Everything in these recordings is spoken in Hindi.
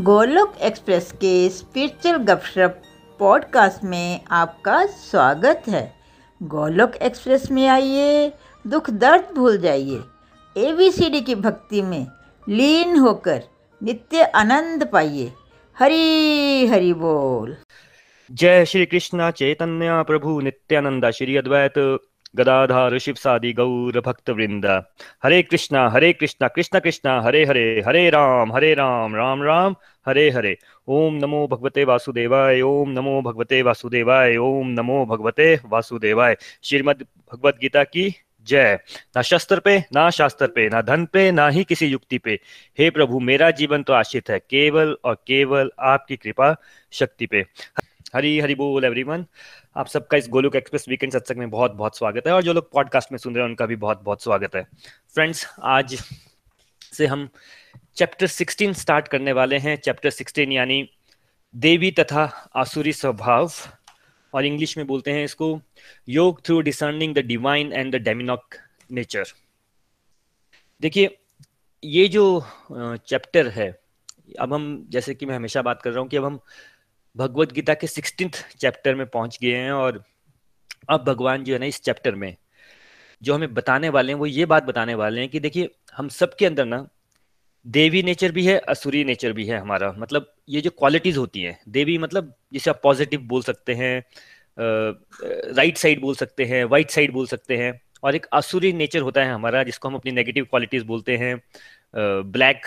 गोलोक एक्सप्रेस के स्पिरिचुअल गपशप पॉडकास्ट में आपका स्वागत है। गोलोक एक्सप्रेस में आइए, दुख दर्द भूल जाइए। एबीसीडी की भक्ति में लीन होकर नित्य आनंद पाइए। हरी, हरि बोल। जय श्री कृष्ण चैतन्य प्रभु नित्यानंदा श्री अद्वैत। गदाधार शिव सादि गौर भक्त वृंद हरे कृष्णा हरे कृष्णा, कृष्ण कृष्णा, हरे हरे हरे राम हरे राम राम राम, हरे हरे। ओम नमो भगवते वासुदेवाय, ओम नमो भगवते वासुदेवाय, ओम नमो भगवते वासुदेवाय। श्रीमद भगवत गीता की जय। ना शस्त्र पे, ना शास्त्र पे, ना धन पे, ना ही किसी युक्ति पे। हे प्रभु, मेरा जीवन तो आश्रित है, केवल और केवल आपकी कृपा शक्ति पे। हरी हरी बोल एवरीवन आप सबका इस गोलुक एक्सप्रेस वीकेंड सत्संग में बहुत बहुत स्वागत है और जो लोग पॉडकास्ट में सुन रहे हैं, उनका भी बहुत बहुत स्वागत है। फ्रेंड्स आज से हम चैप्टर 16 स्टार्ट करने वाले हैं। चैप्टर 16 यानी देवी तथा आसुरी स्वभाव, और इंग्लिश में बोलते हैं इसको योग through discerning the divine and the demoniac nature देखिए, ये जो चैप्टर है, अब हम, जैसे कि मैं हमेशा बात कर रहा हूँ कि अब हम भगवत गीता के सिक्सटींथ चैप्टर में पहुँच गए हैं और अब भगवान जो है ना इस चैप्टर में जो हमें बताने वाले हैं, वो ये बात बताने वाले हैं कि देखिए, हम सबके अंदर ना देवी नेचर भी है, असुरी नेचर भी है हमारा। मतलब ये जो क्वालिटीज होती हैं, देवी मतलब जिसे आप पॉजिटिव बोल सकते हैं राइट साइड बोल सकते हैं वाइट साइड बोल सकते हैं, और एक असुरी नेचर होता है हमारा, जिसको हम अपनी नेगेटिव क्वालिटीज बोलते हैं ब्लैक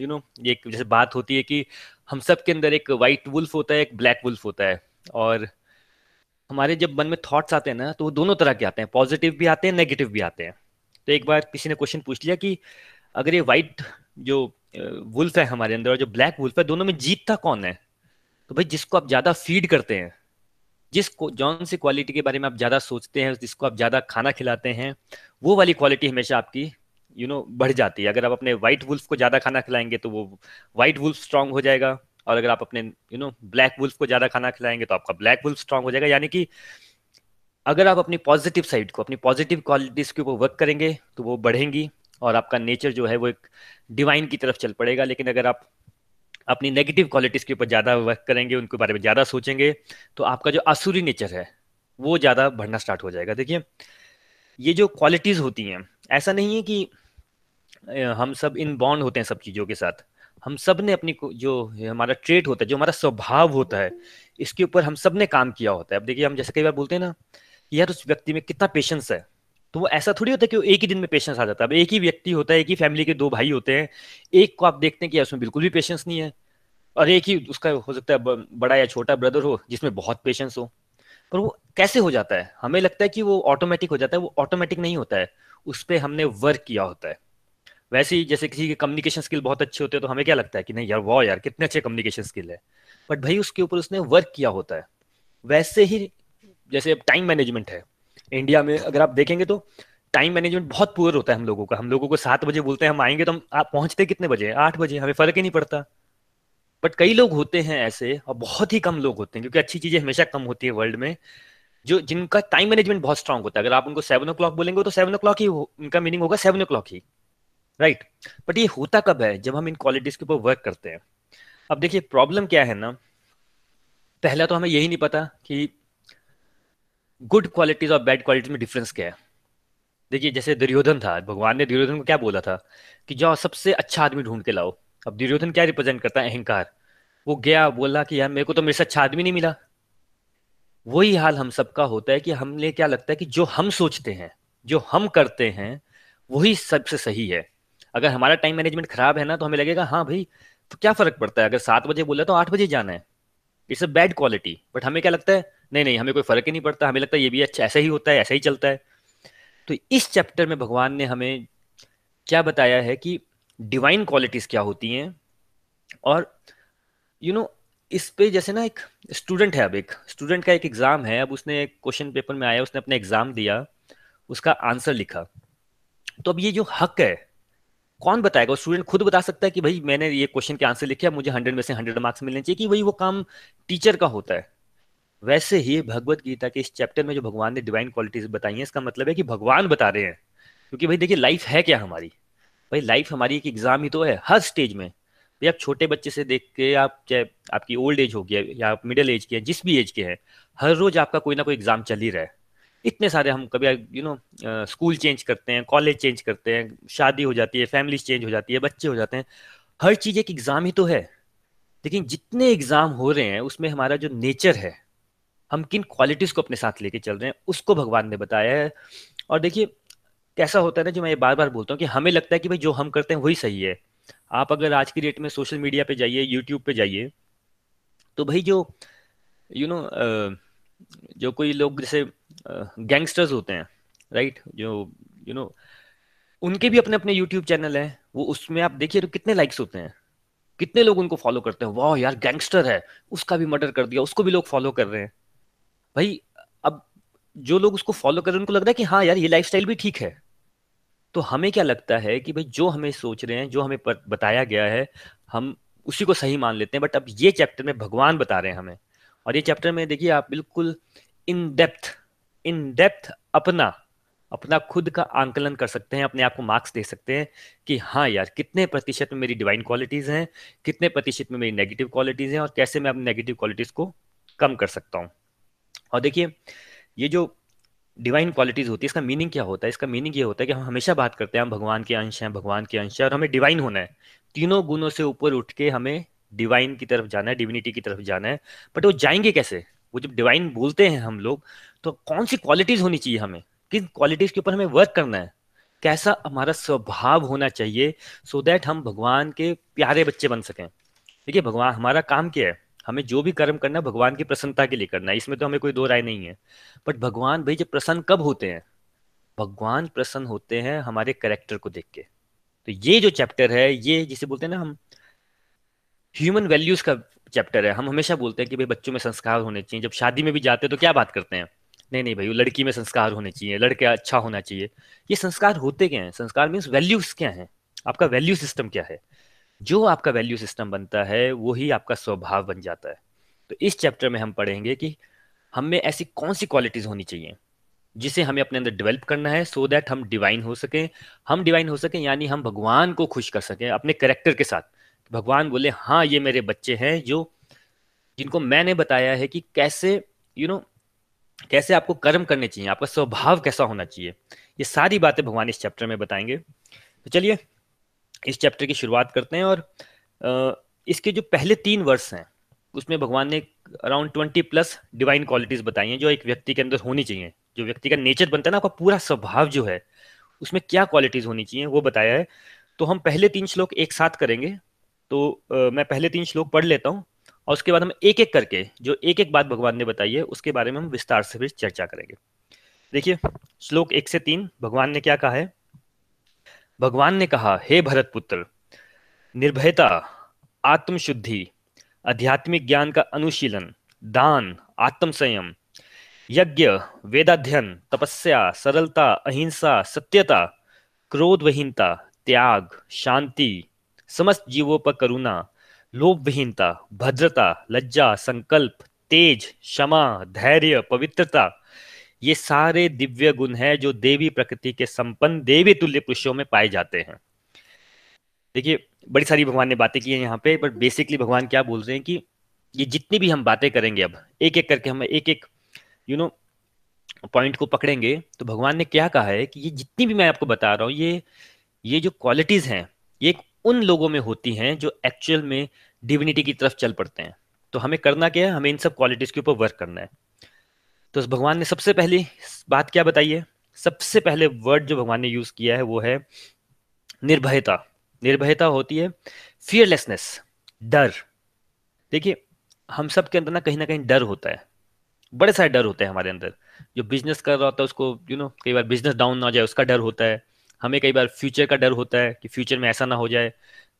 यू नो ये जैसे बात होती है कि हम सब के अंदर एक वाइट वुल्फ होता है, एक ब्लैक वुल्फ होता है। और हमारे जब मन में थॉट्स आते हैं ना तो वो दोनों तरह के आते हैं। पॉजिटिव भी आते हैं नेगेटिव भी आते हैं। तो एक बार किसी ने क्वेश्चन पूछ लिया कि अगर ये वाइट जो वुल्फ है हमारे अंदर और जो ब्लैक वुल्फ है, दोनों में जीतता कौन है? तो भाई जिसको आप ज़्यादा फ़ीड करते हैं, जिस जौन सी क्वालिटी के बारे में आप ज़्यादा सोचते हैं, जिसको आप ज़्यादा खाना खिलाते हैं, वो वाली क्वालिटी हमेशा आपकी यू नो बढ़ जाती है। अगर आप अपने व्हाइट वुल्फ को ज़्यादा खाना खिलाएँगे तो वो व्हाइट वुल्फ स्ट्रांग हो जाएगा। और अगर आप अपने यू नो ब्लैक वुल्फ को ज़्यादा खाना खिलाएँगे तो आपका ब्लैक वुल्फ स्ट्रांग हो जाएगा। यानी कि अगर आप अपनी पॉजिटिव साइड को, अपनी पॉजिटिव क्वालिटीज के ऊपर वर्क करेंगे तो वो बढ़ेंगी और आपका नेचर जो है वो एक डिवाइन की तरफ़ चल पड़ेगा। लेकिन अगर आप अपनी नेगेटिव क्वालिटीज के ऊपर ज़्यादा वर्क करेंगे, उनके बारे में ज़्यादा सोचेंगे तो आपका जो आसुरी नेचर है, वो ज़्यादा बढ़ना स्टार्ट हो जाएगा। देखिए, ये जो क्वालिटीज़ होती हैं, ऐसा नहीं है कि हम सब इन बॉन्ड होते हैं सब चीज़ों के साथ। हम सबने अपनी जो हमारा ट्रेट होता है, जो हमारा स्वभाव होता है, इसके ऊपर हम सबने काम किया होता है। अब देखिए, हम जैसे कई बार बोलते हैं ना यार, उस व्यक्ति में कितना पेशेंस है तो वो ऐसा थोड़ी होता है कि वो एक ही दिन में पेशेंस आ जाता है। अब एक ही व्यक्ति होता है, एक ही फैमिली के दो भाई होते हैं, एक को आप देखते हैं कि उसमें बिल्कुल भी पेशेंस नहीं है, और एक ही उसका हो सकता है बड़ा या छोटा ब्रदर हो, जिसमें बहुत पेशेंस हो। पर वो कैसे हो जाता है? हमें लगता है कि वो ऑटोमेटिक हो जाता है, वो ऑटोमेटिक नहीं होता है, उस पर हमने वर्क किया होता है। वैसे ही जैसे किसी के कम्युनिकेशन स्किल बहुत अच्छे होते हैं तो हमें क्या लगता है कि नहीं यार वो यार, कितने अच्छे कम्युनिकेशन स्किल है। बट भाई उसके ऊपर उसने वर्क किया होता है। वैसे ही जैसे टाइम मैनेजमेंट है। इंडिया में अगर आप देखेंगे तो टाइम मैनेजमेंट बहुत पुअर होता है हम लोगों का। हम लोगों को सात बजे बोलते हैं, हम आएँगे तो हम, आप पहुँचते कितने बजे? आठ बजे, हमें फ़र्क ही नहीं पड़ता। बट कई लोग होते हैं ऐसे, और बहुत ही कम लोग होते हैं, क्योंकि अच्छी चीज़ें हमेशा कम होती है वर्ल्ड में, जो जिनका टाइम मैनेजमेंट बहुत स्ट्रांग होता है। अगर आप उनको सेवन ओ क्लॉक बोलेंगे तो सेवन ओ क्लॉक ही, उनका मीनिंग होगा सेवन ओ क्लॉक ही। राइट बट ये होता कब है जब हम इन क्वालिटीज के ऊपर वर्क करते हैं? अब देखिए प्रॉब्लम क्या है ना? पहला तो हमें यही नहीं पता कि गुड क्वालिटीज और बैड क्वालिटीज में डिफरेंस क्या है। देखिए, जैसे दुर्योधन था, भगवान ने दुर्योधन को क्या बोला था? कि जाओ, सबसे अच्छा आदमी ढूंढ के लाओ। अब दुर्योधन क्या रिप्रेजेंट करता है? अहंकार। वो गया, बोला कि यार, मेरे को तो मेरे से अच्छा आदमी नहीं मिला। वही हाल हम सबका होता है कि हमने क्या लगता है कि जो हम सोचते हैं, जो हम करते हैं, वही सबसे सही है। अगर हमारा टाइम मैनेजमेंट खराब है ना तो हमें लगेगा हाँ भाई तो क्या फ़र्क पड़ता है? अगर सात बजे बोला तो आठ बजे जाना है। It's a bad quality but हमें क्या लगता है? नहीं नहीं हमें कोई फ़र्क ही नहीं पड़ता। हमें लगता है ये भी अच्छा ऐसा ही होता है ऐसा ही चलता है। तो इस चैप्टर में भगवान ने हमें क्या बताया है कि डिवाइन क्वालिटीज क्या होती हैं? और यू you नो know, इस पे जैसे ना एक स्टूडेंट है अब एक। स्टूडेंट का एक एग्ज़ाम है। अब उसने क्वेश्चन पेपर में आया उसने अपना एग्ज़ाम दिया उसका आंसर लिखा। तो अब ये जो हक है कौन बताएगा? स्टूडेंट खुद बता सकता है कि भाई मैंने ये क्वेश्चन के आंसर लिखे मुझे हंड्रेड में से हंड्रेड मार्क्स मिलने चाहिए कि वही वो काम टीचर का होता है। वैसे ही भगवत गीता के इस चैप्टर में जो भगवान ने डिवाइन क्वालिटीज बताई हैं, इसका मतलब है कि भगवान बता रहे हैं। क्योंकि भाई देखिए लाइफ है क्या हमारी? भाई लाइफ हमारी एक एग्ज़ाम ही तो है, हर स्टेज में। भाई आप छोटे बच्चे से देख के आप चाहे आपकी ओल्ड एज हो गया या आप मिडिल एज के हैं, जिस भी एज के हैं, हर रोज आपका कोई ना कोई एग्ज़ाम चल ही रहा है। इतने सारे हम कभी यू नो स्कूल चेंज करते हैं कॉलेज चेंज करते हैं शादी हो जाती है फैमिली चेंज हो जाती है बच्चे हो जाते हैं। हर चीज़ एक एग्ज़ाम ही तो है। लेकिन जितने एग्ज़ाम हो रहे हैं उसमें हमारा जो नेचर है हम किन क्वालिटीज को अपने साथ लेके चल रहे हैं उसको भगवान ने बताया है। और देखिए कैसा होता है ना जो मैं ये बार बार बोलता हूँ कि हमें लगता है कि भाई जो हम करते हैं वही सही है। आप अगर आज की डेट में सोशल मीडिया पे जाइए यूट्यूब पे जाइए तो भाई जो यू you नो know, जो कोई लोग जैसे गैंगस्टर्स होते हैं राइट जो यू नो उनके भी अपने अपने यूट्यूब चैनल है, वो उसमें आप देखिए तो कितने लाइक्स होते हैं। कितने लोग उनको फॉलो करते हैं? वाह यार गैंगस्टर है, उसका भी मर्डर कर दिया, उसको भी लोग फॉलो कर रहे हैं। भाई, अब जो लोग उसको फॉलो कर रहे हैं, उनको लग रहा है कि हाँ यार, ये लाइफस्टाइल भी ठीक है। तो हमें क्या लगता है कि भाई, जो हमें सोच रहे हैं, जो हमें बताया गया है, हम उसी को सही मान लेते हैं। बट अब ये चैप्टर में भगवान बता रहे हैं हमें। और ये चैप्टर में देखिए आप बिल्कुल इन डेप्थ इन डेप्थ अपना अपना खुद का आंकलन कर सकते हैं, अपने आप को मार्क्स दे सकते हैं कि हाँ यार, कितने प्रतिशत में मेरी डिवाइन क्वालिटीज हैं, कितने प्रतिशत में मेरी नेगेटिव क्वालिटीज हैं और कैसे मैं अपनी नेगेटिव क्वालिटीज को कम कर सकता हूँ। और देखिए, ये जो डिवाइन क्वालिटीज होती है, इसका मीनिंग क्या होता है? इसका मीनिंग ये होता है कि हम हमेशा बात करते हैं, हम भगवान के अंश हैं, भगवान के अंश हैं और हमें डिवाइन होना है। तीनों गुणों से ऊपर उठ के हमें डिवाइन की तरफ़ जाना है डिविनिटी की तरफ़ जाना है। बट वो जाएँगे कैसे? वो जब डिवाइन बोलते हैं हम लोग तो कौन सी क्वालिटीज होनी चाहिए हमें? किन क्वालिटीज के ऊपर हमें वर्क करना है? कैसा हमारा स्वभाव होना चाहिए सो so दैट हम भगवान के प्यारे बच्चे बन सकें? देखिए, भगवान, हमारा काम क्या है? हमें जो भी कर्म करना है, भगवान की प्रसन्नता के लिए करना है। इसमें तो हमें कोई दो राय नहीं है। बट भगवान भाई जब प्रसन्न कब होते हैं? भगवान प्रसन्न होते हैं हमारे करेक्टर को देख के। तो ये जो चैप्टर है, ये जिसे बोलते हैं ना हम ह्यूमन वैल्यूज़ का चैप्टर है। हम हमेशा बोलते हैं कि भाई, बच्चों में संस्कार होने चाहिए। जब शादी में भी जाते हैं तो क्या बात करते हैं? नहीं नहीं भाई लड़की में संस्कार होने चाहिए लड़के अच्छा होना चाहिए। ये संस्कार होते क्या हैं? संस्कार मीन्स वैल्यूज़ क्या हैं? आपका वैल्यू सिस्टम क्या है? जो आपका वैल्यू सिस्टम बनता है वो ही आपका स्वभाव बन जाता है। तो इस चैप्टर में हम पढ़ेंगे कि हमें ऐसी कौन सी क्वालिटीज होनी चाहिए जिसे हमें अपने अंदर डेवलप करना है सो so दैट हम डिवाइन हो सकें। हम डिवाइन हो सकें यानी हम भगवान को खुश कर सकें अपने करेक्टर के साथ। भगवान बोले हाँ ये मेरे बच्चे हैं जो जिनको मैंने बताया है कि कैसे यू you नो know, कैसे आपको कर्म करने चाहिए, आपका स्वभाव कैसा होना चाहिए, ये सारी बातें भगवान इस चैप्टर में बताएँगे। तो चलिए, इस चैप्टर की शुरुआत करते हैं और इसके जो पहले तीन वर्ष हैं, उसमें भगवान ने around twenty plus divine qualities बताई हैं, जो एक व्यक्ति के अंदर होनी चाहिए। जो व्यक्ति का नेचर बनता है ना, आपका पूरा स्वभाव जो है, उसमें क्या क्वालिटीज होनी चाहिए, वो बताया है। तो हम पहले तीन श्लोक एक साथ करेंगे। तो मैं पहले तीन श्लोक पढ़ लेता हूँ और उसके बाद हम एक एक करके, जो एक एक बात भगवान ने बताई है, उसके बारे में हम विस्तार से फिर चर्चा करेंगे। देखिए, श्लोक एक से तीन, भगवान ने क्या कहा है? भगवान ने कहा, हे भरत पुत्र, निर्भयता, आत्मशुद्धि, आध्यात्मिक ज्ञान का अनुशीलन, दान आत्म संयम यज्ञ, वेदाध्ययन, तपस्या, सरलता, अहिंसा, सत्यता, क्रोधवहीनता, त्याग, शांति, समस्त जीवों पर करुणा लोभ विहीनता भद्रता, लज्जा, संकल्प, तेज, क्षमा, धैर्य, पवित्रता, ये सारे दिव्य गुण हैं जो देवी प्रकृति के संपन्न, देवी तुल्य पुरुषों में पाए जाते हैं। देखिए, बड़ी सारी भगवान ने बातें की हैं यहाँ पे बट बेसिकली भगवान क्या बोल रहे हैं कि ये जितनी भी हम बातें करेंगे अब एक एक करके हम एक एक यू नो पॉइंट को पकड़ेंगे तो भगवान ने क्या कहा है कि ये जितनी भी मैं आपको बता रहा हूँ, ये ये जो क्वालिटीज हैं, ये उन लोगों में होती हैं जो एक्चुअल में डिविनिटी की तरफ़ चल पड़ते हैं। तो हमें करना क्या है? हमें इन सब क्वालिटीज के ऊपर वर्क करना है। तो भगवान ने सबसे पहली बात क्या बताई है? सबसे पहले वर्ड जो भगवान ने यूज़ किया है वो है निर्भयता। निर्भयता होती है फियरलेसनेस डर। देखिए, हम सब के अंदर ना कहीं ना कहीं डर होता है। बड़े सारे डर होते हैं हमारे अंदर। जो बिज़नेस कर रहा होता है उसको यू नो कई बार बिज़नेस डाउन ना जाए, उसका डर होता है। हमें कई बार फ्यूचर का डर होता है कि फ्यूचर में ऐसा ना हो जाए,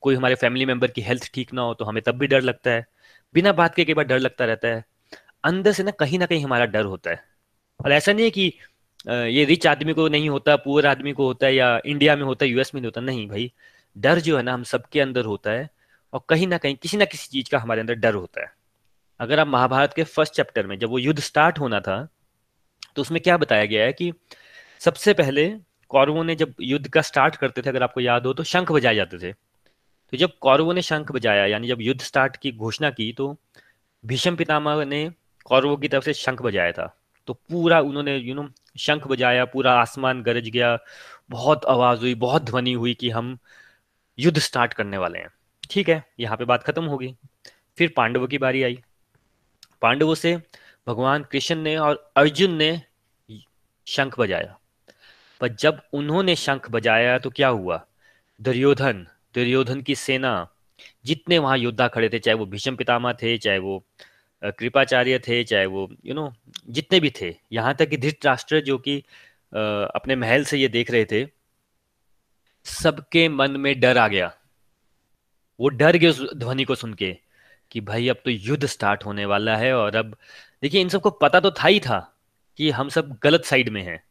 कोई हमारे फैमिली मेंबर की हेल्थ ठीक ना हो तो हमें तब भी डर लगता है। बिना बात के कई बार डर लगता रहता है। अंदर से ना कहीं ना कहीं हमारा डर होता है। और ऐसा नहीं है कि ये रिच आदमी को नहीं होता पुअर आदमी को होता है या इंडिया में होता है यूएस में नहीं होता, नहीं भाई। डर जो है ना हम सबके अंदर होता है और कहीं ना कहीं किसी ना किसी चीज़ का हमारे अंदर डर होता है। अगर आप महाभारत के फ़र्स्ट चैप्टर में जब वो युद्ध स्टार्ट होना था तो उसमें क्या बताया गया है कि सबसे पहले कौरवों ने जब युद्ध का स्टार्ट करते थे, अगर आपको याद हो तो शंख बजाए जाते थे। तो जब कौरवों ने शंख बजाया, यानी जब युद्ध स्टार्ट की घोषणा की तो भीष्म पितामह ने कौरवों की तरफ़ से शंख बजाया था। तो पूरा उन्होंने यू नो शंख बजाया, पूरा आसमान गरज गया, बहुत आवाज़ हुई, बहुत ध्वनि हुई कि हम युद्ध स्टार्ट करने वाले हैं। ठीक है, यहाँ पे बात खत्म होगी। फिर पांडवों की बारी आई। पांडवों से भगवान कृष्ण ने और अर्जुन ने शंख बजाया। पर जब उन्होंने शंख बजाया तो क्या हुआ? दुर्योधन दुर्योधन की सेना, जितने वहाँ योद्धा खड़े थे, चाहे वो भीष्म पितामह थे, चाहे वो कृपाचार्य थे, चाहे वो यू नो जितने भी थे, यहाँ तक कि धृतराष्ट्र जो कि अपने महल से ये देख रहे थे, सबके मन में डर आ गया। वो डर गए उस ध्वनि को सुन के कि भाई अब तो युद्ध स्टार्ट होने वाला है और अब, देखिए इन सबको पता तो था ही था कि हम सब गलत साइड में हैं।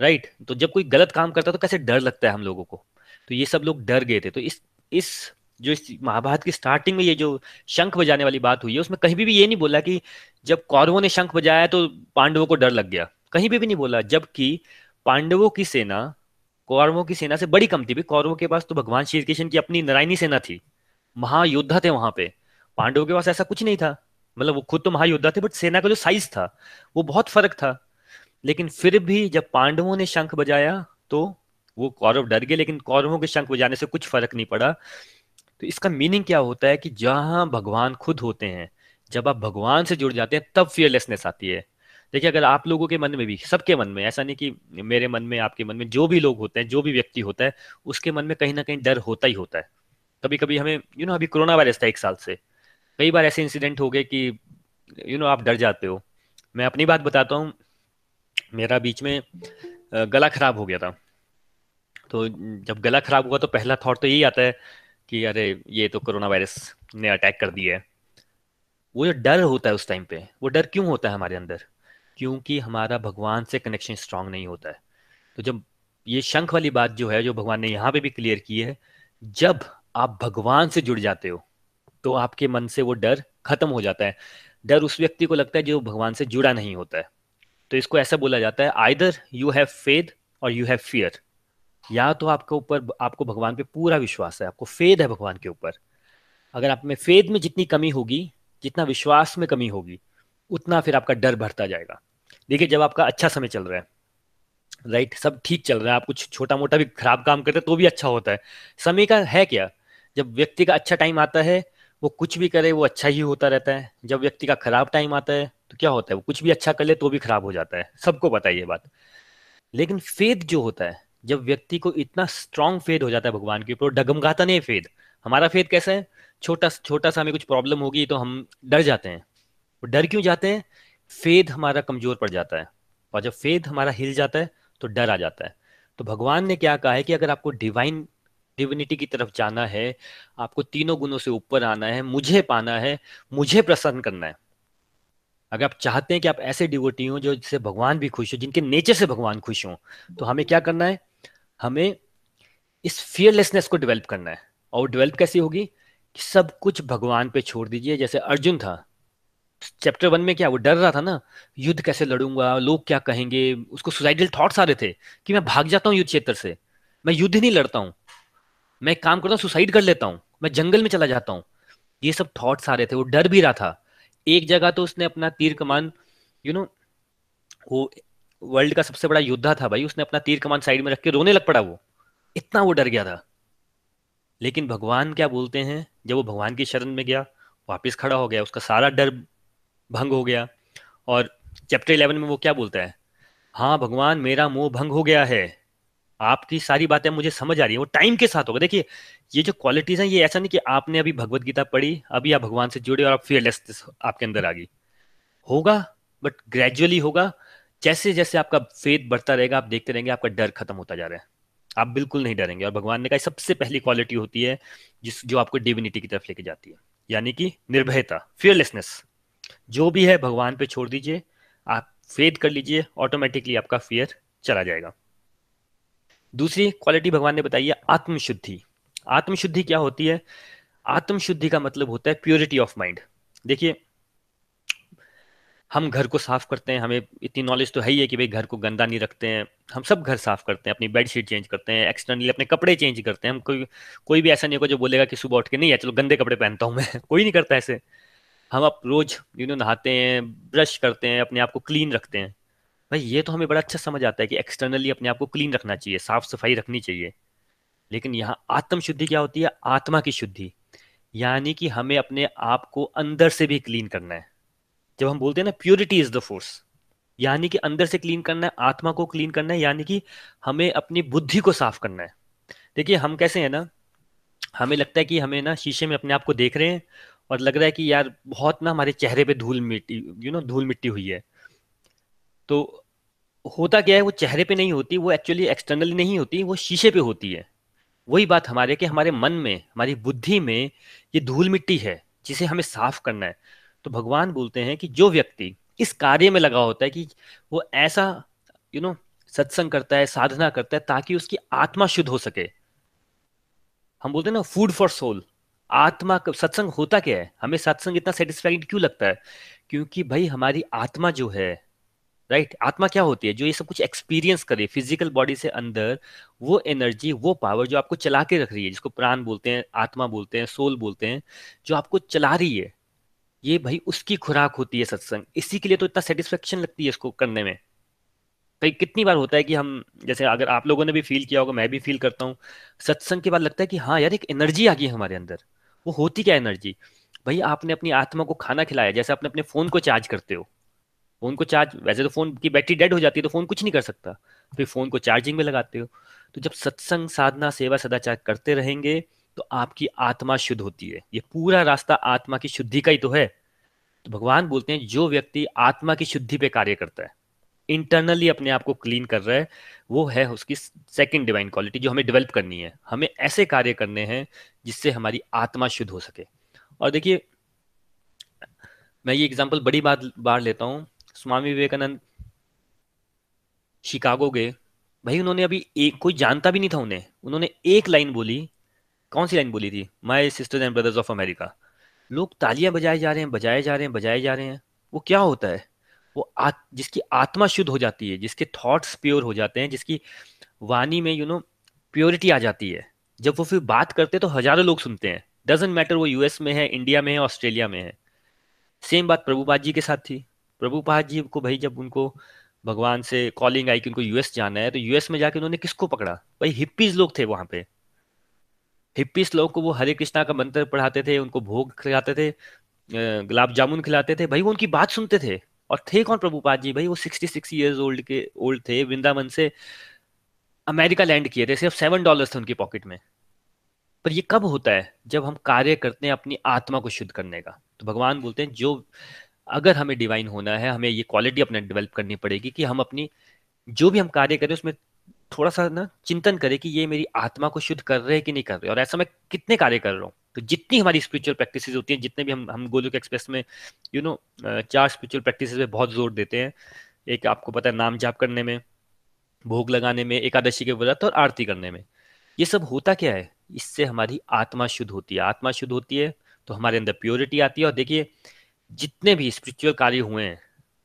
राइट तो जब कोई गलत काम करता है तो कैसे डर लगता है हम लोगों को? तो ये सब लोग डर गए थे। तो इस इस जो इस महाभारत की स्टार्टिंग में ये जो शंख बजाने वाली बात हुई है उसमें कहीं भी, भी ये नहीं बोला कि जब कौरवों ने शंख बजाया तो पांडवों को डर लग गया। कहीं भी, भी नहीं बोला जबकि पांडवों की सेना कौरवों की सेना से बड़ी कम थी। कौरवों के पास तो भगवान श्री कृष्ण की अपनी नारायणी सेना थी। महायोद्धा थे वहाँ पे। पांडवों के पास ऐसा कुछ नहीं था। मतलब वो खुद तो महायोद्धा थे बट सेना का जो साइज़ था वो बहुत फ़र्क था। लेकिन फिर भी जब पांडवों ने शंख बजाया तो वो कौरव डर गए लेकिन कौरवों के शंख बजाने से कुछ फ़र्क नहीं पड़ा। तो इसका मीनिंग क्या होता है कि जहाँ भगवान खुद होते हैं जब आप भगवान से जुड़ जाते हैं तब फियरलेसनेस आती है। देखिए अगर आप लोगों के मन में भी सबके मन में ऐसा नहीं कि मेरे मन में आपके मन में जो भी लोग होते हैं जो भी व्यक्ति होता है उसके मन में कहीं ना कहीं डर होता ही होता है। कभी कभी हमें यू you नो know, अभी कोरोना वायरस था एक साल से। कई बार ऐसे इंसिडेंट हो गए कि यू you नो know, आप डर जाते हो। मैं अपनी बात बताता हूँ मेरा बीच में गला खराब हो गया था। तो जब गला खराब हुआ तो पहला थॉट तो यही आता है कि अरे, ये तो कोरोना वायरस ने अटैक कर दिया है। वो जो डर होता है उस टाइम पे, वो डर क्यों होता है हमारे अंदर? क्योंकि हमारा भगवान से कनेक्शन स्ट्रांग नहीं होता है। तो जब ये शंख वाली बात जो है, जो भगवान ने यहाँ पे भी क्लियर की है, जब आप भगवान से जुड़ जाते हो तो आपके मन से वो डर खत्म हो जाता है। डर उस व्यक्ति को लगता है जो भगवान से जुड़ा नहीं होता है। तो इसको ऐसा बोला जाता है आइदर यू हैव फेद और यू हैव फियर या तो आपके ऊपर, आपको भगवान पे पूरा विश्वास है, आपको फेद है भगवान के ऊपर। अगर आप में फेद में जितनी कमी होगी, जितना विश्वास में कमी होगी, उतना फिर आपका डर बढ़ता जाएगा। देखिए, जब आपका अच्छा समय चल रहा है राइट सब ठीक चल रहा है, आप कुछ छोटा मोटा भी खराब काम करते तो भी अच्छा होता है। समय का है क्या? जब व्यक्ति का अच्छा टाइम आता है, वो कुछ भी करे, वो अच्छा ही होता रहता है। जब व्यक्ति का खराब टाइम आता है तो क्या होता है? वो कुछ भी अच्छा कर ले तो भी खराब हो जाता है। सबको पता है ये बात। लेकिन फेद जो होता है, जब व्यक्ति को इतना स्ट्रांग फेद हो जाता है भगवान के ऊपर, डगमगाता नहीं फेद हमारा फेद कैसा है? छोटा छोटा सा हमें कुछ प्रॉब्लम होगी तो हम डर जाते हैं। वो डर क्यों जाते हैं? फेद हमारा कमज़ोर पड़ जाता है। और जब फेद हमारा हिल जाता है तो डर आ जाता है। तो भगवान ने क्या कहा है कि अगर आपको डिवाइन डिविनिटी की तरफ़ जाना है, आपको तीनों गुणों से ऊपर आना है, मुझे पाना है, मुझे प्रसन्न करना है अगर आप चाहते हैं कि आप ऐसे डिवोटी हो जो जिससे भगवान भी खुश हो, जिनके नेचर से भगवान खुश हो तो हमें क्या करना है? हमें इस फियरलेसनेस को डेवलप करना है। और डेवलप कैसी होगी? कि सब कुछ भगवान पे छोड़ दीजिए। जैसे अर्जुन था चैप्टर वन में क्या, वो डर रहा था ना, युद्ध कैसे लड़ूँगा, लोग क्या कहेंगे? उसको सुसाइडल थॉट्स आ रहे थे कि मैं भाग जाता हूँ युद्ध क्षेत्र से, मैं युद्ध नहीं लड़ता हूँ, मैं काम करता हूँ सुसाइड कर लेता हूँ, मैं जंगल में चला जाता हूँ। ये सब थॉट्स आ रहे थे, वो डर भी रहा था। एक जगह तो उसने अपना तीर कमान यू नो वो वर्ल्ड का सबसे बड़ा योद्धा था भाई, उसने अपना तीर कमान साइड में रख के रोने लग पड़ा वो। इतना वो डर गया था। लेकिन भगवान क्या बोलते हैं, जब वो भगवान की शरण में गया, वापस खड़ा हो गया, उसका सारा डर भंग हो गया और चैप्टर इलेवन में वो क्या बोलता है हाँ भगवान, मेरा मोह भंग हो गया है। आपकी सारी बातें मुझे समझ आ रही है, वो टाइम के साथ होगा। देखिए, ये जो क्वालिटीज हैं, ये ऐसा नहीं कि आपने अभी भगवत गीता पढ़ी, अभी आप भगवान से जुड़े और आप फियरलेस आपके अंदर आ गई। होगा बट ग्रेजुअली होगा। जैसे जैसे आपका फेथ बढ़ता रहेगा, आप देखते रहेंगे, आपका डर खत्म होता जा रहा है। आप बिल्कुल नहीं डरेंगे और भगवान ने कहा सबसे पहली क्वालिटी होती है, जिस, जो आपको डिविनिटी की तरफ़ लेके जाती है, यानी कि निर्भयता फियरलेसनेस जो भी है, भगवान पे छोड़ दीजिए, आप फेद कर लीजिए ऑटोमेटिकली आपका फियर चला जाएगा। दूसरी क्वालिटी भगवान ने बताई है आत्मशुद्धि। आत्मशुद्धि क्या होती है? आत्मशुद्धि का मतलब होता है प्योरिटी ऑफ़ माइंड देखिए, हम घर को साफ़ करते हैं, हमें इतनी नॉलेज तो है ही है कि भाई घर को गंदा नहीं रखते हैं। हम सब घर साफ़ करते हैं, अपनी बेडशीट चेंज करते हैं एक्सटर्नली अपने कपड़े चेंज करते हैं। हम कोई कोई भी ऐसा नहीं होगा जो बोलेगा कि सुबह उठ के नहीं है, चलो गंदे कपड़े पहनता हूँ मैं। कोई नहीं करता ऐसे। हम अब रोज यू नो नहाते हैं ब्रश करते हैं, अपने आप को क्लीन रखते हैं। भाई, ये तो हमें बड़ा अच्छा समझ आता है कि एक्सटर्नली अपने आप को क्लीन रखना चाहिए साफ़ सफ़ाई रखनी चाहिए। लेकिन यहाँ आत्म शुद्धि क्या होती है? आत्मा की शुद्धि। यानी कि हमें अपने आप को अंदर से भी क्लीन करना है। जब हम बोलते हैं ना प्योरिटी इज़ द फोर्स यानी कि अंदर से क्लीन करना है, आत्मा को क्लीन करना है, यानी कि हमें अपनी बुद्धि को साफ़ करना है। देखिए, हम कैसे हैं ना? हमें लगता है कि हमें ना शीशे में अपने आप को देख रहे हैं और लग रहा है कि यार, बहुत ना हमारे चेहरे पे धूल मिट्टी यू नो धूल मिट्टी हुई है। तो होता क्या है, वो चेहरे पे नहीं होती, वो एक्चुअली एक्सटर्नली नहीं होती, वो शीशे पे होती है। वही बात हमारे, कि हमारे मन में, हमारी बुद्धि में ये धूल मिट्टी है, जिसे हमें साफ़ करना है। तो भगवान बोलते हैं कि जो व्यक्ति इस कार्य में लगा होता है कि वो ऐसा यू नो सत्संग करता है, साधना करता है, ताकि उसकी आत्मा शुद्ध हो सके। हम बोलते हैं ना फ़ूड फॉर सोल आत्मा सत्संग होता क्या है? हमें सत्संग इतना सेटिस्फाइड क्यों लगता है? क्योंकि भाई, हमारी आत्मा जो है राइट? right? आत्मा क्या होती है? जो ये सब कुछ एक्सपीरियंस करे फ़िज़िकल बॉडी से अंदर, वो एनर्जी वो पावर जो आपको चला के रख रही है, जिसको प्राण बोलते हैं, आत्मा बोलते हैं सोल बोलते हैं, जो आपको चला रही है, ये भाई उसकी खुराक होती है सत्संग। इसी के लिए तो इतना सेटिस्फेक्शन लगती है इसको करने में। कई कितनी बार होता है कि हम, जैसे अगर आप लोगों ने भी फील किया होगा, मैं भी फील करता हूँ, सत्संग के बाद लगता है कि हाँ यार, एक एनर्जी आ गई हमारे अंदर। वो होती क्या एनर्जी भाई आपने अपनी आत्मा को खाना खिलाया, जैसे आपने अपने फ़ोन को चार्ज करते हो। फ़ोन को चार्ज, वैसे तो फ़ोन की बैटरी डेड हो जाती है तो फ़ोन कुछ नहीं कर सकता। फिर फ़ोन को चार्जिंग में लगाते हो। तो जब सत्संग, साधना, सेवा, सदाचार करते रहेंगे तो आपकी आत्मा शुद्ध होती है। ये पूरा रास्ता आत्मा की शुद्धि का ही तो है। तो भगवान बोलते हैं, जो व्यक्ति आत्मा की शुद्धि पे कार्य करता है, इंटरनली अपने आप को क्लीन कर रहा है, वो है उसकी सेकंड डिवाइन क्वालिटी, जो हमें डेवलप करनी है। हमें ऐसे कार्य करने हैं, जिससे हमारी आत्मा शुद्ध हो सके। और देखिए, मैं ये एग्जांपल बड़ी बात, बार लेता हूँ। स्वामी विवेकानंद शिकागो गए। भाई उन्होंने अभी एक कोई जानता भी नहीं था उन्हें। उन्होंने एक लाइन बोली। कौन सी लाइन बोली थी? My sisters and brothers of America लोग तालियाँ बजाए जा रहे हैं बजाए जा रहे हैं बजाए जा रहे हैं। वो क्या होता है? वो आ, जिसकी आत्मा शुद्ध हो जाती है जिसके थॉट्स प्योर हो जाते हैं जिसकी वाणी में यू नो प्योरिटी आ जाती है। जब वो फिर बात करते तो हज़ारों लोग सुनते हैं। डजेंट मैटर वो यूएस में है इंडिया में है ऑस्ट्रेलिया में है। सेम बात प्रभुपाद जी के साथ थी। प्रभुपाद जी को भाई जब उनको भगवान से कॉलिंग आई कि उनको यूएस जाना है तो यूएस में जाके उन्होंने किसको पकड़ा? भाई हिप्पीज लोग थे वहाँ पे। हिप्पीस लोग को वो हरे कृष्णा का मंत्र पढ़ाते थे, उनको भोग खिलाते थे गुलाब जामुन खिलाते थे। भाई वो उनकी बात सुनते थे। और थे कौन प्रभुपाद जी? भाई वो सिक्सटी सिक्स ईयर्स ओल्ड के ओल्ड थे, वृंदावन से अमेरिका लैंड किए थे, सिर्फ़ सेवन डॉलर थे उनकी पॉकेट में। पर ये कब होता है? जब हम कार्य करते हैं अपनी आत्मा को शुद्ध करने का। तो भगवान बोलते हैं, जो अगर हमें डिवाइन होना है, हमें ये क्वालिटी अपने डेवलप करनी पड़ेगी कि हम अपनी, जो भी हम कार्य करें, उसमें थोड़ा सा ना चिंतन करें कि ये मेरी आत्मा को शुद्ध कर रहे हैं कि नहीं कर रहे और ऐसा मैं कितने कार्य कर रहा हूँ? तो जितनी हमारी स्पिरिचुअल प्रैक्टिसेस होती हैं, जितने भी हम हम गोलुक एक्सप्रेस में यू नो चार स्पिरिचुअल प्रैक्टिस पे बहुत ज़ोर देते हैं। एक आपको पता है नाम जाप करने में, भोग लगाने में, एकादशी के व्रत और आरती करने में। ये सब होता क्या है? इससे हमारी आत्मा शुद्ध होती है। आत्मा शुद्ध होती है तो हमारे अंदर प्योरिटी आती है। और देखिए जितने भी स्पिरिचुअल कार्य हुए हैं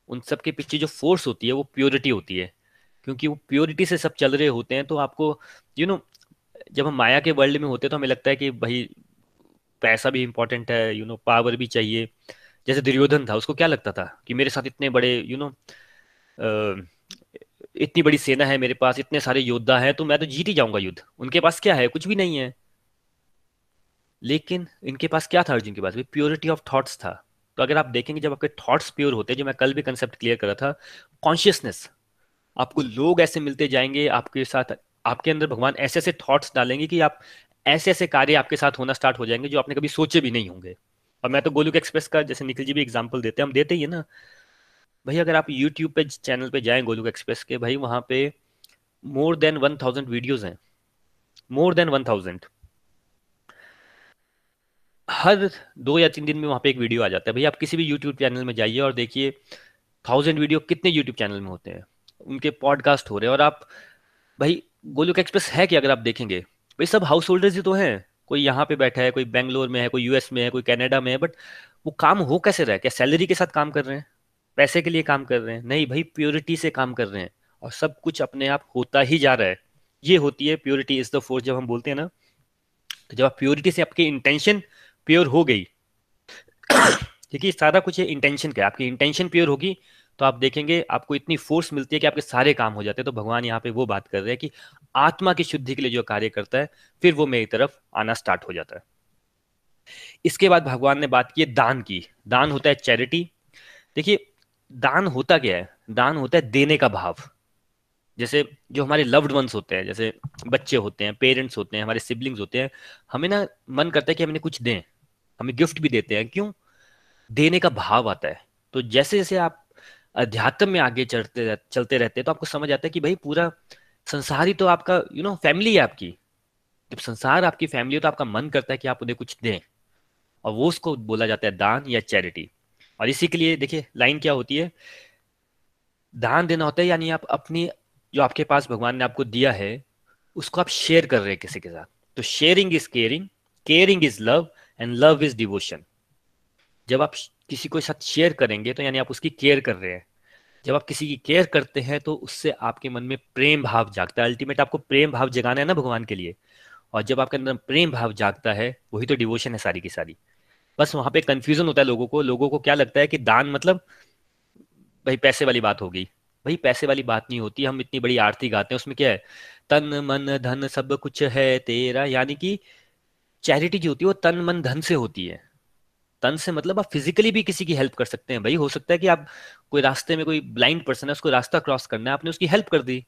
उन सब के पीछे जो फोर्स होती है वो प्योरिटी होती है। क्योंकि वो प्योरिटी से सब चल रहे होते हैं तो आपको यू you नो know, जब हम माया के वर्ल्ड में होते हैं तो हमें लगता है कि भाई पैसा भी इंपॉर्टेंट है यू नो पावर भी चाहिए। जैसे दुर्योधन था उसको क्या लगता था कि मेरे साथ इतने बड़े यू you नो know, इतनी बड़ी सेना है मेरे पास इतने सारे योद्धा हैं तो मैं तो जीत ही जाऊँगा युद्ध। उनके पास क्या है? कुछ भी नहीं है। लेकिन इनके पास क्या था अर्जुन के पास? प्योरिटी ऑफ़ थॉट्स था। तो अगर आप देखेंगे जब आपके थॉट्स प्योर होते हैं, जो मैं कल भी कंसेप्ट क्लियर कर था कॉन्शियसनेस आपको लोग ऐसे मिलते जाएँगे, आपके साथ, आपके अंदर भगवान ऐसे ऐसे थॉट्स डालेंगे कि आप ऐसे ऐसे कार्य आपके साथ होना स्टार्ट हो जाएँगे जो आपने कभी सोचे भी नहीं होंगे। और मैं तो गोलुक एक्सप्रेस का, जैसे निखिल जी भी एग्ज़ाम्पल देते हैं, हम देते ही है ना। भाई, अगर आप यूट्यूब पे चैनल पे जाएँ गोलुक एक्सप्रेस के, भाई, वहाँ पे more than one thousand videos हैं। मोर देन वन थाउज़ेंड हर दो या तीन दिन में वहाँ पे एक वीडियो आ जाता है। भाई आप किसी भी यूट्यूब चैनल में जाइए और देखिए थाउज़ेंड वीडियो कितने यूट्यूब चैनल में होते हैं। उनके पॉडकास्ट हो रहे हैं और आप, भाई, गोलुक एक्सप्रेस है कि अगर आप देखेंगे, भाई, सब हाउस होल्डर्स ही तो हैं। कोई यहाँ पे बैठा है, कोई बेंगलोर में है, कोई यूएस में है, कोई कनाडा में है बट वो काम हो कैसे रहा है? क्या सैलरी के साथ काम कर रहे हैं? पैसे के लिए काम कर रहे हैं? नहीं भाई प्योरिटी से काम कर रहे हैं। और सब कुछ अपने आप होता ही जा रहा है। ये होती है प्योरिटी इज़ द फोर्स जब हम बोलते हैं ना तो जब आप प्योरिटी से आपकी इंटेंशन प्योर हो गई। देखिए, सारा कुछ इंटेंशन का आपकी इंटेंशन प्योर होगी तो आप देखेंगे आपको इतनी फोर्स मिलती है कि आपके सारे काम हो जाते हैं। तो भगवान यहाँ पे वो बात कर रहे हैं कि आत्मा की शुद्धि के लिए जो कार्य करता है, फिर वो मेरी तरफ़ आना स्टार्ट हो जाता है। इसके बाद भगवान ने बात की दान की। दान होता है चैरिटी देखिए, दान होता क्या है? दान होता है देने का भाव। जैसे जो हमारे लव्ड वंस होते हैं, जैसे बच्चे होते हैं पेरेंट्स होते हैं, हमारे सिबलिंग्स होते हैं, हमें ना मन करता है कि हमें कुछ दें, हमें गिफ्ट भी देते हैं। क्यों? देने का भाव आता है। तो जैसे जैसे आप अध्यात्म में आगे चढ़ते चलते रहते हैं तो आपको समझ आता है कि भाई पूरा संसार ही तो आपका यू नो फैमिली है आपकी। जब संसार आपकी फैमिली हो तो आपका मन करता है कि आप उन्हें कुछ दें। और वो उसको बोला जाता है दान या चैरिटी और इसी के लिए देखिए लाइन क्या होती है? दान देना होता है, यानी आप अपनी जो आपके पास भगवान ने आपको दिया है, उसको आप शेयर कर रहे हैं किसी के साथ। तो sharing is caring caring is love and love is devotion जब आप किसी को साथ शेयर करेंगे तो यानी आप उसकी केयर कर रहे हैं। जब आप किसी की केयर करते हैं तो उससे आपके मन में प्रेम भाव जागता है। अल्टीमेट आपको प्रेम भाव जगाना है ना भगवान के लिए। और जब आपके अंदर प्रेम भाव जागता है, वही तो डिवोशन है सारी की सारी। बस वहाँ पे कंफ्यूजन होता है लोगों को। लोगों को क्या लगता है कि दान मतलब भाई पैसे वाली बात हो गई। भाई पैसे वाली बात नहीं होती हम इतनी बड़ी आरती गाते हैं उसमें क्या है? तन मन धन सब कुछ है तेरा यानी कि चैरिटी जो होती है वो तन मन धन से होती है। तन से मतलब आप फिजिकली भी किसी की हेल्प कर सकते हैं भाई। हो सकता है कि आप कोई रास्ते में कोई ब्लाइंड पर्सन है उसको रास्ता क्रॉस करना है आपने उसकी हेल्प कर दी।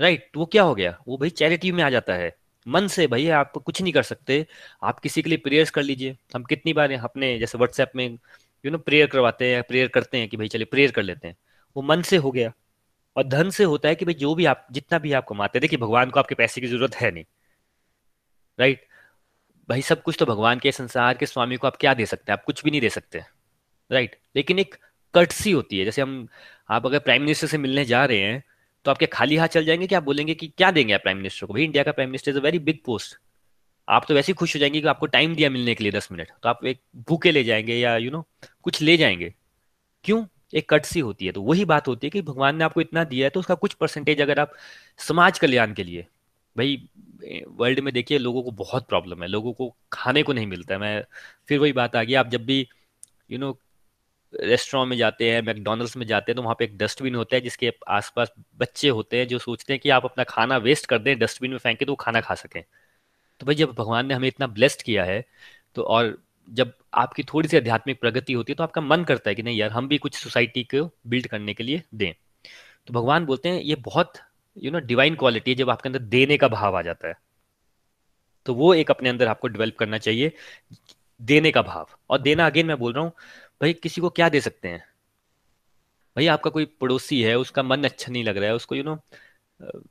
राइट right, वो क्या हो गया? वो भाई चैरिटी में आ जाता है। मन से भाई आप कुछ नहीं कर सकते। आप किसी के लिए प्रेयर्स कर लीजिए। हम कितनी बार अपने जैसे व्हाट्सएप में यू नो प्रेयर करवाते हैं प्रेयर करते हैं कि भाई चलिए प्रेयर कर लेते हैं। वो मन से हो गया और धन से होता है कि भाई जो भी आप जितना भी आप कमाते हैं देखिए भगवान को आपके पैसे की ज़रूरत है नहीं राइट भाई सब कुछ तो भगवान के संसार के स्वामी को आप क्या दे सकते हैं? आप कुछ भी नहीं दे सकते राइट लेकिन एक कटसी होती है जैसे हम आप अगर प्राइम मिनिस्टर से मिलने जा रहे हैं तो आपके खाली हाथ चल जाएँगे कि आप बोलेंगे कि क्या देंगे आप प्राइम मिनिस्टर को? भाई इंडिया का prime minister is a very big post आप तो वैसे ही खुश हो जाएँगे कि आपको टाइम दिया मिलने के लिए दस मिनट। तो आप एक भूखे ले जाएँगे या यू you नो know, कुछ ले जाएँगे। क्यों? एक कट सी होती है तो वही बात होती है कि भगवान ने आपको इतना दिया है तो उसका कुछ परसेंटेज अगर आप समाज कल्याण के लिए, भाई वर्ल्ड में देखिए, लोगों को बहुत प्रॉब्लम है, लोगों को खाने को नहीं मिलता है। मैं, फिर वही बात आ गई, आप जब भी यू नो रेस्टोरेंट में जाते हैं मैकडोनल्ड्स में जाते हैं तो वहाँ पे एक डस्टबिन होता है, जिसके आसपास बच्चे होते हैं, जो सोचते हैं कि आप अपना खाना वेस्ट कर दें डस्टबिन में फेंके तो वो खाना खा सकें। तो भाई, जब भगवान ने हमें इतना ब्लेस्ड किया है तो और जब आपकी थोड़ी सी आध्यात्मिक प्रगति होती है तो आपका मन करता है कि नहीं यार हम भी कुछ सोसाइटी को बिल्ड करने के लिए दें। तो भगवान बोलते हैं ये बहुत यू नो डिवाइन क्वालिटी है जब आपके अंदर देने का भाव आ जाता है। तो वो एक अपने अंदर आपको डेवलप करना चाहिए देने का भाव। और देना अगेन मैं बोल रहा हूँ भाई किसी को क्या दे सकते हैं? भाई आपका कोई पड़ोसी है उसका मन अच्छा नहीं लग रहा है उसको यू you नो know,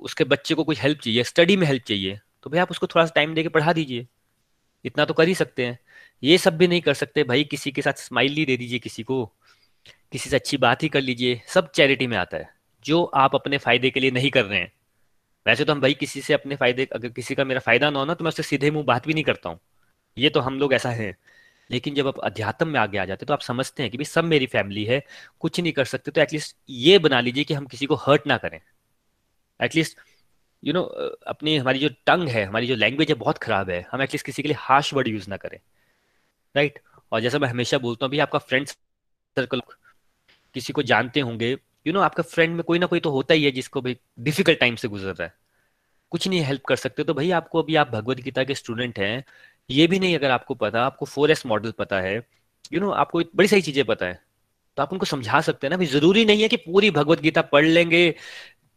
उसके बच्चे को कुछ हेल्प चाहिए स्टडी में हेल्प चाहिए तो भाई आप उसको थोड़ा सा टाइम देके पढ़ा दीजिए। इतना तो कर ही सकते हैं। ये सब भी नहीं कर सकते। भाई किसी के साथ स्माइल ही दे दीजिए किसी को। किसी से अच्छी बात ही कर लीजिए। सब चैरिटी में आता है। जो आप अपने फ़ायदे के लिए नहीं कर रहे हैं। वैसे तो हम भाई किसी से अपने फ़ायदे, अगर किसी का मेरा फ़ायदा ना हो ना तो मैं उससे सीधे मुँह बात भी नहीं करता हूँ। ये तो हम लोग ऐसा है। लेकिन जब आप अध्यात्म में आगे आ जाते तो आप समझते हैं कि भाई सब मेरी फैमिली है, कुछ नहीं कर सकते तो एटलीस्ट ये बना लीजिए कि हम किसी को हर्ट ना करें। एटलीस्ट यू नो अपनी हमारी जो टंग है हमारी जो लैंग्वेज है बहुत खराब है। हम एटलीस्ट किसी के लिए हार्श वर्ड यूज़ ना करें। Right right? और जैसा मैं हमेशा बोलता हूँ भाई आपका फ्रेंड सर्कल किसी को जानते होंगे। यू नो आपका फ्रेंड में कोई ना कोई तो होता ही है जिसको भाई डिफ़िकल्ट टाइम से गुजर रहा है। कुछ नहीं हेल्प कर सकते। तो भाई आपको अभी आप भगवत गीता के स्टूडेंट हैं। ये भी नहीं अगर आपको पता आपको फोर एस मॉडल पता है। यू you नो know, आपको बड़ी सारी चीज़ें पता है। तो आप उनको समझा सकते हैं ना भाई ज़रूरी नहीं है कि पूरी भगवत गीता पढ़ लेंगे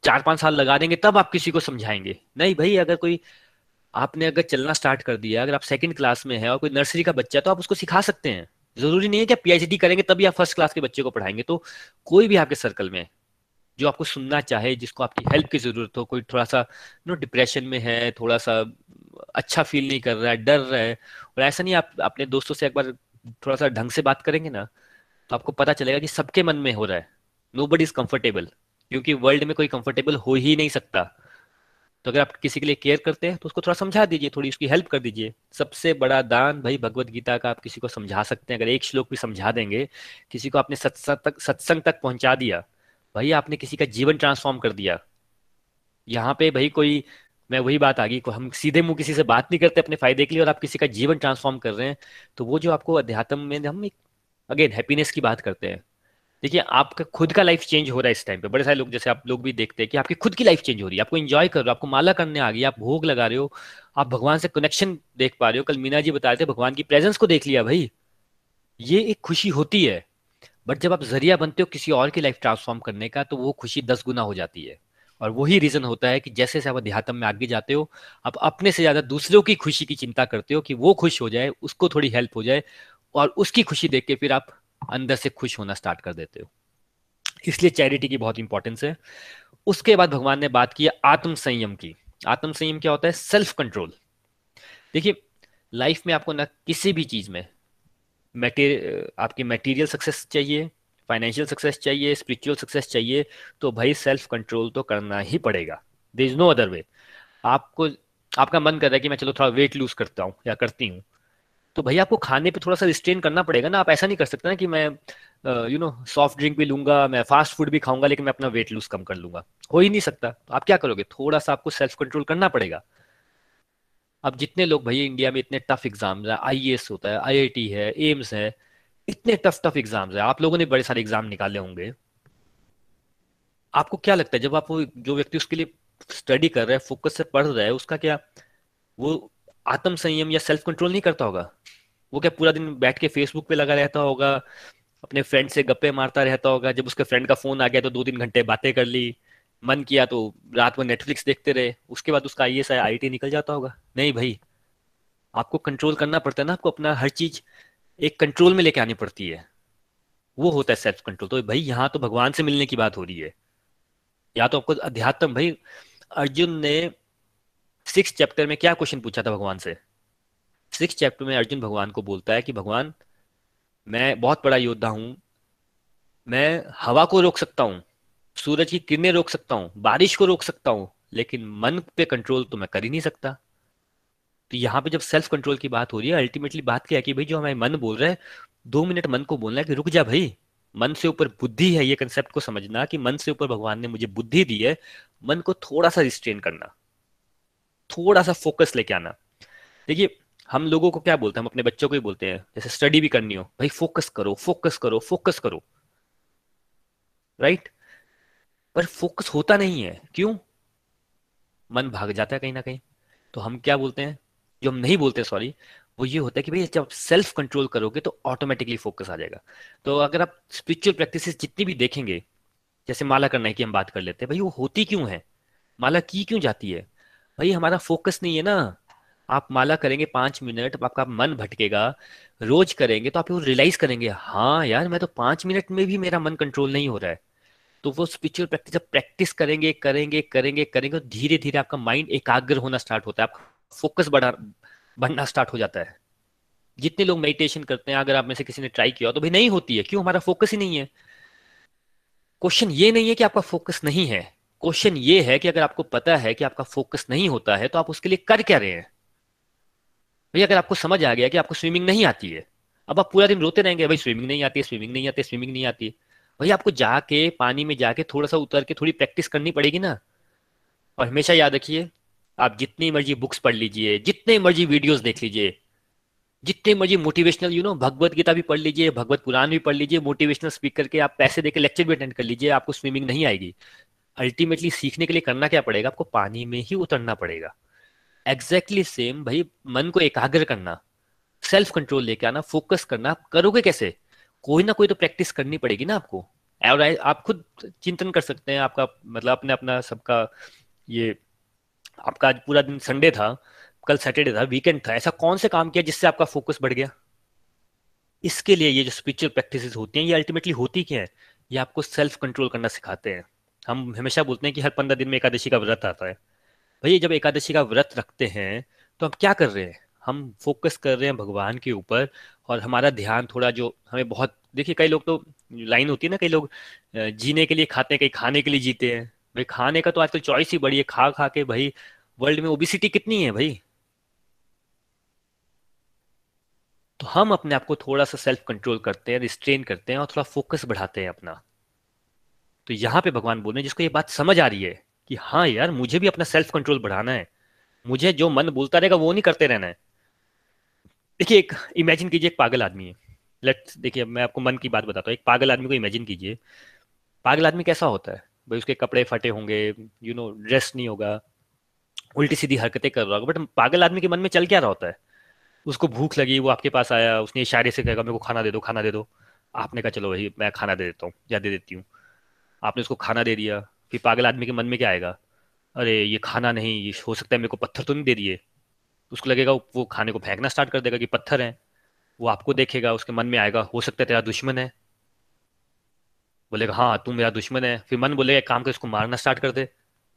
चार पाँच साल लगा देंगे, तब आप किसी को समझाएँगे। नहीं भाई, अगर कोई, आपने अगर चलना स्टार्ट कर दिया, अगर आप सेकंड क्लास में है और कोई नर्सरी का बच्चा है तो आप उसको सिखा सकते हैं। ज़रूरी नहीं है कि आप पीएचडी करेंगे तभी आप फ़र्स्ट क्लास के बच्चे को पढ़ाएँगे। तो कोई भी आपके सर्कल में, जो आपको सुनना चाहे, जिसको आपकी हेल्प की ज़रूरत हो, कोई थोड़ा सा नो डिप्रेशन में है थोड़ा सा अच्छा फील नहीं कर रहा है, डर रहा है, और ऐसा नहीं आप, अपने दोस्तों से एक बार थोड़ा सा ढंग से बात करेंगे ना तो आपको पता चलेगा कि सबके मन में हो रहा है। नो बडी इज़ कंफर्टेबल क्योंकि वर्ल्ड में कोई कंफर्टेबल हो ही नहीं सकता। तो अगर आप किसी के लिए केयर करते हैं तो उसको थोड़ा समझा दीजिए, थोड़ी उसकी हेल्प कर दीजिए। सबसे बड़ा दान भाई भगवत गीता का आप किसी को समझा सकते हैं। अगर एक श्लोक भी समझा देंगे, किसी को आपने सत्संग तक सत्संग तक पहुँचा दिया, भाई आपने किसी का जीवन ट्रांसफॉर्म कर दिया। यहाँ पे भाई कोई, मैं वही बात आ गई हम सीधे मुँह किसी से बात नहीं करते अपने फ़ायदे के लिए और आप किसी का जीवन ट्रांसफॉर्म कर रहे हैं तो वो जो आपको अध्यात्म में हम एक अगेन हैप्पीनेस की बात करते हैं। देखिए, आपका खुद का लाइफ चेंज हो रहा है इस टाइम पे। बड़े सारे लोग, जैसे आप लोग भी देखते हैं कि आपकी खुद की लाइफ चेंज हो रही है। आपको एंजॉय कर रहे हो, आपको माला करने आ गई, आप भोग लगा रहे हो, आप भगवान से कनेक्शन देख पा रहे हो। कल मीना जी बता रहे थे, भगवान की प्रेजेंस को देख लिया भाई। ये एक खुशी होती है। बट जब आप ज़रिया बनते हो किसी और की लाइफ ट्रांसफॉर्म करने का तो वो खुशी दस गुना हो जाती है। और वही रीजन होता है कि जैसे जैसे आप अध्यात्म में आगे जाते हो, आप अपने से ज़्यादा दूसरों की खुशी की चिंता करते हो कि वो खुश हो जाए, उसको थोड़ी हेल्प हो जाए, और उसकी खुशी देख के फिर आप अंदर से खुश होना स्टार्ट कर देते हो। इसलिए चैरिटी की बहुत इंपॉर्टेंस है। उसके बाद भगवान ने बात की आत्म संयम की। आत्म संयम क्या होता है? सेल्फ कंट्रोल देखिए लाइफ में आपको ना किसी भी चीज़ में मेटेरियल आपकी मटेरियल सक्सेस चाहिए फाइनेंशियल सक्सेस चाहिए स्पिरिचुअल सक्सेस चाहिए तो भाई सेल्फ कंट्रोल तो करना ही पड़ेगा। There is no other way आपको, आपका मन कर रहा है कि मैं चलो थोड़ा वेट लूज करता हूँ या करती हूँ। तो भैया आपको खाने पे थोड़ा सा रिस्ट्रेन करना पड़ेगा ना। आप ऐसा नहीं कर सकते ना कि मैं यू नो सॉफ्ट ड्रिंक भी लूँगा, मैं फास्ट फ़ूड भी खाऊँगा, लेकिन मैं अपना वेट लूज कम कर लूँगा। हो ही नहीं सकता। तो आप क्या करोगे? थोड़ा सा आपको सेल्फ कंट्रोल करना पड़ेगा। अब जितने लोग भैया इंडिया में इतने टफ एग्ज़ाम है आईएएस होता है आईआईटी है एम्स है, इतने टफ टफ एग्ज़ाम्स है, आप लोगों ने बड़े सारे एग्ज़ाम निकाले होंगे। आपको क्या लगता है, जब आप जो व्यक्ति उसके लिए स्टडी कर रहा है फोकस से पढ़ रहा है, उसका क्या वो आत्म संयम या सेल्फ कंट्रोल नहीं करता होगा? वो क्या पूरा दिन बैठ के फेसबुक पे लगा रहता होगा, अपने फ्रेंड से गप्पे मारता रहता होगा, जब उसके फ्रेंड का फ़ोन आ गया तो दो तीन घंटे बातें कर ली, मन किया तो रात में नेटफ्लिक्स देखते रहे, उसके बाद उसका आई एस आई निकल जाता होगा। नहीं भाई, आपको कंट्रोल करना पड़ता है ना, आपको अपना हर चीज़ एक कंट्रोल में लेके आनी पड़ती है। वो होता है सेल्फ कंट्रोल तो भाई यहाँ तो भगवान से मिलने की बात हो रही है। या तो आपको अध्यात्म, भाई अर्जुन ने सिक्स चैप्टर में क्या क्वेश्चन पूछा था भगवान से? सिक्स चैप्टर में अर्जुन भगवान को बोलता है कि, भगवान, मैं बहुत बड़ा योद्धा हूँ। मैं हवा को रोक सकता हूँ, सूरज की किरणें रोक सकता हूँ, बारिश को रोक सकता हूँ, लेकिन मन पे कंट्रोल तो मैं कर ही नहीं सकता। तो यहाँ पे जब सेल्फ कंट्रोल की बात हो रही है अल्टीमेटली बात क्या है कि, भाई, जो हमारे मन बोल रहा है, दो मिनट मन को बोलना है कि, रुक जा भाई, मन से ऊपर बुद्धि है ये कंसेप्ट को समझना कि, मन से ऊपर भगवान ने मुझे बुद्धि दी है, मन को थोड़ा सा रिस्ट्रेन करना, थोड़ा सा फोकस लेके आना। देखिए हम लोगों को क्या बोलते हैं? हम अपने बच्चों को ही बोलते हैं। जैसे स्टडी भी करनी हो, भाई फोकस करो फोकस करो फोकस करो। राइट पर फोकस होता नहीं है। क्यों? मन भाग जाता है कहीं ना कहीं। तो हम क्या बोलते हैं? जो हम नहीं बोलते सॉरी वो ये होता है कि भाई जब सेल्फ कंट्रोल करोगे तो ऑटोमेटिकली फोकस आ जाएगा। तो अगर आप स्पिरिचुअल प्रैक्टिस जितनी भी देखेंगे, जैसे माला करने की हम बात कर लेते हैं, भाई वो होती क्यों है? माला की क्यों जाती है? भाई हमारा फोकस नहीं है ना। आप माला करेंगे पाँच मिनट आपका मन भटकेगा, रोज करेंगे तो आप वो रियलाइज़ करेंगे हाँ यार, मैं तो पाँच मिनट में भी मेरा मन कंट्रोल नहीं हो रहा है। तो वो स्पिरिचुअल प्रैक्टिस जब प्रैक्टिस करेंगे करेंगे करेंगे करेंगे तो धीरे धीरे आपका माइंड एकाग्र होना स्टार्ट होता है, आपका फोकस बढ़ा, बढ़ना स्टार्ट हो जाता है। जितने लोग मेडिटेशन करते हैं, अगर आप में से किसी ने ट्राई किया तो भाई नहीं होती है, क्यों? हमारा फोकस ही नहीं है। क्वेश्चन ये नहीं है कि आपका फोकस नहीं है। क्वेश्चन ये है कि अगर आपको पता है कि आपका फोकस नहीं होता है तो आप उसके लिए कर क्या रहे हैं? भाई अगर आपको समझ आ गया कि आपको स्विमिंग नहीं आती है, अब आप पूरा दिन रोते रहेंगे, भाई स्विमिंग नहीं आती है स्विमिंग नहीं आती स्विमिंग नहीं आती भाई आपको जाके, पानी में जाके थोड़ा सा उतर के थोड़ी प्रैक्टिस करनी पड़ेगी ना। और हमेशा याद रखिए, आप जितनी मर्ज़ी बुक्स पढ़ लीजिए, जितने मर्ज़ी वीडियोस देख लीजिए, जितने मर्ज़ी motivational you know Bhagavad Gita भी पढ़ लीजिए, भगवत पुराण भी पढ़ लीजिए मोटिवेशनल स्पीकर के आप पैसे देकर लेक्चर भी अटेंड कर लीजिए, आपको स्विमिंग नहीं आएगी। अल्टीमेटली सीखने के लिए करना क्या पड़ेगा? आपको पानी में ही उतरना पड़ेगा। एग्जैक्टली exactly सेम भाई, मन को एकाग्र करना सेल्फ कंट्रोल लेके आना फोकस करना, आप करोगे कैसे? कोई ना कोई तो प्रैक्टिस करनी पड़ेगी ना आपको। और आप खुद चिंतन कर सकते हैं, आपका मतलब अपने अपना सबका ये, आपका आज पूरा दिन संडे था, कल सैटरडे था वीकेंड था, ऐसा कौन से काम किया जिससे आपका फोकस बढ़ गया? इसके लिए ये जो स्पिरिचुअल प्रैक्टिस होती हैं, ये अल्टीमेटली होती क्या है? ये आपको सेल्फ कंट्रोल करना सिखाते हैं। हम हमेशा बोलते हैं कि हर पंद्रह दिन में एकादशी का व्रत आता है। भैया, जब एकादशी का व्रत रखते हैं तो हम क्या कर रहे हैं? हम फोकस कर रहे हैं भगवान के ऊपर और हमारा ध्यान थोड़ा जो हमें बहुत, देखिए, कई लोग तो लाइन होती है ना, कई लोग जीने के लिए खाते हैं कई खाने के लिए जीते हैं। भाई, खाने का तो आजकल चॉइस ही बड़ी है, खा खा के भाई वर्ल्ड में ओबिसिटी कितनी है भाई? तो हम अपने आप को थोड़ा सा सेल्फ कंट्रोल करते हैं रिस्ट्रेन करते हैं और थोड़ा फोकस बढ़ाते हैं अपना। तो यहाँ पे भगवान बोल रहे हैं, जिसको ये बात समझ आ रही है कि हाँ यार, मुझे भी अपना सेल्फ कंट्रोल बढ़ाना है। मुझे जो मन बोलता रहेगा, वो नहीं करते रहना है। देखिए, एक इमेजिन कीजिए, एक पागल आदमी है। लेट्स देखिए, मैं आपको मन की बात बताता हूँ। एक पागल आदमी को इमेजिन कीजिए। पागल आदमी कैसा होता है? भाई, उसके कपड़े फटे होंगे यू नो ड्रेस नहीं होगा उल्टी सीधी हरकतें कर रहा होगा। बट पागल आदमी के मन में चल क्या रहा होता है? उसको भूख लगी, वो आपके पास आया, उसने इशारे से कहेगा मेरे को खाना दे दो, खाना दे दो। आपने कहा, चलो भाई, मैं खाना दे देता हूँ, या दे देती हूँ। आपने उसको खाना दे दिया फिर पागल आदमी के मन में क्या आएगा? अरे, ये खाना नहीं, ये हो सकता है मेरे को पत्थर तो नहीं दे दिए। उसको लगेगा, वो खाने को फेंकना स्टार्ट कर देगा कि पत्थर है। वो आपको देखेगा, उसके मन में आएगा, हो सकता है तेरा दुश्मन है। बोलेगा हाँ तू मेरा दुश्मन है। फिर मन बोलेगा काम कर, इसको मारना स्टार्ट कर दे,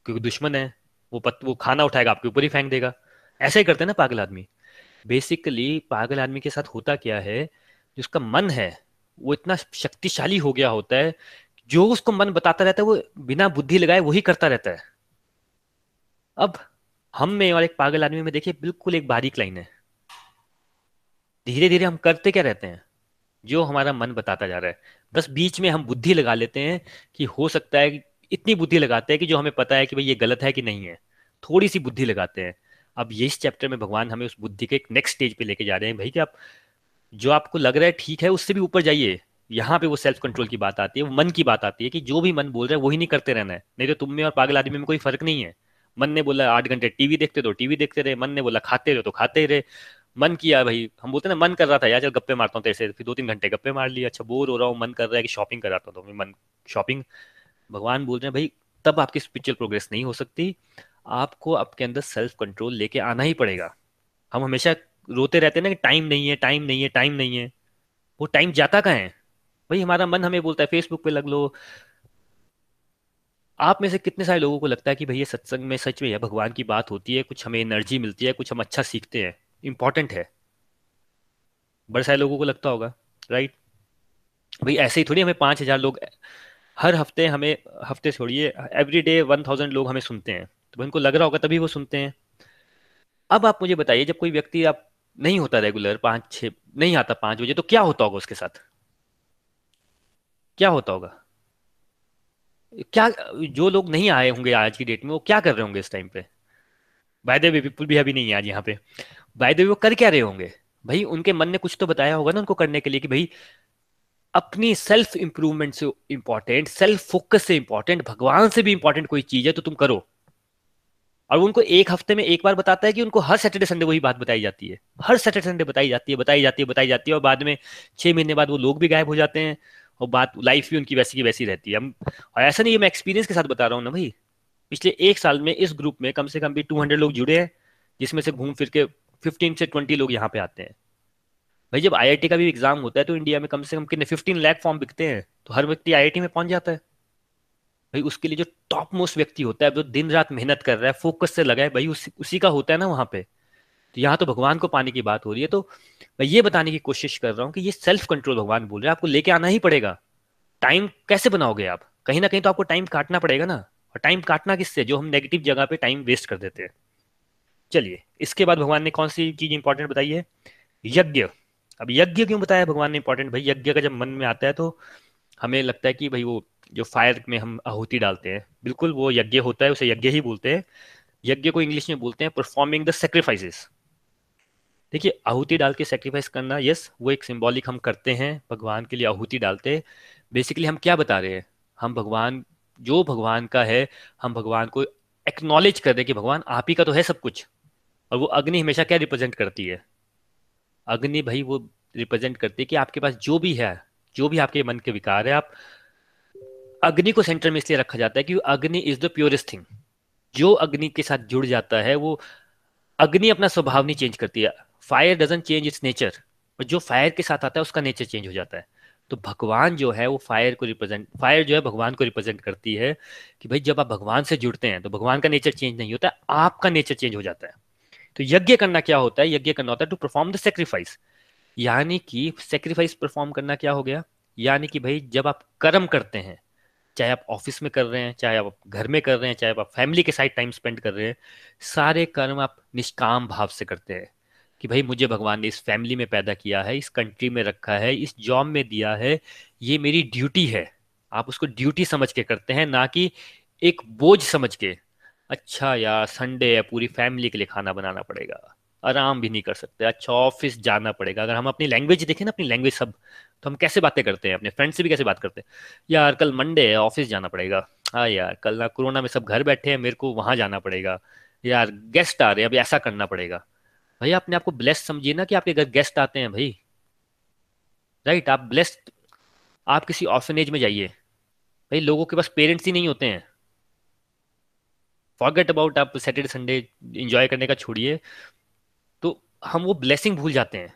क्योंकि दुश्मन है। वो पत, वो खाना उठाएगा, आपके ऊपर ही फेंक देगा। ऐसा ही करते हैं ना पागल आदमी। बेसिकली पागल आदमी के साथ होता क्या है जिसका मन है, वो इतना शक्तिशाली हो गया होता है जो उसको मन बताता रहता है, वो बिना बुद्धि लगाए वही करता रहता है। अब हम में और एक पागल आदमी में देखिए, बिल्कुल एक बारीक लाइन है। धीरे धीरे हम करते क्या रहते हैं? जो हमारा मन बताता जा रहा है। बस बीच में हम बुद्धि लगा लेते हैं कि हो सकता है इतनी बुद्धि लगाते हैं कि जो हमें पता है कि भाई ये गलत है कि नहीं है। थोड़ी सी बुद्धि लगाते हैं। अब ये इस चैप्टर में भगवान हमें उस बुद्धि के एक नेक्स्ट स्टेज पे लेके जा रहे हैं। भाई कि आप, जो आपको लग रहा है ठीक है, उससे भी ऊपर जाइए। यहाँ पे वो सेल्फ कंट्रोल की बात आती है, वो मन की बात आती है कि जो भी मन बोल रहा है, वही नहीं करते रहना है। नहीं तो तुम में और पागल आदमी में कोई फ़र्क नहीं है। मन ने बोला, आठ घंटे टीवी देखते तो टीवी देखते रहे। मन ने बोला, खाते रहे तो खाते रहे। मन किया, भाई, हम बोलते ना, मन कर रहा था, यार, चल गप्पे मारता हूँ तेरे से। फिर दो तीन घंटे गप्पे मार लिया अच्छा बोर हो रहा हूँ, मन कर रहा है कि शॉपिंग कराता हूँ। तो मन शॉपिंग भगवान बोल रहे हैं, भाई, तब आपकी स्पिरिचुअल प्रोग्रेस नहीं हो सकती। आपको आपके अंदर सेल्फ कंट्रोल लेके आना ही पड़ेगा। हम हमेशा रोते रहते हैं ना कि टाइम नहीं है टाइम नहीं है टाइम नहीं है। वो टाइम जाता कहाँ है? भाई हमारा मन हमें बोलता है फेसबुक पे लग लो। आप में से कितने सारे लोगों को लगता है कि भैया सत्संग में सच में है भगवान की बात होती है, कुछ हमें एनर्जी मिलती है, कुछ हम अच्छा सीखते हैं इंपॉर्टेंट है। बड़े सारे लोगों को लगता होगा राइट भाई ऐसे ही थोड़ी हमें पाँच हज़ार लोग, हर हफ़्ते हमें, हफ़्ते छोड़िए एवरी डे वन थाउज़ेंड लोग हमें सुनते हैं। तो उनको लग रहा होगा तभी वो सुनते हैं। अब आप मुझे बताइए, जब कोई व्यक्ति आप, नहीं होता रेगुलर पाँच छः नहीं आता पाँच बजे तो क्या होता होगा उसके साथ? क्या होता होगा? क्या, जो लोग नहीं आए होंगे आज की डेट में, वो क्या कर रहे होंगे इस टाइम पे? बाय द वे विपुल भी अभी नहीं है आज यहाँ पे। बाय द वे वो कर क्या रहे होंगे? भाई, उनके मन ने कुछ तो बताया होगा ना उनको करने के लिए कि भाई, अपनी सेल्फ इंप्रूवमेंट से इंपॉर्टेंट सेल्फ फोकस से इंपॉर्टेंट भगवान से भी इंपॉर्टेंट कोई चीज़ है तो तुम करो। और उनको एक हफ़्ते में एक बार बताता है कि उनको हर सैटरडे संडे वही बात बताई जाती है। हर सैटरडे संडे बताई जाती है, बताई जाती है, बताई जाती है और बाद में छह महीने बाद वो लोग भी गायब हो जाते हैं। और बात लाइफ भी उनकी वैसी की वैसी रहती है। हम और ऐसा नहीं है मैं एक्सपीरियंस के साथ बता रहा हूँ ना भाई। पिछले एक साल में इस ग्रुप में कम से कम भी टू हंड्रेड लोग जुड़े हैं जिसमें से घूम फिर के फिफ्टीन से ट्वेंटी लोग यहाँ पे आते हैं। भाई जब आईआईटी का भी एग्ज़ाम होता है तो इंडिया में कम से कम कितने फिफ्टीन लाख फॉर्म बिकते हैं तो हर व्यक्ति आईआईटी में पहुँच जाता है। भाई उसके लिए जो टॉप मोस्ट व्यक्ति होता है जो दिन रात मेहनत कर रहा है फोकस से लगा है भाई उसी, उसी का होता है ना वहाँ पे। तो यहाँ तो भगवान को पाने की बात हो रही है तो मैं ये बताने की कोशिश कर रहा हूँ कि ये सेल्फ कंट्रोल भगवान बोल रहे हैं, आपको लेके आना ही पड़ेगा। टाइम कैसे बनाओगे आप? कहीं ना कहीं तो आपको टाइम काटना पड़ेगा ना। और टाइम काटना किससे? जो हम नेगेटिव जगह पे टाइम वेस्ट कर देते हैं। चलिए, इसके बाद भगवान ने कौन सी चीज़ इंपॉर्टेंट बताई है? यज्ञ। अब यज्ञ क्यों बताया भगवान ने इंपॉर्टेंट भाई यज्ञ का जब मन में आता है तो हमें लगता है कि भाई वो जो फायर में हम आहुति डालते हैं, बिल्कुल वो यज्ञ होता है, उसे यज्ञ ही बोलते हैं। यज्ञ को इंग्लिश में बोलते हैं परफॉर्मिंग द सेक्रीफाइसेस देखिए, आहुति डाल के सेक्रीफाइस करना यस वो एक सिंबॉलिक हम करते हैं, भगवान के लिए आहुति डालते बेसिकली हम क्या बता रहे हैं? हम भगवान, जो भगवान का है, हम भगवान को एक्नॉलेज कर दे कि भगवान आप ही का तो है सब कुछ, और वो अग्नि हमेशा क्या रिप्रेजेंट करती है? अग्नि भाई वो रिप्रेजेंट करती है कि आपके पास जो भी है, जो भी आपके मन के विकार है, आप अग्नि को सेंटर में इसलिए रखा जाता है कि अग्नि इज़ द प्योरेस्ट थिंग जो अग्नि के साथ जुड़ जाता है, वो अग्नि अपना स्वभाव नहीं चेंज करती है। Fire doesn't change its nature और जो फायर के साथ आता है, उसका नेचर चेंज हो जाता है। तो भगवान जो है, वो फायर को रिप्रेजेंट फायर जो है, भगवान को रिप्रेजेंट करती है कि भाई जब आप भगवान से जुड़ते हैं तो भगवान का नेचर चेंज नहीं होता, आपका नेचर चेंज हो जाता है। तो यज्ञ करना क्या होता है? यज्ञ करना होता है टू परफॉर्म द सेक्रीफाइस यानी कि सेक्रीफाइस परफॉर्म करना क्या हो गया? यानी कि भाई जब आप कर्म करते हैं, चाहे आप ऑफ़िस में कर रहे हैं, चाहे आप घर में कर रहे हैं, चाहे आप फैमिली के साथ टाइम स्पेंड कर रहे हैं, सारे कर्म आप निष्काम भाव से करते हैं। कि भाई मुझे भगवान ने इस फैमिली में पैदा किया है, इस कंट्री में रखा है, इस जॉब में दिया है, ये मेरी ड्यूटी है। आप उसको ड्यूटी समझ के करते हैं, ना कि एक बोझ समझ के। अच्छा यार संडे है, पूरी फैमिली के लिए खाना बनाना पड़ेगा। आराम भी नहीं कर सकते। अच्छा ऑफ़िस जाना पड़ेगा। अगर हम अपनी लैंग्वेज देखें ना, अपनी लैंग्वेज सब तो हम कैसे बातें करते हैं? अपने फ्रेंड से भी कैसे बात करते हैं? यार, कल मंडे है, ऑफ़िस जाना पड़ेगा। हाँ यार, कल ना कोरोना में सब घर बैठे हैं, मेरे को वहाँ जाना पड़ेगा। यार गेस्ट आ रहे हैं, अभी ऐसा करना पड़ेगा। भाई, अपने आपको ब्लेस्ड समझिए ना कि आपके घर गेस्ट आते हैं भाई। राइट आप ब्लेस्ड आप किसी ऑर्फनेज में जाइए। भाई, लोगों के पास पेरेंट्स ही नहीं होते हैं। फॉरगेट अबाउट आप सैटरडे संडे इंजॉय करने का छोड़िए। तो हम वो ब्लेसिंग भूल जाते हैं।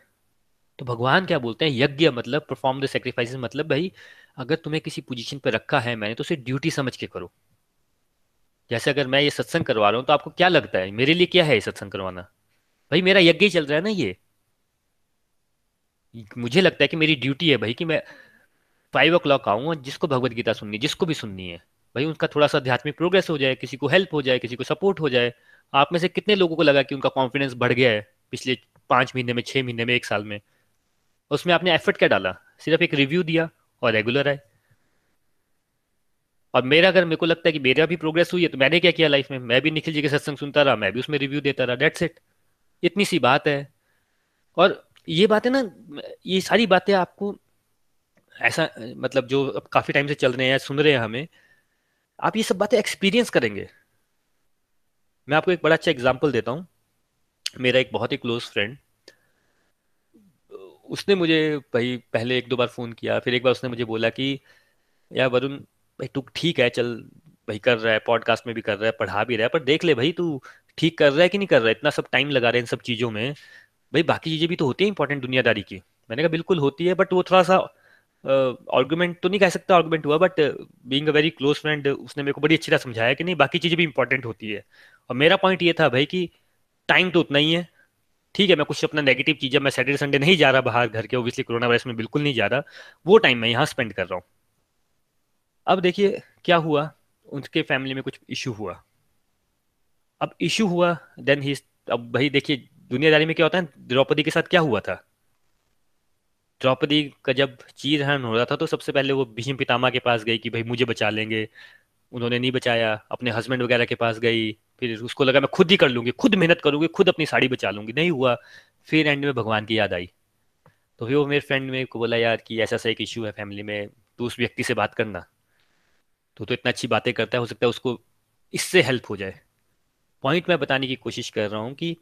तो भगवान क्या बोलते हैं? यज्ञ मतलब परफॉर्म द सेक्रीफाइस मतलब भाई, अगर तुम्हें किसी पोजीशन पर रखा है मैंने तो उसे ड्यूटी समझ के करो। जैसे अगर मैं ये सत्संग करवा रहा हूँ तो आपको क्या लगता है? मेरे लिए क्या है ये सत्संग करवाना? भाई मेरा यज्ञ ही चल रहा है ना ये। मुझे लगता है कि मेरी ड्यूटी है भाई कि मैं फाइव ओ क्लॉक आऊँ जिसको भगवत गीता सुननी जिसको भी सुननी है। भाई उनका थोड़ा सा आध्यात्मिक प्रोग्रेस हो जाए, किसी को हेल्प हो जाए, किसी को सपोर्ट हो जाए। आप में से कितने लोगों को लगा कि उनका कॉन्फिडेंस बढ़ गया है पिछले पाँच महीने में छः महीने में, एक साल में? उसमें आपने एफर्ट क्या डाला? सिर्फ़ एक रिव्यू दिया और रेगुलर आए। और मेरा अगर मेरे को लगता है कि मेरा भी प्रोग्रेस हुई है तो मैंने क्या किया लाइफ में? मैं भी निखिल जी के सत्संग सुनता रहा, मैं भी उसमें रिव्यू देता रहा डेट्स इट इतनी सी बात है। और ये बातें ना, ये सारी बातें आपको ऐसा मतलब जो अब काफ़ी टाइम से चल रहे हैं सुन रहे हैं हमें, आप ये सब बातें एक्सपीरियंस करेंगे। मैं आपको एक बड़ा अच्छा एग्ज़ाम्पल देता हूँ। मेरा एक बहुत ही क्लोज फ्रेंड उसने मुझे भाई पहले एक दो बार फ़ोन किया, फिर एक बार उसने मुझे बोला कि, यार वरुण, भाई तू ठीक है, चल, भाई कर रहा है पॉडकास्ट में भी कर रहा है, पढ़ा भी रहा है, पर देख ले भाई तू ठीक कर रहा है कि नहीं कर रहा है? इतना सब टाइम लगा रहे हैं इन सब चीज़ों में। भाई बाकी चीज़ें भी तो होती है इंपॉर्टेंट दुनियादारी की। मैंने कहा बिल्कुल होती है बट वो थोड़ा सा आर्गूमेंट uh, तो नहीं कह सकता आर्गूमेंट हुआ but being a very close friend उसने मेरे को बड़ी अच्छी तरह समझाया कि नहीं बाकी चीज़ें भी इंपॉर्टेंट होती है। और मेरा पॉइंट ये था भाई कि टाइम तो उतना ही है। ठीक है मैं कुछ अपना नेगेटिव चीज़ें मैं सैटरडे संडे नहीं जा रहा बाहर घर के ओबियसली कोरोना वायरस में बिल्कुल नहीं जा रहा। वो टाइम मैं यहाँ स्पेंड कर रहा हूँ। अब देखिए क्या हुआ? उनके फैमिली में कुछ इशू हुआ। अब इशू हुआ देन ही अब भाई देखिए दुनियादारी में क्या होता है, द्रौपदी के साथ क्या हुआ था? द्रौपदी का जब चीर हरण हो रहा था तो सबसे पहले वो भीष्म पितामा के पास गई कि भाई मुझे बचा लेंगे। उन्होंने नहीं बचाया, अपने हस्बैंड वगैरह के पास गई। फिर उसको लगा, मैं खुद ही कर लूँगी, खुद मेहनत करूँगी, खुद अपनी साड़ी बचा लूँगी। नहीं हुआ। फिर एंड में भगवान की याद आई। तो फिर वो मेरे फ्रेंड मेरे को बोला, यार, कि ऐसा सा एक इशू है फैमिली में तो उस व्यक्ति से बात करना। तो तो इतना अच्छी बातें करता है, हो सकता है उसको इससे हेल्प हो जाए। पॉइंट मैं बताने की कोशिश कर रहा हूँ कि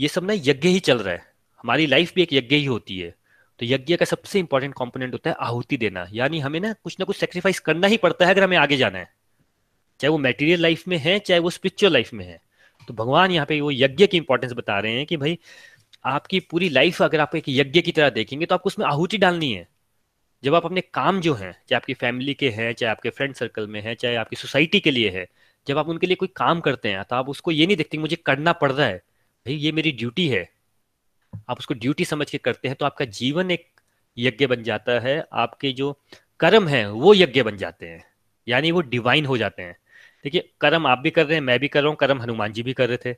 ये सब ना यज्ञ ही चल रहा है। हमारी लाइफ भी एक यज्ञ ही होती है। तो यज्ञ का सबसे इंपॉर्टेंट कॉम्पोनेंट होता है आहुति देना। यानी हमें ना कुछ ना कुछ सेक्रीफाइस करना ही पड़ता है अगर हमें आगे जाना है। चाहे वो मेटीरियल लाइफ में है, चाहे वो स्पिरिचुअल लाइफ में है। तो भगवान यहाँ पे वो यज्ञ की इंपॉर्टेंस बता रहे हैं कि भाई, आपकी पूरी लाइफ अगर आप एक यज्ञ की तरह देखेंगे तो आपको उसमें आहुति डालनी है। जब आप अपने काम जो हैं, चाहे आपकी फैमिली के हैं, चाहे आपके फ्रेंड सर्कल में है, चाहे आपकी सोसाइटी के लिए है जब आप उनके लिए कोई काम करते हैं तो आप उसको ये नहीं देखते मुझे करना पड़ रहा है। भाई, ये मेरी ड्यूटी है। आप उसको ड्यूटी समझ के करते हैं तो आपका जीवन एक यज्ञ बन जाता है। आपके जो कर्म है, वो यज्ञ बन जाते हैं। यानी वो डिवाइन हो जाते हैं। देखिए, कर्म आप भी कर रहे हैं, मैं भी कर रहा हूँ, कर्म हनुमान जी भी कर रहे थे।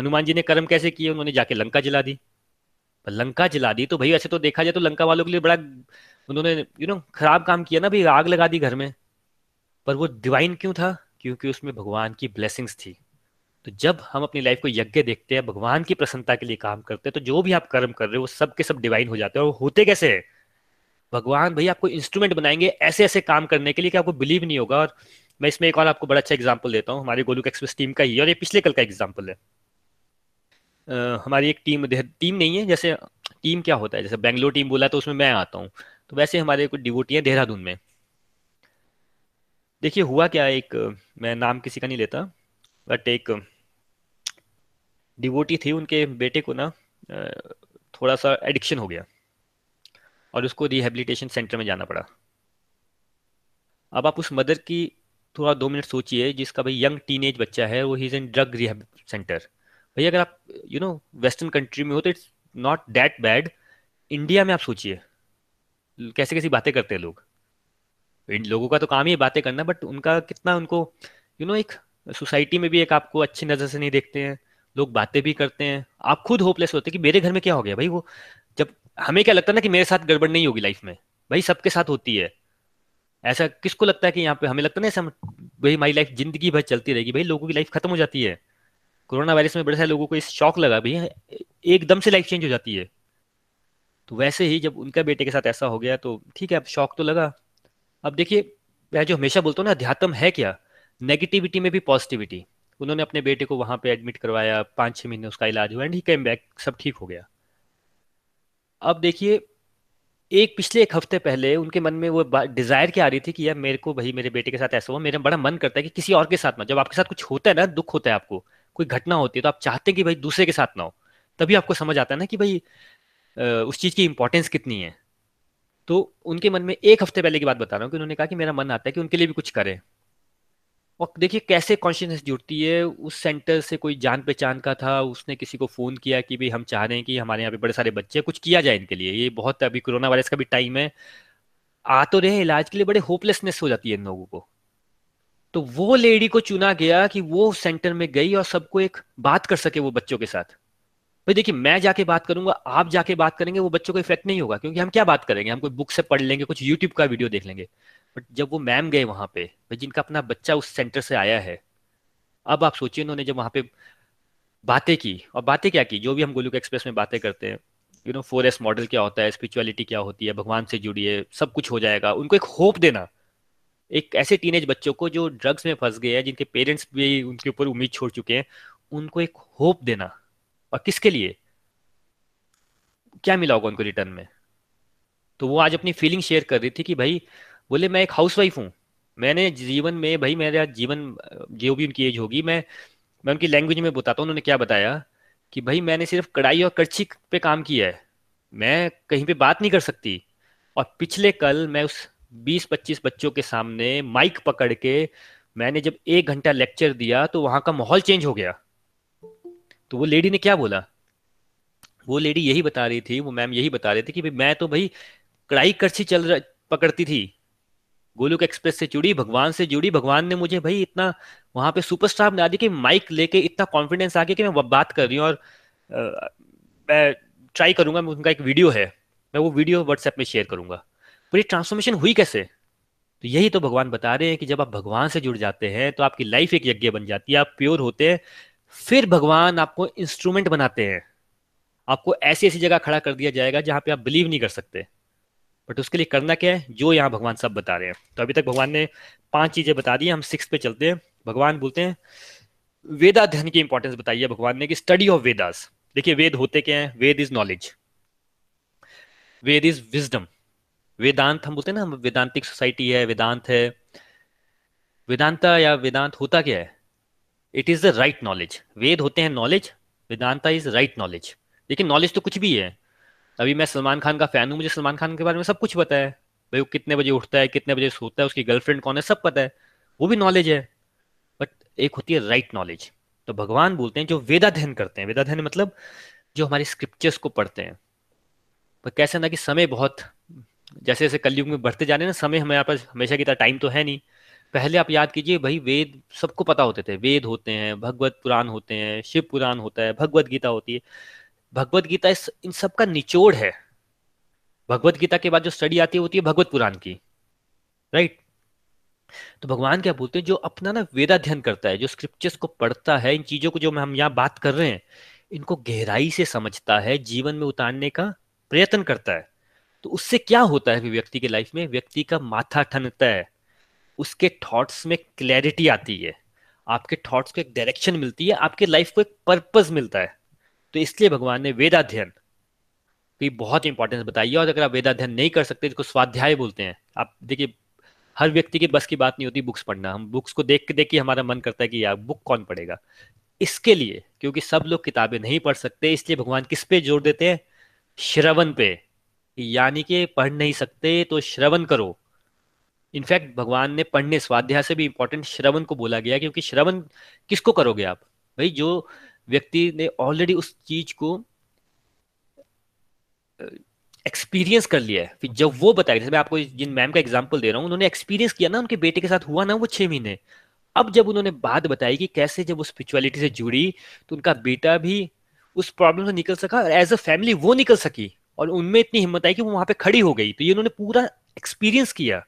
हनुमान जी ने कर्म कैसे किए? उन्होंने जाके लंका जला दी। लंका जला दी तो भाई, ऐसे तो देखा जाए तो लंका वालों के लिए बड़ा, उन्होंने यू नो खराब काम किया ना, भाई, आग लगा दी घर में। पर वो डिवाइन क्यों था? क्योंकि उसमें भगवान की ब्लेसिंग्स थी। तो जब हम अपनी लाइफ को यज्ञ देखते हैं भगवान की प्रसन्नता के लिए काम करते हैं तो जो भी आप कर्म कर रहे हो वो सब के सब डिवाइन हो जाते हैं। और होते कैसे है? भगवान भाई आपको इंस्ट्रूमेंट बनाएँगे ऐसे ऐसे काम करने के लिए कि आपको बिलीव नहीं होगा। और मैं इसमें एक और आपको बड़ा अच्छा एग्ज़ाम्पल देता हूँ। हमारे गोलुक एक्सप्रेस टीम का ही और ये पिछले कल का एग्ज़ाम्पल है। uh, हमारी एक टीम टीम नहीं है जैसे टीम क्या होता है? जैसे बेंगलोर टीम बोला तो उसमें मैं आता हूँ। तो वैसे हमारे कुछ डिवोटी हैं देहरादून में। देखिए, हुआ क्या, एक, मैं नाम किसी का नहीं लेता बट एक डिवोटी थी उनके बेटे को ना थोड़ा सा एडिक्शन हो गया और उसको रिहेबिलिटेशन सेंटर में जाना पड़ा। अब आप उस मदर की थोड़ा दो मिनट सोचिए, जिसका भाई यंग टीनेज बच्चा है, वो is in drug rehab centre भाई, अगर आप यू नो वेस्टर्न कंट्री में हो तो it's not that bad India में आप सोचिए कैसे कैसी बातें करते हैं लोग। इन लोगों का तो काम ही बातें करना बट उनका कितना उनको यू नो एक सोसाइटी में भी एक आपको अच्छी नज़र से नहीं देखते हैं, लोग बातें भी करते हैं। आप खुद होपलेस होते हैं कि मेरे घर में क्या हो गया? भाई वो जब हमें क्या लगता है ना कि मेरे साथ गड़बड़ नहीं होगी लाइफ में? भाई सबके साथ होती है। ऐसा किसको लगता है कि यहाँ पे हमें लगता है ना ऐसा भाई हमारी लाइफ ज़िंदगी भर चलती रहेगी, भाई लोगों की लाइफ खत्म हो जाती है। कोरोना वायरस में बड़े सारे लोगों को इस शौक लगा, भाई एकदम से लाइफ चेंज हो जाती है। तो वैसे ही जब उनका बेटे के साथ ऐसा हो गया तो ठीक है, अब शौक तो लगा। अब देखिए, मैं जो हमेशा बोलता हूँ ना, अध्यात्म है क्या? नेगेटिविटी में भी पॉजिटिविटी उन्होंने अपने बेटे को वहाँ पे एडमिट करवाया पाँच छः महीने उसका इलाज हुआ एंड ही केम बैक सब ठीक हो गया। अब देखिए, एक पिछले एक हफ़्ते पहले उनके मन में वो डिज़ायर क्या आ रही थी कि यार मेरे को भाई, मेरे बेटे के साथ ऐसा हुआ, मेरा बड़ा मन करता है कि किसी और के साथ ना, जब आपके साथ कुछ होता है ना, दुख होता है आपको, कोई घटना होती है तो आप चाहते हैं कि भाई दूसरे के साथ ना हो, तभी आपको समझ आता है ना कि भाई उस चीज़ की इंपॉर्टेंस कितनी है। तो उनके मन में एक हफ़्ते पहले की बात बता रहा हूँ कि उन्होंने कहा कि मेरा मन आता है कि उनके लिए भी कुछ करें। और देखिए कैसे कॉन्शियसनेस जुड़ती है, उस सेंटर से कोई जान पहचान का था, उसने किसी को फ़ोन किया कि भाई हम चाह रहे हैं कि हमारे यहाँ पे बड़े सारे बच्चे कुछ किया जाए इनके लिए। ये बहुत अभी कोरोना वायरस का भी टाइम है। आ तो रहे इलाज के लिए बड़े होपलेसनेस हो जाती है इन लोगों को। तो वो लेडी को चुना गया कि वो सेंटर में गई और सबको एक बात कर सके वो बच्चों के साथ। भाई देखिए, मैं जाके बात करूँगा, आप जाके बात करेंगे, वो बच्चों को इफ़ेक्ट नहीं होगा, क्योंकि हम क्या बात करेंगे? हम कोई बुक से पढ़ लेंगे, कुछ यूट्यूब का वीडियो देख लेंगे। बट जब वो मैम गए वहाँ पे, भाई जिनका अपना बच्चा उस सेंटर से आया है, अब आप सोचिए उन्होंने जब वहाँ पे बातें की, और बातें क्या की? जो भी हम गोलुक एक्सप्रेस में बातें करते हैं you know four S model क्या होता है स्पिरिचुअलिटी क्या होती है, भगवान से जुड़िए सब कुछ हो जाएगा। उनको एक होप देना। एक ऐसे टीनेज बच्चों को जो ड्रग्स में फंस गए हैं, जिनके पेरेंट्स भी उनके ऊपर उम्मीद छोड़ चुके हैं, उनको एक होप देना। और किसके लिए? क्या मिला होगा उनको रिटर्न में? तो वो आज अपनी फीलिंग शेयर कर रही थी कि भाई, बोले, मैं एक हाउस वाइफ हूँ। मैंने जीवन में, भाई, मेरा जीवन, जो भी उनकी एज होगी, मैं मैं उनकी लैंग्वेज में बताता हूँ, उन्होंने क्या बताया? कि भाई, मैंने सिर्फ़ कढ़ाई और कड़छी पे काम किया है। मैं कहीं पे बात नहीं कर सकती। और पिछले कल मैं उस 20-25 बच्चों के सामने माइक पकड़ के मैंने जब एक घंटा लेक्चर दिया तो वहाँ का माहौल चेंज हो गया। तो वो लेडी ने क्या बोला? वो लेडी यही बता रही थी वो मैम यही बता रही थी कि भाई मैं तो भाई कड़ाई करछी चल रहा पकड़ती थी। गोलुक एक्सप्रेस से जुड़ी भगवान से जुड़ी भगवान ने मुझे भाई इतना वहाँ पे सुपरस्टार बना दी कि माइक लेके इतना कॉन्फिडेंस आ गया कि मैं बात कर रही हूँ और आ, मैं ट्राई करूँगा उनका एक वीडियो है मैं वो वीडियो व्हाट्सएप में शेयर करूँगा। पर ये ट्रांसफॉर्मेशन हुई कैसे? तो यही तो भगवान बता रहे हैं कि जब आप भगवान से जुड़ जाते हैं तो आपकी लाइफ एक यज्ञ बन जाती है आप प्योर होते हैं फिर भगवान आपको इंस्ट्रूमेंट बनाते हैं। आपको ऐसी ऐसी जगह खड़ा कर दिया जाएगा जहाँ पे आप बिलीव नहीं कर सकते। बट उसके लिए करना क्या है? जो यहाँ भगवान सब बता रहे हैं। तो अभी तक भगवान ने पाँच चीज़ें बता दी, हम सिक्स पे चलते हैं। भगवान बोलते हैं वेदाध्ययन की इंपॉर्टेंस बताइए भगवान ने कि स्टडी ऑफ़ वेदास देखिए, वेद होते क्या है? Veda is knowledge Veda is wisdom Vedanta, हम बोलते हैं ना, वेदांतिक सोसाइटी है, वेदांत है। वेदांता या वेदांत होता क्या है? It is the right knowledge Veda होते हैं knowledge Vedanta is right knowledge लेकिन नॉलेज तो कुछ भी है। अभी मैं सलमान खान का फ़ैन हूँ, मुझे सलमान खान के बारे में सब कुछ पता है। भाई वो कितने बजे उठता है, कितने बजे सोता है, उसकी गर्लफ्रेंड कौन है, सब पता है। वो भी नॉलेज है। बट एक होती है राइट नॉलेज तो भगवान बोलते हैं जो वेदाध्ययन करते हैं। वेदाध्ययन मतलब जो हमारे स्क्रिप्चर्स को पढ़ते हैं। पर कैसे ना कि समय बहुत जैसे जैसे कलयुग में बढ़ते जा रहे हैं ना, समय हमारे पास हमेशा की तरह टाइम तो है नहीं। पहले आप याद कीजिए, भाई वेद सबको पता होते थे। वेद होते हैं, भगवत पुराण होते हैं, शिव पुराण होता है, भगवत गीता होती है। भगवत गीता इस, इन सब का निचोड़ है। भगवत गीता के बाद जो स्टडी आती होती है भगवत पुराण की। राइट तो भगवान क्या बोलते हैं, जो अपना ना वेदाध्ययन करता है, जो स्क्रिप्चर्स को पढ़ता है, इन चीज़ों को जो हम यहाँ बात कर रहे हैं, इनको गहराई से समझता है, जीवन में उतारने का प्रयत्न करता है। तो उससे क्या होता है व्यक्ति के लाइफ में? व्यक्ति का माथा ठनता है। उसके थॉट्स में क्लैरिटी आती है। आपके थॉट्स को एक डायरेक्शन मिलती है, आपके लाइफ को एक पर्पज मिलता है। तो इसलिए भगवान ने वेदाध्ययन की बहुत इंपॉर्टेंस बताई है। और अगर आप वेदाध्ययन नहीं कर सकते इसको स्वाध्याय बोलते हैं, आप देखिए, हर व्यक्ति की बस की बात नहीं होती बुक्स पढ़ना। हम बुक्स को देख के देख के हमारा मन करता है कि यार बुक कौन पढ़ेगा? इसके लिए, क्योंकि सब लोग किताबें नहीं पढ़ सकते, इसलिए भगवान किस पे ज़ोर देते हैं? श्रवण पे। यानी कि पढ़ नहीं सकते तो श्रवण करो। इनफैक्ट भगवान ने पढ़ने, स्वाध्याय से भी इंपॉर्टेंट श्रवण को बोला गया, क्योंकि श्रवण किसको करोगे आप? भाई, जो व्यक्ति ने ऑलरेडी उस चीज़ को एक्सपीरियंस कर लिया है, फिर जब वो बताएगा, जैसे मैं आपको जिन मैम का एग्जांपल दे रहा हूँ, उन्होंने एक्सपीरियंस किया ना, उनके बेटे के साथ हुआ ना वो छह महीने। अब जब उन्होंने बात बताई कि कैसे जब वो स्पिरिचुअलिटी से जुड़ी तो उनका बेटा भी उस प्रॉब्लम से निकल सका और एज अ फैमिली वो निकल सकी। और उनमें इतनी हिम्मत आई कि वो वहाँ पे खड़ी हो गई। तो ये उन्होंने पूरा एक्सपीरियंस किया।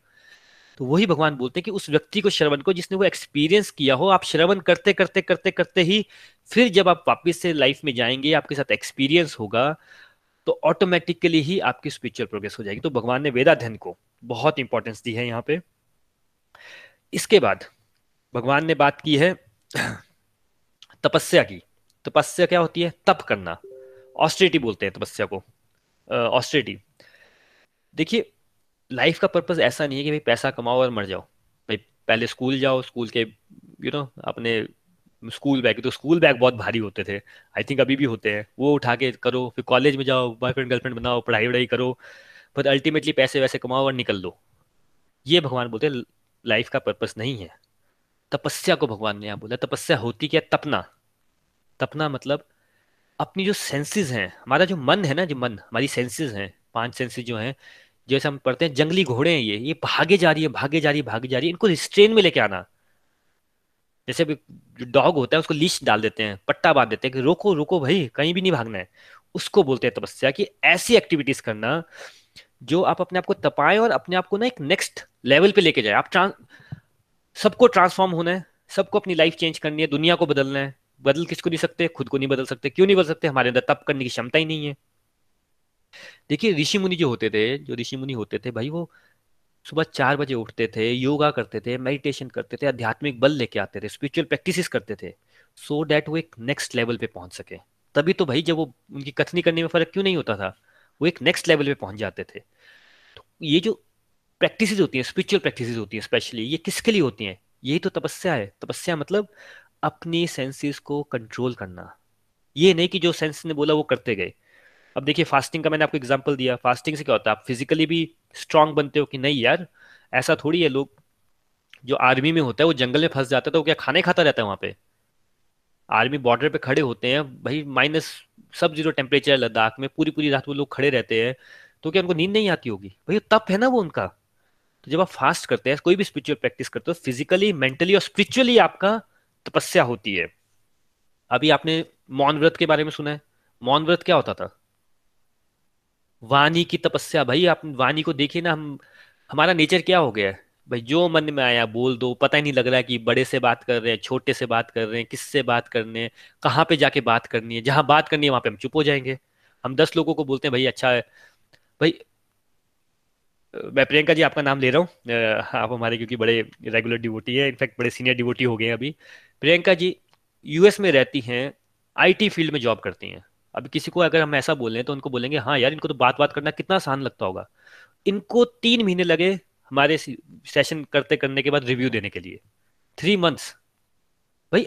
तो वही भगवान बोलते हैं कि उस व्यक्ति को श्रवण को जिसने वो एक्सपीरियंस किया हो। आप श्रवण करते करते करते करते ही फिर जब आप वापस से लाइफ में जाएँगे, आपके साथ एक्सपीरियंस होगा तो ऑटोमेटिकली ही आपकी स्पिरिचुअल प्रोग्रेस हो जाएगी। तो भगवान ने वेदाध्यन को बहुत इंपॉर्टेंस दी है यहाँ पे। इसके बाद भगवान ने बात की है तपस्या की। तपस्या क्या होती है? तप करना। ऑस्ट्रेटी बोलते हैं तपस्या को। ऑस्ट्रेटी देखिए लाइफ का पर्पज ऐसा नहीं है कि भाई पैसा कमाओ और मर जाओ। भाई पहले स्कूल जाओ स्कूल के यू नो अपने स्कूल बैग तो स्कूल बैग बहुत भारी होते थे। आई थिंक अभी भी होते हैं। वो उठा के करो, फिर कॉलेज में जाओ बॉयफ्रेंड गर्लफ्रेंड बनाओ, पढ़ाई वढ़ाई करो, पर अल्टीमेटली पैसे वैसे कमाओ और निकल दो। ये भगवान बोलते लाइफ का पर्पस नहीं है। तपस्या को भगवान ने यहाँ बोला, तपस्या होती क्या? तपना। तपना मतलब अपनी जो सेंसेस हैं, हमारा जो मन है ना, जो मन, हमारी सेंसेस हैं, पाँच सेंसेस जो हैं जैसे हम पढ़ते हैं, जंगली घोड़े हैं ये ये भागे जा रही है, भागे जा रही है, भागे जा रही है, इनको रिस्ट्रेन में लेके आना। जैसे जो डॉग होता है, उसको लीच डाल देते हैं, पट्टा बाँध देते हैं कि रोको रोको भाई, कहीं भी नहीं भागना है। उसको बोलते हैं तपस्या कि ऐसी एक्टिविटीज़ करना जो आप अपने आप को तपाएँ और अपने आप को ना एक नेक्स्ट लेवल पे लेके जाए। आप ट्रांस सबको ट्रांसफॉर्म होना है, सबको अपनी लाइफ चेंज करनी है, दुनिया को बदलना है। बदल किसको नहीं सकते? खुद को नहीं बदल सकते। क्यों नहीं बदल सकते? हमारे अंदर तप करने की क्षमता ही नहीं है। देखिए, ऋषि मुनि जो होते थे, जो ऋषि मुनि होते थे भाई, वो सुबह चार बजे उठते थे, योगा करते थे मेडिटेशन करते थे, आध्यात्मिक बल लेके आते थे स्पिरिचुअल प्रैक्टिस करते थे सो डैट वो एक नेक्स्ट लेवल पे पहुँच सके। तभी तो भाई जब वो उनकी कथनी करने में फ़र्क क्यों नहीं होता था, वो एक नेक्स्ट लेवल पे पहुँच जाते थे। तो ये जो प्रैक्टिस होती हैं स्पिरिचुअल प्रैक्टिस होती हैं स्पेशली ये किसके लिए होती हैं? यही तो तपस्या है। तपस्या मतलब अपनी सेंसेस को कंट्रोल करना। ये नहीं कि जो सेंस ने बोला वो करते गए। अब देखिए फास्टिंग का मैंने आपको एग्ज़ाम्पल दिया। फास्टिंग से क्या होता है? आप फिजिकली भी स्ट्रांग बनते हो कि नहीं यार? ऐसा थोड़ी है लोग, जो आर्मी में होता है, वो जंगल में फंस जाता है तो क्या खाने खाता रहता है वहाँ पे? आर्मी बॉर्डर पे खड़े होते हैं। भाई माइनस सब ज़ीरो टेम्परेचर लद्दाख में पूरी पूरी रात वो लोग खड़े रहते हैं। तो क्या उनको नींद नहीं आती होगी? भाई तप है ना वो उनका। तो जब आप फास्ट करते हैं, कोई भी स्पिरिचुअल प्रैक्टिस करते हो फिजिकली मेंटली और स्पिरिचुअली आपका तपस्या होती है। अभी आपने मौन व्रत के बारे में सुना है। मौन व्रत क्या होता था? वाणी की तपस्या। भाई, आप वाणी को देखिए ना, हम, हमारा नेचर क्या हो गया है? भाई, जो मन में आया, बोल दो, पता ही नहीं लग रहा है कि बड़े से बात कर रहे हैं, छोटे से बात कर रहे हैं, किससे बात करने हैं, कहाँ पे जाके बात करनी है? जहाँ बात करनी है, वहाँ पे हम चुप हो जाएँगे। हम दस लोगों को बोलते हैं, भाई अच्छा है। भाई मैं प्रियंका जी, आपका नाम ले रहा हूँ। आप हमारे, क्योंकि बड़े रेगुलर डिवोटी है, इनफैक्ट बड़े सीनियर डिवोटी हो गए हैं अभी। प्रियंका जी यूएस में रहती हैं आईटी फ़ील्ड में जॉब करती हैं। अब किसी को अगर हम ऐसा बोलें तो उनको बोलेंगे हाँ यार, इनको तो बात बात करना कितना आसान लगता होगा। इनको तीन महीने लगे हमारे सेशन करते करने के बाद रिव्यू देने के लिए। थ्री मंथ्स भाई,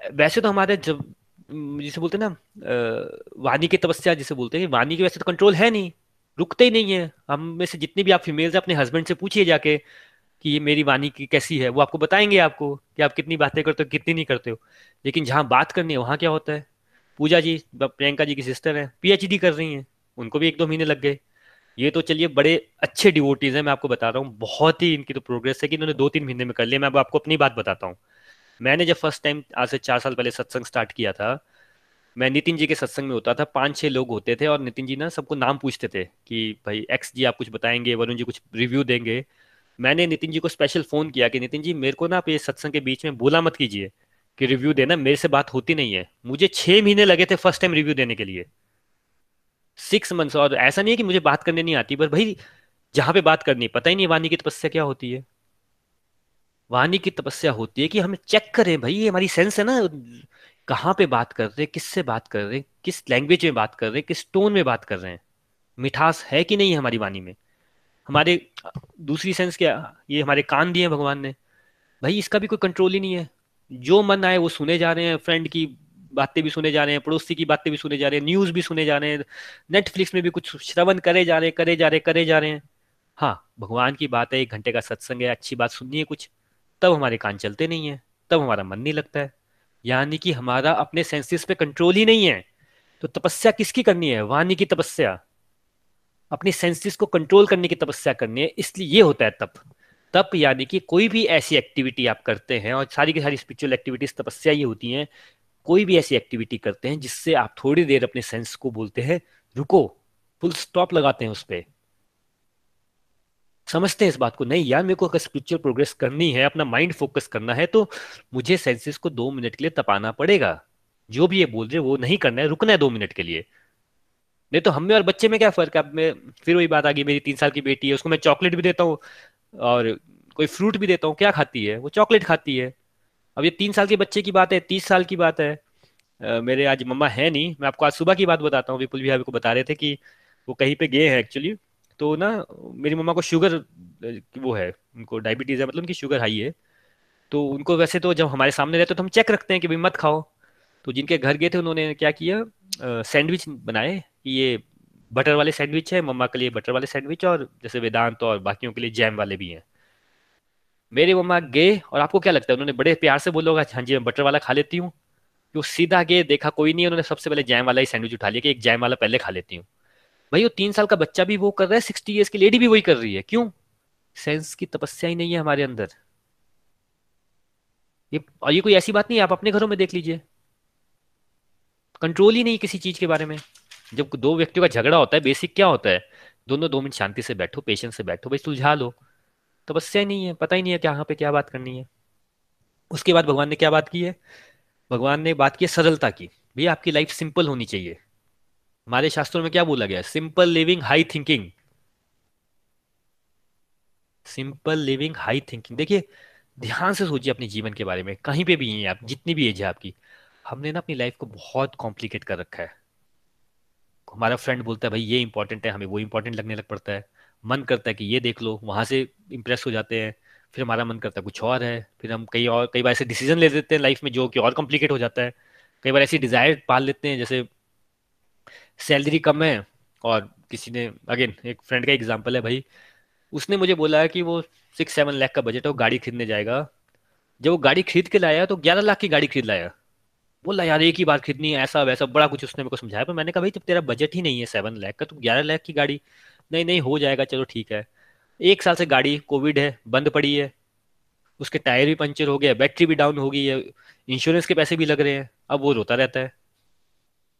वैसे तो हमारे जब जिसे बोलते हैं ना वाणी की तपस्या जिसे बोलते हैं, वाणी की वैसे तो कंट्रोल है नहीं। रुकते ही नहीं है। हम में से जितने भी आप फीमेल्स अपने हस्बैंड से पूछिए जाके कि ये मेरी वाणी की कैसी है। वो आपको बताएँगे आपको कि आप कितनी बातें करते हो, कितनी नहीं करते हो। लेकिन जहाँ बात करनी है, वहाँ क्या होता है? पूजा जी प्रियंका जी की सिस्टर है पीएचडी कर रही हैं। उनको भी एक दो महीने लग गए। ये तो चलिए बड़े अच्छे डिवोटीज हैं, मैं आपको बता रहा हूँ। बहुत ही इनकी तो प्रोग्रेस है कि इन्होंने दो तीन महीने में कर लिया। मैं अब आपको अपनी बात बताता हूँ। मैंने जब फ़र्स्ट टाइम आज से चार साल पहले सत्संग स्टार्ट किया था, मैं नितिन जी के सत्संग में होता था। पाँच छह लोग होते थे और नितिन जी ना सबको नाम पूछते थे कि, भाई एक्स जी आप कुछ बताएँगे, वरुण जी कुछ रिव्यू देंगे। मैंने नितिन जी को स्पेशल फ़ोन किया कि, नितिन जी, मेरे को ना आप ये सत्संग के बीच में बोला मत कीजिए। कि रिव्यू देना मेरे से बात होती नहीं है। मुझे छह महीने लगे थे फ़र्स्ट टाइम रिव्यू देने के लिए। सिक्स मंथ्स और ऐसा नहीं है कि मुझे बात करने नहीं आती पर भाई जहाँ पे बात करनी पता ही नहीं वाणी की तपस्या क्या होती है। वाणी की तपस्या होती है कि हम चेक करें भाई, ये हमारी सेंस है ना। कहाँ पे बात कर रहे हैं, किससे बात कर रहे हैं, किस लैंग्वेज में बात कर रहे हैं, किस टोन में बात कर रहे हैं। मिठास है कि नहीं हमारी वाणी में? हमारे, दूसरी सेंस क्या, ये हमारे कान दिए भगवान ने। भाई इसका भी कोई कंट्रोल ही नहीं है। जो मन आए वो सुने जा रहे हैं फ्रेंड की बातें भी सुने जा रहे हैं, पड़ोसी की बातें भी सुने जा रहे हैं न्यूज़ भी सुने जा रहे हैं नेटफ्लिक्स में भी कुछ श्रवण करे जा रहे हैं, करे जा रहे करे जा रहे हैं। हाँ भगवान की बात है, एक घंटे का सत्संग है, अच्छी बात सुननी है कुछ, तब हमारे कान चलते नहीं है, तब हमारा मन नहीं लगता है। यानी कि हमारा अपने सेंसेस पे कंट्रोल ही नहीं है। तो तपस्या किसकी करनी है? वाणी की तपस्या। अपनी सेंसेस को कंट्रोल करने की तपस्या करनी है, इसलिए ये होता है तप। तप यानी कि कोई भी ऐसी एक्टिविटी आप करते हैं और सारी की सारी स्पिरिचुअल एक्टिविटीज़ तपस्या ये होती हैं, कोई भी ऐसी एक्टिविटी करते हैं जिससे आप थोड़ी देर अपने सेंस को बोलते हैं, रुको फुल स्टॉप लगाते हैं उस पर समझते हैं इस बात को, नहीं यार मेरे को अगर स्पिरिचुअल प्रोग्रेस करनी है, अपना माइंड फोकस करना है तो मुझे सेंसेस को दो मिनट के लिए तपाना पड़ेगा। जो भी ये बोल रहे वो नहीं करना है, रुकना है दो मिनट के लिए। नहीं तो हम और बच्चे में क्या फ़र्क है? अब मैं, फिर वही बात आ गई, मेरी तीन साल की बेटी है, उसको मैं चॉकलेट भी देता हूँ। और कोई फ्रूट भी देता हूँ क्या खाती है? वो चॉकलेट खाती है। अब ये तीन साल के बच्चे की बात है तीस साल की बात है। आ, मेरे आज मम्मा है नहीं। मैं आपको आज सुबह की बात बताता हूँ। विपुल भैया को बता रहे थे कि वो कहीं पे गए हैं एक्चुअली तो ना मेरी मम्मा को शुगर वो है उनको डायबिटीज़ है मतलब उनकी शुगर हाई है। तो उनको वैसे तो जब हमारे सामने रहते तो हम चेक रखते हैं कि भाई मत खाओ। तो जिनके घर गए थे उन्होंने क्या किया? सैंडविच बनाए कि ये बटर वाले सैंडविच है, मम्मा के लिए बटर वाले सैंडविच और जैसे वेदांत और बाकियों के लिए जैम वाले भी हैं। मेरी मम्मा गए और आपको क्या लगता है, उन्होंने बड़े प्यार से बोलोगा हाँ जी, मैं बटर वाला खा लेती हूँ। वो सीधा गए, देखा कोई नहीं, उन्होंने सबसे पहले जैम वाला ही सैंडविच उठा लिया कि एक जैम वाला पहले खा लेती हूँ। भाई, वो तीन साल का बच्चा भी वो कर रहा है, सिक्सटी ईयर्स की लेडी भी वही कर रही है, क्यों? सेंस की तपस्या ही नहीं है हमारे अंदर। ये, और ये कोई ऐसी बात नहीं आप अपने घरों में देख लीजिए। कंट्रोल ही नहीं किसी चीज़ के बारे में। जब दो व्यक्तियों का झगड़ा होता है बेसिक क्या होता है? दोनों दो मिनट शांति से बैठो पेशेंस से बैठो, भाई सुलझा लो। तपस्या नहीं है, पता ही नहीं है क्या पे क्या बात करनी है। उसके बाद भगवान ने क्या बात की है? भगवान ने बात की है सरलता की। भैया, आपकी लाइफ सिंपल होनी चाहिए। हमारे शास्त्रों में क्या बोला गया simple living high thinking simple living high thinking देखिए, ध्यान से सोचिए अपने जीवन के बारे में। कहीं पे भी हैं आप, जितनी भी एज है आपकी। हमने ना अपनी लाइफ को बहुत कॉम्प्लिकेट कर रखा है। हमारा फ्रेंड बोलता है, भाई, ये इंपॉर्टेंट है, हमें वो इंपॉर्टेंट लगने लग पड़ता है। मन करता है कि ये देख लो, वहाँ से इंप्रेस हो जाते हैं, फिर हमारा मन करता है, कुछ और है? फिर हम कई और, कई बार ऐसे डिसीज़न ले लेते हैं लाइफ में जो कि और कॉम्प्लिकेट हो जाता है। कई बार ऐसी डिज़ायर पाल लेते हैं, जैसे सैलरी कम है और किसी ने अगेन एक फ्रेंड का एग्ज़ाम्पल है, भाई, उसने मुझे बोला है कि वो सिक्स सेवन लाख का बजट है, वो गाड़ी खरीदने जाएगा। जब वो गाड़ी खरीद के लाया तो ग्यारह लाख की गाड़ी खरीद लाया। बोला यार एक ही बार खरीदनी है ऐसा वैसा बड़ा कुछ उसने मेरे को समझाया पर मैंने कहा भाई जब तेरा बजट ही नहीं है सेवन लाख का तो ग्यारह लाख की गाड़ी नहीं नहीं हो जाएगा चलो ठीक है। एक साल से गाड़ी कोविड है बंद पड़ी है उसके टायर भी पंचर हो गया बैटरी भी डाउन हो गई है इंश्योरेंस के पैसे भी लग रहे हैं अब वो रोता रहता है।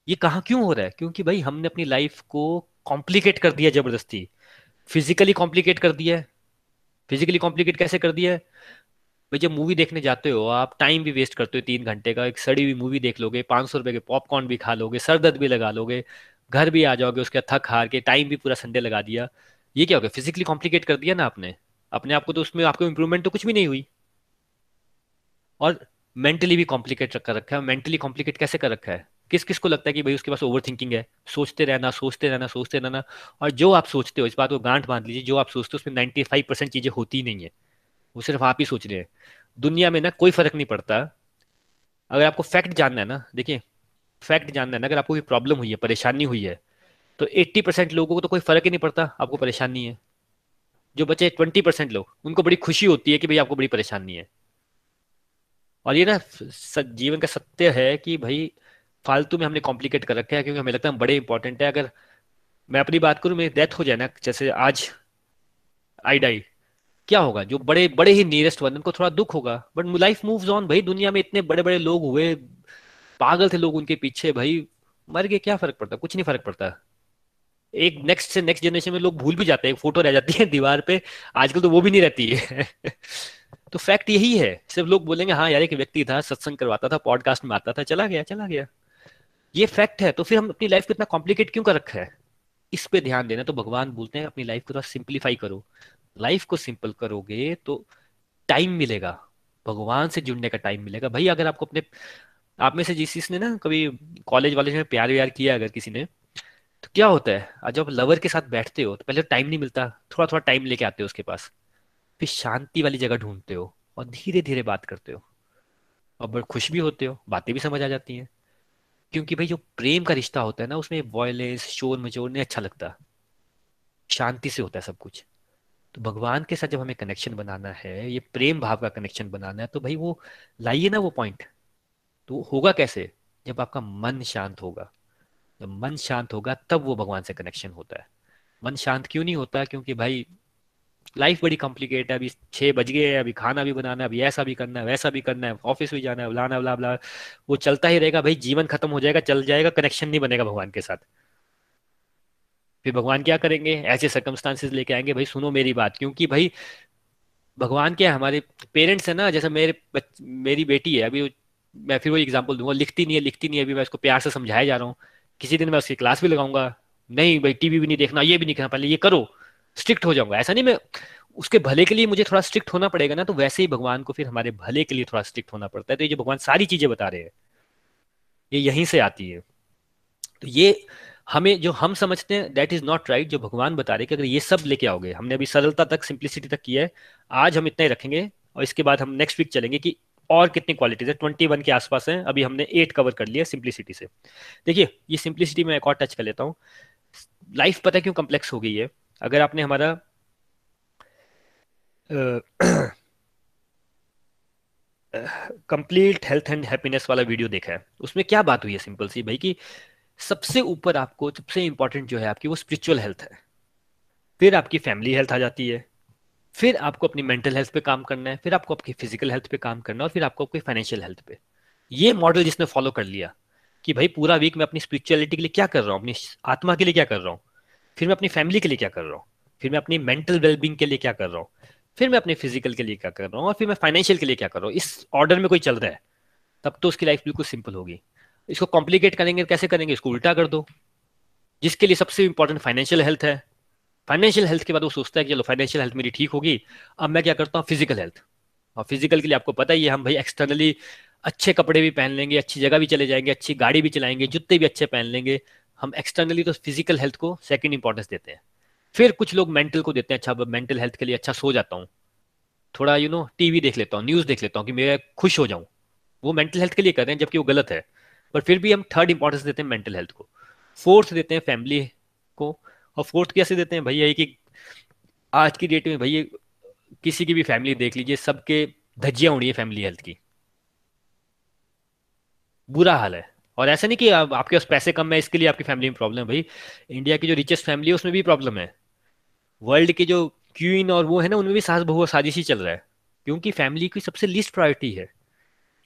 ये कहाँ क्यों हो रहा है? क्योंकि भाई हमने अपनी लाइफ को कॉम्प्लिकेट कर दिया ज़बरदस्ती। फिजिकली कॉम्प्लिकेट कर दिया है। फिजिकली कॉम्प्लिकेट कैसे कर दिया है? भाई जब मूवी देखने जाते हो, आप टाइम भी वेस्ट करते हो तीन घंटे का। एक सड़ी हुई मूवी देख लोगे, पाँच सौ रुपए के पॉपकॉर्न भी खा लोगे सर दर्द भी लगा लोगे, घर भी आ जाओगे, उसके थक हार के टाइम भी पूरा संडे लगा दिया। ये क्या हो गया? फिजिकली कॉम्प्लिकेट कर दिया ना आपने? अपने आप को तो उसमें आपको इम्प्रूवमेंट तो कुछ भी नहीं हुई। और मेंटली भी कॉम्प्लिकेट कर रखा है। मेंटली कॉम्प्लिकेट कैसे कर रखा है? किस किस को लगता है कि भाई उसके पास ओवर थिंकिंग है? सोचते रहना सोचते रहना सोचते रहना। और जो आप सोचते हो, इस बात को गांठ बाँध लीजिए, जो आप सोचते हो, उसमें नाइन्टी फाइव परसेंट चीज़ें होती नहीं है। वो सिर्फ़ आप ही सोच रहे हैं। दुनिया में ना कोई फ़र्क नहीं पड़ता। अगर आपको फैक्ट जानना है ना, देखिए फैक्ट जानना है ना, अगर आपको कोई प्रॉब्लम हुई है, परेशानी हुई है तो 80 परसेंट लोगों को तो कोई फ़र्क ही नहीं पड़ता, आपको परेशानी है। जो बचे 20 परसेंट लोग, उनको बड़ी खुशी होती है कि भाई आपको बड़ी परेशानी है। और ये ना जीवन का सत्य है कि भाई फालतू में हमने कॉम्प्लिकेट कर रखा है, क्योंकि हमें लगता है बड़े इंपॉर्टेंट है। अगर मैं अपनी बात करूँ, मेरी डेथ हो जाए ना, जैसे आज आई डाई क्या होगा? जो बड़े बड़े ही नियरेस्ट वन उनको थोड़ा दुख होगा। बट लाइफ मूव्स ऑन भाई। दुनिया में इतने बड़े बड़े लोग हुए, पागल थे लोग उनके पीछे, भाई। मर गए, क्या फ़र्क पड़ता? कुछ नहीं फ़र्क पड़ता। एक नेक्स्ट से नेक्स्ट जनरेशन में लोग भूल भी जाते हैं। फ़ोटो रह जाती है दीवार पे। आजकल तो वो भी नहीं रहती है। तो फैक्ट यही है। सिर्फ़ लोग बोलेंगे हाँ यार, एक व्यक्ति था, सत्संग करवाता था पॉडकास्ट में आता था, चला गया चला गया। ये फैक्ट है। तो फिर हम अपनी लाइफ को इतना कॉम्प्लिकेट क्यों कर रखा है? इस पे ध्यान देना। तो भगवान बोलते हैं, अपनी लाइफ को थोड़ा सिंप्लीफाई करो। लाइफ को सिंपल करोगे तो टाइम मिलेगा। भगवान से जुड़ने का टाइम मिलेगा। भाई, अगर आपको अपने आप में से जिस चीज़ ने ना कभी कॉलेज वाले में प्यार व्यार किया अगर किसी ने तो क्या होता है? जब लवर के साथ बैठते हो तो पहले टाइम नहीं मिलता। थोड़ा थोड़ा टाइम लेके आते हो उसके पास। फिर शांति वाली जगह ढूंढते हो और धीरे धीरे बात करते हो। और बड़े खुश भी होते हो। बातें भी समझ आ जाती हैं। क्योंकि भाई, जो प्रेम का रिश्ता होता है ना, उसमें वॉयलेंस शोर मचोर नहीं अच्छा लगता। शांति से होता है सब कुछ। तो भगवान के साथ जब हमें कनेक्शन बनाना है, ये प्रेम भाव का कनेक्शन बनाना है तो भाई वो लाइए ना वो पॉइंट तो होगा कैसे? जब आपका मन शांत होगा। जब मन शांत होगा, तब वो भगवान से कनेक्शन होता है। मन शांत क्यों नहीं होता? क्योंकि भाई लाइफ बड़ी कॉम्प्लिकेट है, अभी छह बज गए अभी खाना भी बनाना है, अभी ऐसा भी करना है, वैसा भी करना है ऑफ़िस भी जाना है बुलाना बुला बुला वो चलता ही रहेगा, भाई जीवन खत्म हो जाएगा, चल जाएगा कनेक्शन नहीं बनेगा भगवान के साथ। फिर भगवान क्या करेंगे? ऐसे सर्कमस्टांसिस लेके आएँगे, भाई, सुनो मेरी बात, क्योंकि भाई, भगवान क्या हमारे पेरेंट्स है ना, जैसे मेरे मेरी बेटी है, अभी मैं फिर वो एग्ज़ाम्पल दूँगा, लिखती नहीं है, लिखती नहीं है, अभी मैं उसको प्यार से समझाया जा रहा हूँ, किसी दिन मैं उसकी क्लास भी लगाऊँगा, नहीं भाई टीवी भी नहीं देखना, ये भी नहीं करना, पहले ये करो स्ट्रिक्ट हो जाऊँगा, ऐसा नहीं मैं, उसके भले के लिए मुझे थोड़ा स्ट्रिक्ट होना पड़ेगा ना तो वैसे ही भगवान को फिर हमारे भले के लिए थोड़ा स्ट्रिक्ट होना पड़ता है तो ये जो भगवान सारी चीज़ें बता रहे हैं, ये यहीं से आती है तो ये हमें जो हम समझते हैं दैट इज़ नॉट राइट जो भगवान बता रहे कि अगर ये सब लेके आओगे, हमने अभी सरलता तक सिंप्लिसिटी तक किया है, आज हम इतना ही रखेंगे, और इसके बाद हम नेक्स्ट वीक चलेंगे कि और कितनी क्वालिटीज है। ट्वेंटी वन के आसपास है, अभी हमने एट कवर कर लिया सिंप्लिसिटी से। देखिए, ये सिंप्लिसिटी में एक और टच कर लेता हूँ। लाइफ पता क्यों कम्प्लेक्स हो गई है? अगर आपने हमारा कंप्लीट हेल्थ एंड हैप्पीनेस वाला वीडियो देखा है, उसमें क्या बात हुई है सिंपल सी भाई कि? सबसे ऊपर आपको, सबसे इंपॉर्टेंट जो है आपकी वो स्पिरिचुअल हेल्थ है। फिर आपकी फैमिली हेल्थ आ जाती है। फिर आपको अपनी मेंटल हेल्थ पे काम करना है। फिर आपको आपकी फ़िज़िकल हेल्थ पे काम करना है और फिर आपको आपकी फाइनेंशियल हेल्थ पे। ये मॉडल जिसने फॉलो कर लिया कि भाई पूरा वीक मैं अपनी स्पिरिचुअलिटी के लिए क्या कर रहा हूँ? अपनी आत्मा के लिए क्या कर रहा हूँ? फिर मैं अपनी फैमिली के लिए क्या कर रहा हूँ? फिर मैं अपनी मेंटल वेलबींग के लिए क्या कर रहा हूँ? फिर मैं अपने फ़िज़िकल के लिए क्या कर रहा हूँ? और फिर मैं फाइनेंशियल के लिए क्या कर रहा हूँ? इस ऑर्डर में कोई चल रहा है, तब तो उसकी लाइफ बिल्कुल सिंपल होगी। इसको कॉम्प्लिकेट करेंगे, कैसे करेंगे, इसको उल्टा कर दो। जिसके लिए सबसे इंपॉर्टेंट फाइनेंशियल हेल्थ है। फाइनेंशियल हेल्थ के बाद वो सोचता है कि चलो फाइनेंशियल हेल्थ मेरी ठीक होगी। अब मैं क्या करता हूँ? फ़िज़िकल हेल्थ और फ़िज़िकल के लिए आपको पता ही है, हम भाई एक्सटर्नली अच्छे कपड़े भी पहन लेंगे, अच्छी जगह भी चले जाएँगे, अच्छी गाड़ी भी चलाएँगे, जूते भी अच्छे पहन लेंगे। हम एक्सटर्नली तो फ़िज़िकल हेल्थ को सेकेंड इंपॉर्टेंस देते हैं। फिर कुछ लोग मेंटल को देते हैं अच्छा मेंटल हेल्थ के लिए अच्छा सो जाता हूँ। थोड़ा यू नो टीवी देख लेता हूँ न्यूज़ देख लेता हूँ कि मैं खुश हो जाऊँ। वो मेंटल हेल्थ के लिए कर रहे हैं, जबकि वो गलत है। पर फिर भी हम थर्ड इंपॉर्टेंस देते हैं मेंटल हेल्थ को। फोर्थ देते हैं फैमिली को और फोर्थ कैसे देते हैं भैया कि आज की डेट में भैया किसी की भी फैमिली देख लीजिए सबके धज्जियाँ उड़ी है फैमिली हेल्थ की। बुरा हाल है। और ऐसा नहीं कि आप, आपके पास पैसे कम है इसके लिए आपकी फैमिली में प्रॉब्लम है भाई। इंडिया की जो रिचेस्ट फैमिली है उसमें भी प्रॉब्लम है। वर्ल्ड के जो क्वीन और वो है ना उनमें भी सास बहु साजिश ही चल रहा है। क्योंकि फैमिली की सबसे लीस्ट प्रायोरिटी है।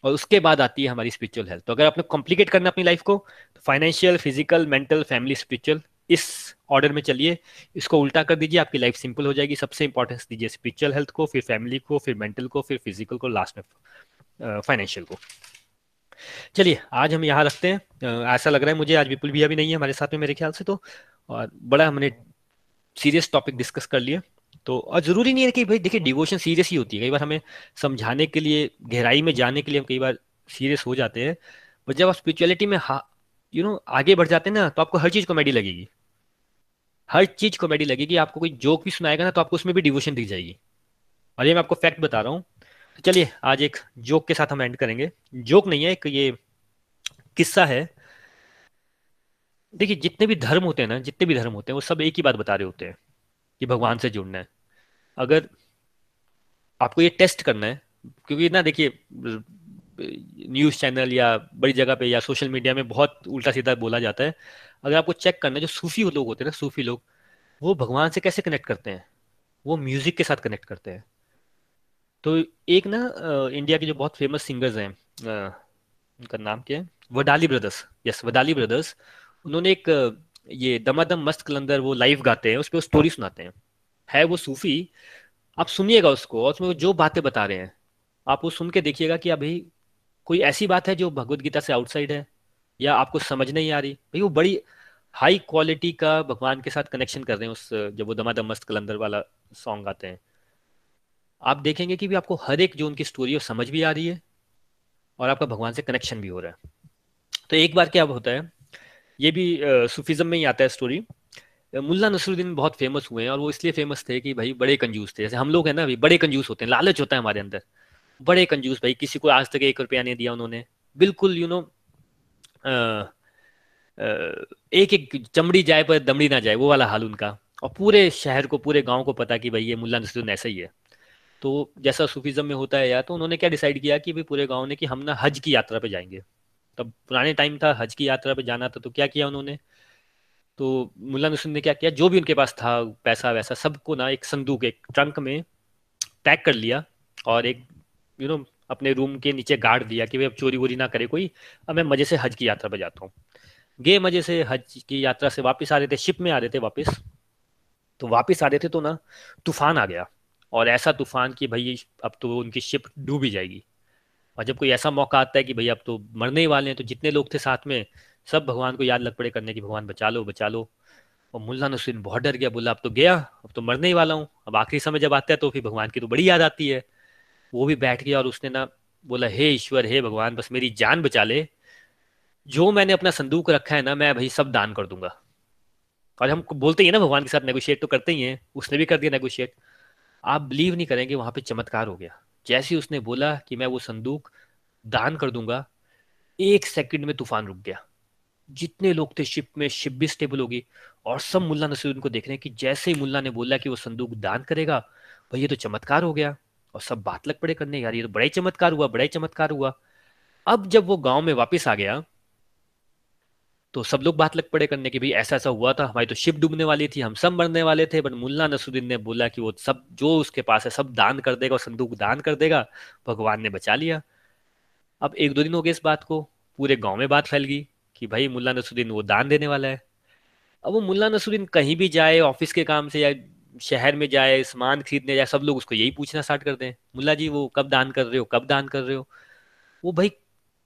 और उसके बाद आती है हमारी स्पिरिचुअल हेल्थ तो अगर आपने कॉम्प्लिकेट करना अपनी लाइफ को तो financial physical mental family spiritual इस ऑर्डर में चलिए। इसको उल्टा कर दीजिए, आपकी लाइफ सिंपल हो जाएगी। सबसे इंपॉर्टेंस दीजिए स्पिरिचुअल हेल्थ को, फिर फैमिली को, फिर मेंटल को, फिर फ़िज़िकल को लास्ट में फाइनेंशियल को। चलिए, आज हम यहाँ रखते हैं। ऐसा लग रहा है मुझे आज विपुल भैया भी नहीं है हमारे साथ में मेरे ख्याल से तो। और बड़ा हमने सीरियस टॉपिक डिस्कस कर लिया। तो और ज़रूरी नहीं है कि भाई, देखिए डिवोशन सीरियस ही होती है। कई बार हमें समझाने के लिए, गहराई में जाने के लिए हम कई बार सीरियस हो जाते हैं। बट जब आप स्पिरिचुअलिटी में यू नो आगे बढ़ जाते हैं ना तो आपको हर चीज़ कॉमेडी लगेगी। हर चीज़ कॉमेडी लगेगी। आपको कोई जोक भी सुनाएगा ना तो आपको उसमें भी डिवोशन दिख जाएगी। और ये मैं आपको फैक्ट बता रहा हूँ। तो चलिए, आज एक जोक के साथ हम एंड करेंगे। जोक नहीं है, एक ये किस्सा है। देखिए, जितने भी धर्म होते हैं ना, जितने भी धर्म होते हैं, वो सब एक ही बात बता रहे होते हैं कि भगवान से जुड़ना है। अगर आपको ये टेस्ट करना है, क्योंकि ना देखिए न्यूज़ चैनल या बड़ी जगह पे या सोशल मीडिया में बहुत उल्टा सीधा बोला जाता है। अगर आपको चेक करना है, जो सूफी लोग होते हैं ना, सूफी लोग, वो भगवान से कैसे कनेक्ट करते हैं? वो म्यूज़िक के साथ कनेक्ट करते हैं। तो एक ना इंडिया के जो बहुत फ़ेमस सिंगर्स हैं उनका नाम क्या है? Wadali brothers yes Wadali brothers उन्होंने एक ये दमादम मस्त कलंदर वो लाइव गाते हैं, उस पर स्टोरी सुनाते हैं। है वो सूफी, आप सुनिएगा उसको और उसमें जो बातें बता रहे हैं, आप वो सुन के देखिएगा कि अभी कोई ऐसी बात है जो भगवत गीता से आउटसाइड है या आपको समझ नहीं आ रही? भाई वो बड़ी हाई क्वालिटी का भगवान के साथ कनेक्शन कर रहे हैं उस, जब वो दमादम मस्त कलंदर वाला सॉन्ग आते हैं। आप देखेंगे कि भी आपको हर एक जो उनकी स्टोरी है समझ भी आ रही है और आपका भगवान से कनेक्शन भी हो रहा है। तो एक बार क्या होता है, ये भी सूफिज्म में ही आता है स्टोरी मुल्ला नसरुद्दीन बहुत फ़ेमस हुए हैं और वो इसलिए फ़ेमस थे कि भाई बड़े कंजूस थे। जैसे हम लोग हैं ना, भाई बड़े कंजूस होते हैं, लालच होता है हमारे अंदर। बड़े कंजूस भाई, किसी को आज तक एक रुपया नहीं दिया उन्होंने। बिल्कुल यू नो एक एक चमड़ी जाए पर दमड़ी ना जाए वो वाला हाल उनका। और पूरे शहर को, पूरे गाँव को पता कि भाई ये मुल्ला नसरुद्दीन ऐसा ही है। तो जैसा सूफिज्म में होता है या तो उन्होंने क्या डिसाइड किया कि भाई पूरे गाँव ने कि हम ना हज की यात्रा पे जाएँगे। तब पुराने टाइम था, हज की यात्रा पे जाना था तो क्या किया उन्होंने? तो मुल्ला नसरुद्दीन ने क्या किया? जो भी उनके पास था, पैसा वैसा, सबको ना एक संदूक, एक ट्रंक में पैक कर लिया और एक यू नो अपने रूम के नीचे गाड़ दिया कि भाई अब चोरी वोरी ना करे कोई। अब मैं मज़े से हज की यात्रा पर जाता हूँ। गए मज़े से हज की यात्रा से वापस आ रहे थे शिप में आ रहे थे वापस। तो वापस आ रहे थे तो ना तूफ़ान आ गया और ऐसा तूफ़ान कि भाई अब तो उनकी शिप डूब जाएगी। और जब कोई ऐसा मौका आता है कि भाई अब तो मरने ही वाले हैं तो जितने लोग थे साथ में सब भगवान को याद लग पड़े करने की, भगवान बचा लो बचा लो। और मुल्ला नसरुद्दीन बहुत डर गया, बोला, अब तो गया, अब तो मरने ही वाला हूँ। अब आखिरी समय जब आता है तो फिर भगवान की तो बड़ी याद आती है। वो भी बैठ गया और उसने ना बोला, हे ईश्वर, हे भगवान, बस मेरी जान बचा ले। जो मैंने अपना संदूक रखा है ना, मैं भाई सब दान कर दूँगा। और हम बोलते ही ना भगवान के साथ नेगोशिएट तो करते ही हैं। उसने भी कर दिया नेगोशिएट आप बिलीव नहीं करेंगे, वहाँ पे चमत्कार हो गया। जैसे उसने बोला कि मैं वो संदूक दान कर दूँगा, एक सेकंड में तूफ़ान रुक गया। जितने लोग थे शिप में शिप भी स्टेबल होगी। और सब मुल्ला नसीरुद्दीन को देख रहे हैं कि जैसे ही मुल्ला ने बोला कि वो संदूक दान करेगा, भाई ये तो चमत्कार हो गया। और सब बात लग पड़े करने, यार ये तो बड़ा ही चमत्कार हुआ, बड़ा ही चमत्कार हुआ। अब जब वो गाँव में वापस आ गया तो सब लोग बात लग पड़े करने की भाई ऐसा ऐसा हुआ था, हमारी तो शिप डूबने वाली थी, हम सब मरने वाले थे बट मुल्ला नसरुद्दीन ने बोला कि वो सब, जो उसके पास है, सब दान कर देगा और संदूक दान कर देगा, भगवान ने बचा लिया। अब एक दो दिन हो गए इस बात को, पूरे गाँव में बात फैल गई। कि भाई मुल्ला नसरुद्दीन वो दान देने वाला है। अब वो मुल्ला नसरुद्दीन कहीं भी जाए, ऑफ़िस के काम से या शहर में जाए, सामान खरीदने जाए, सब लोग उसको यही पूछना स्टार्ट कर दें। मुल्ला जी, वो कब दान कर रहे हो, कब दान कर रहे हो? वो भाई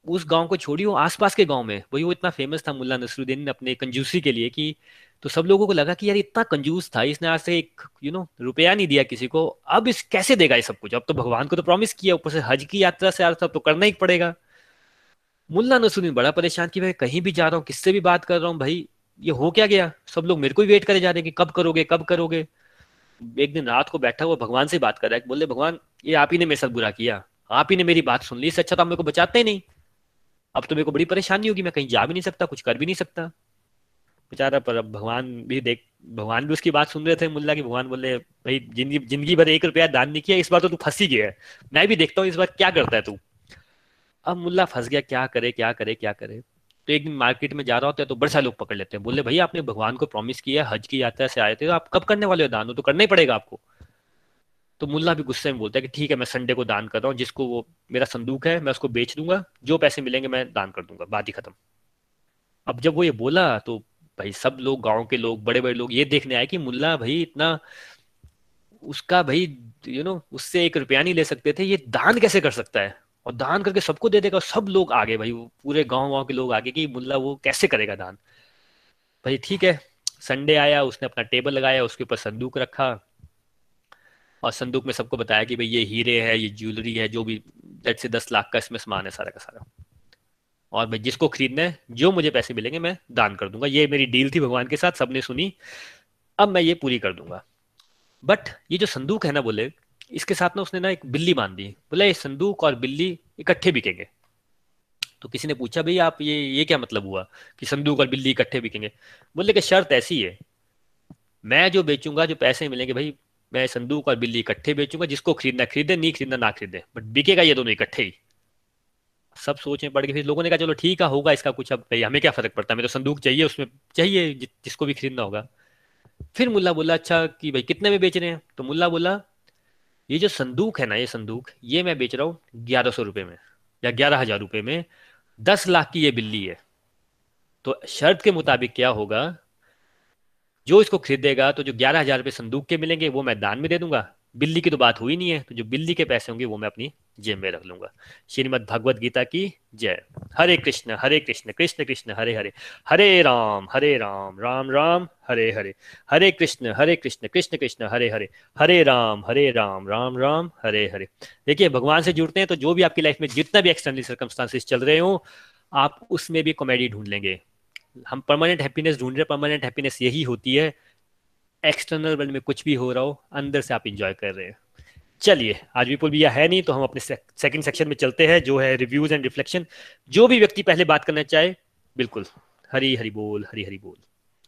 उस गाँव को छोड़िए, वो आसपास के गाँव में। वही वो इतना फ़ेमस था मुल्ला नसरुद्दीन अपने कंजूसी के लिए कि तो सब लोगों को लगा कि यार इतना कंजूस था, इसने आज से एक यू नो रुपया नहीं दिया किसी को। अब इस कैसे देगा ये सब कुछ? अब तो भगवान को तो प्रॉमिस किया, ऊपर से हज की यात्रा से आ रहा था तो करना ही पड़ेगा। मुल्ला नसरुद्दीन, बड़ा परेशान कि मैं कहीं भी जा रहा हूँ, किससे भी बात कर रहा हूँ, भाई, ये हो क्या गया? सब लोग मेरे को ही वेट करे जा रहे हैं कि कब करोगे कब करोगे। एक दिन रात को बैठा हुआ भगवान से बात कर रहा है, बोले, भगवान, ये आप ही ने मेरे साथ बुरा किया। आप ही ने मेरी बात सुन ली, इससे अच्छा तो आप मेरे को बचाते ही नहीं। अब तो मेरे को बड़ी परेशानी होगी, मैं कहीं जा भी नहीं सकता, कुछ कर भी नहीं सकता। बेचारा, पर अब भगवान भी देख, भगवान भी उसकी बात सुन रहे थे मुल्ला की, भगवान बोले, भाई, ज़िंदगी ज़िंदगी भर एक रुपया दान नहीं किया, इस बार तो तू फंसी गया है। मैं भी देखता हूँ इस बार क्या करता है तू। अब मुल्ला फंस गया, क्या करे क्या करे क्या करे? तो एक दिन मार्केट में जा रहा होता है तो बड़े सारे लोग पकड़ लेते हैं। बोले भाई आपने भगवान को प्रॉमिस किया हज की यात्रा से आए थे तो आप कब करने वाले हो दान? हो तो करना ही पड़ेगा आपको। तो मुल्ला भी गुस्से में बोलता है कि ठीक है, मैं संडे को दान कर रहा हूँ, जिसको वो मेरा संदूक है, मैं उसको बेच दूँगा, जो पैसे मिलेंगे मैं दान कर दूँगा। बात ही खत्म। अब जब वो ये बोला तो भाई सब लोग, गाँव के लोग बड़े बड़े लोग ये देखने आए कि मुल्ला भाई इतना, उसका भाई यू नो उससे एक रुपया नहीं ले सकते थे, ये दान कैसे कर सकता है? और दान करके सबको दे देगा, सब लोग आगे, भाई, वो पूरे गाँव गाँव के लोग आगे कि मुल्ला वो कैसे करेगा दान? भाई, ठीक है, संडे आया, उसने अपना टेबल लगाया, उसके ऊपर संदूक रखा और संदूक में सबको बताया कि भाई, ये हीरे है, ये ज्वेलरी है, जो भी दस से दस लाख का इसमें सामान है, सारा का सारा। और भाई, जिसको खरीदना है, जो मुझे पैसे मिलेंगे, मैं दान कर दूँगा। ये मेरी डील थी भगवान के साथ, सबने सुनी, अब मैं ये पूरी कर दूँगा। बट ये जो संदूक है ना, बोले इसके साथ ना उसने ना एक बिल्ली बाँध दी। बोला, ये संदूक और बिल्ली इकट्ठे बिकेंगे। तो किसी ने पूछा, भाई, आप ये ये क्या मतलब हुआ कि संदूक और बिल्ली इकट्ठे बिकेंगे? बोले, कि शर्त ऐसी है, मैं जो बेचूँगा, जो पैसे मिलेंगे, भाई, मैं संदूक और बिल्ली इकट्ठे बेचूँगा, जिसको खरीदना खरीदे, नहीं खरीदना ना खरीदे बट बिकेगा ये दोनों इकट्ठे ही। सब सोच में पड़ गए। फिर लोगों ने कहा, चलो ठीक है, होगा इसका कुछ अब, भाई, हमें क्या फ़र्क पड़ता है? हमें तो संदूक चाहिए, उसमें चाहिए जिसको भी खरीदना होगा। फिर मुल्ला बोला अच्छा कि भाई, कितने में बेच रहे हैं? तो मुल्ला बोला ये जो संदूक है ना, ये संदूक, ये मैं बेच रहा हूँ ग्यारह सौ रुपये में, या ग्यारह हज़ार रुपये में। दस लाख की ये बिल्ली है। तो शर्त के मुताबिक क्या होगा? जो इसको खरीदेगा तो जो ग्यारह हज़ार रुपये संदूक के मिलेंगे, वो मैं दान में दे दूँगा। बिल्ली की तो बात हुई नहीं है तो जो बिल्ली के पैसे होंगे, वो मैं अपनी जेब में रख लूँगा। श्रीमद भगवद गीता की जय। हरे कृष्ण हरे कृष्ण कृष्ण कृष्ण, हरे हरे। हरे राम हरे राम राम राम, हरे हरे। हरे कृष्ण हरे कृष्ण कृष्ण कृष्ण, हरे हरे। हरे राम हरे राम राम राम, हरे हरे। देखिए, भगवान से जुड़ते हैं तो जो भी आपकी लाइफ में जितना भी एक्सटर्नल सर्कमस्टांसिस चल रहे हो, आप उसमें भी कॉमेडी ढूंढ लेंगे। हम परमानेंट हैप्पीनेस ढूंढ रहे परमानेंट हैप्पीनेस यही होती है। एक्सटर्नल वर्ल्ड में कुछ भी हो रहा हो, अंदर से आप इंजॉय कर रहे हैं। चलिए, आज विपुल भैया है नहीं तो हम अपने सेकंड सेक्शन में चलते हैं, जो है रिव्यूज़ एंड रिफ्लेक्शन जो भी व्यक्ति पहले बात करना चाहे, बिल्कुल, हरी हरी बोल, हरी हरी बोल।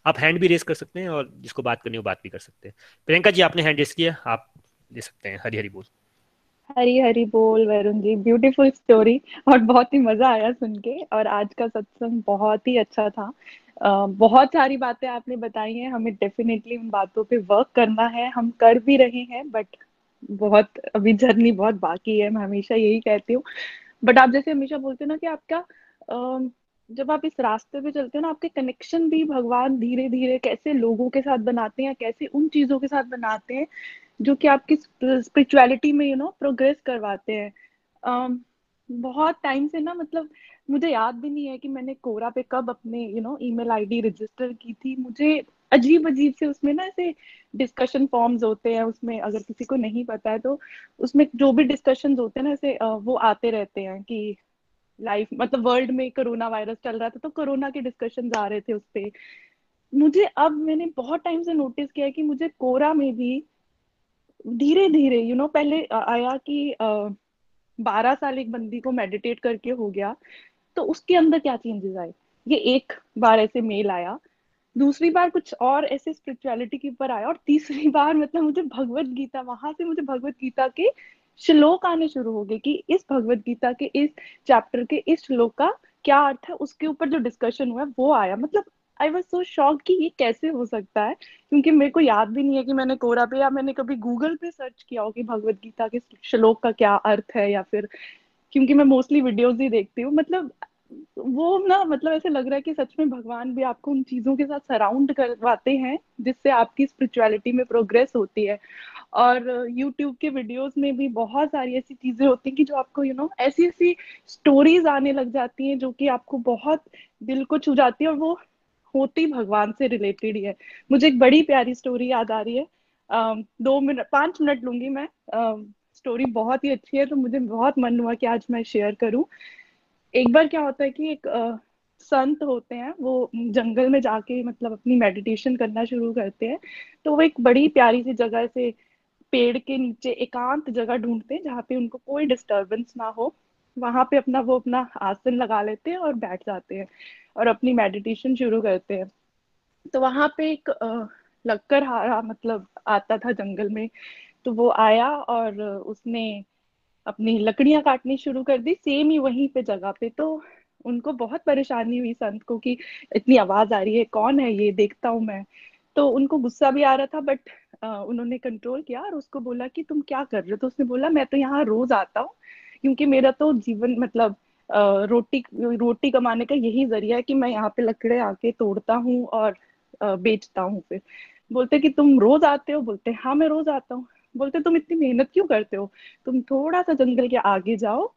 आप हैंड भी रेस कर सकते हैं और जिसको बात करनी हो बात भी कर सकते हैं। प्रियंका जी, आपने हैंड रेस किया, आप दे सकते हैं हरी हरी बोल। हरी हरी बोल, वरुण जी ब्यूटीफुल स्टोरी और बहुत ही मज़ा आया सुन के और आज का सत्संग बहुत ही अच्छा था। बहुत सारी बातें आपने बताई हैं, हमें डेफिनेटली उन बातों पे वर्क करना है, हम कर भी रहे हैं बट बहुत, अभी जर्नी बहुत बाकी है, मैं हमेशा यही कहती हूँ। बट आप जैसे हमेशा बोलते हो ना कि आपका जब आप इस रास्ते पे चलते हो ना, आपके कनेक्शन भी भगवान धीरे धीरे कैसे लोगों के साथ बनाते हैं या कैसे उन चीज़ों के साथ बनाते हैं, जो कि आपकी स्पिरिचुअलिटी में यू नो प्रोग्रेस करवाते हैं। बहुत टाइम से ना मतलब मुझे याद भी नहीं है कि मैंने कोरा पे कब अपने you know email ID register की थी। मुझे अजीब अजीब से उसमें ना ऐसे डिस्कशन फॉर्म्स होते हैं, उसमें अगर किसी को नहीं पता है तो उसमें जो भी डिस्कशन होते हैं ना ऐसे वो आते रहते हैं कि लाइफ मतलब वर्ल्ड में कोरोना वायरस चल रहा था तो कोरोना के डिस्कशन आ रहे थे उस पर मुझे अब मैंने बहुत टाइम से नोटिस किया है कि मुझे कोरा में भी धीरे धीरे यू नो पहले आया कि बारह साल एक बंदी को मेडिटेट करके हो गया। तो उसके अंदर क्या चेंजेस आए? ये एक बार ऐसे मेल आया, दूसरी बार कुछ और ऐसे स्पिरिचुअलिटी के ऊपर आया, और तीसरी बार मतलब मुझे भगवत गीता, वहाँ से मुझे भगवत गीता के श्लोक आने शुरू हो गए कि इस भगवत गीता के, इस चैप्टर के, इस श्लोक का क्या अर्थ है? उसके ऊपर जो डिस्कशन हुआ वो आया। मतलब आई वॉज़ सो शॉक कि ये कैसे हो सकता है? क्योंकि मेरे को याद भी नहीं है कि मैंने कोरा पे या मैंने कभी गूगल पे सर्च किया हो कि भगवत गीता के श्लोक का क्या अर्थ है या फिर क्योंकि मैं मोस्टली वीडियोस ही देखती हूँ। मतलब वो ना मतलब ऐसे लग रहा है कि सच में भगवान भी आपको उन चीज़ों के साथ सराउंड करवाते हैं, जिससे आपकी स्पिरिचुअलिटी में प्रोग्रेस होती है। और यूट्यूब के वीडियोस में भी बहुत सारी ऐसी चीज़ें होती हैं कि जो आपको यू नो ऐसी ऐसी स्टोरीज आने लग जाती हैं जो कि आपको बहुत दिल को छू जाती है और वो होती भगवान से रिलेटेड ही है। मुझे एक बड़ी प्यारी स्टोरी याद आ रही है। दो मिनट, पाँच मिनट लूँगी मैं। स्टोरी बहुत ही अच्छी है तो मुझे बहुत मन हुआ कि आज मैं शेयर करूँ। एक बार क्या होता है कि एक uh, संत होते हैं वो जंगल में जाके मतलब अपनी मेडिटेशन करना शुरू करते हैं तो वो एक बड़ी प्यारी सी जगह से पेड़ के नीचे एकांत जगह ढूंढते हैं जहाँ पे उनको कोई डिस्टरबेंस ना हो। वहाँ पे अपना वो अपना आसन लगा लेते हैं और बैठ जाते हैं और अपनी मेडिटेशन शुरू करते हैं। तो वहाँ पे एक लक्कर हारा मतलब आता था जंगल में तो वो आया और उसने अपनी लकड़ियाँ काटनी शुरू कर दी सेम ही वहीं पे जगह पे। तो उनको बहुत परेशानी हुई संत को कि इतनी आवाज़ आ रही है, कौन है ये? देखता हूँ मैं। तो उनको गुस्सा भी आ रहा था बट उन्होंने कंट्रोल किया और उसको बोला कि तुम क्या कर रहे हो? तो उसने बोला, मैं तो यहाँ रोज आता हूँ, क्योंकि मेरा तो जीवन मतलब रोटी रोटी कमाने का यही ज़रिया है कि मैं यहाँ पे लकड़े आके तोड़ता हूँ और बेचता हूँ फिर। बोलते कि तुम रोज आते हो? बोलते हाँ मैं रोज आता हूँ। बोलते तुम इतनी मेहनत क्यों करते हो? तुम थोड़ा सा जंगल के आगे जाओ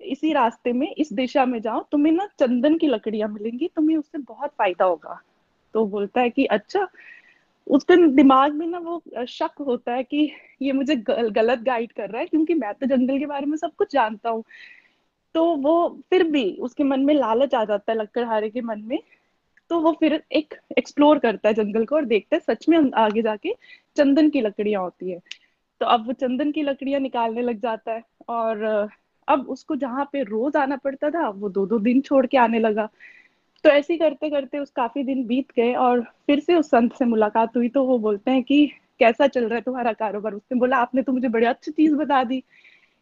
इसी रास्ते में इस दिशा में जाओ तुम्हें ना चंदन की लकड़ियाँ मिलेंगी तुम्हें उससे बहुत फ़ायदा होगा। तो बोलता है कि अच्छा। उसके दिमाग में ना वो शक होता है कि ये मुझे गल, गलत गाइड कर रहा है क्योंकि मैं तो जंगल के बारे में सब कुछ जानता हूँ। तो वो फिर भी उसके मन में लालच आ जाता है लक्कड़हारे के मन में। तो वो फिर एक एक्सप्लोर करता है जंगल को और देखता है सच में आगे जाके चंदन की लकड़ियाँ होती है। तो अब वो चंदन की लकड़ियाँ निकालने लग जाता है और अब उसको जहाँ पे रोज आना पड़ता था, वो दो दो दिन छोड़ के आने लगा। तो ऐसे करते करते उस काफ़ी दिन बीत गए और फिर से उस संत से मुलाकात हुई तो वो बोलते हैं कि, कैसा चल रहा है तुम्हारा कारोबार? उसने बोला, आपने तो मुझे बड़ी अच्छी चीज़ बता दी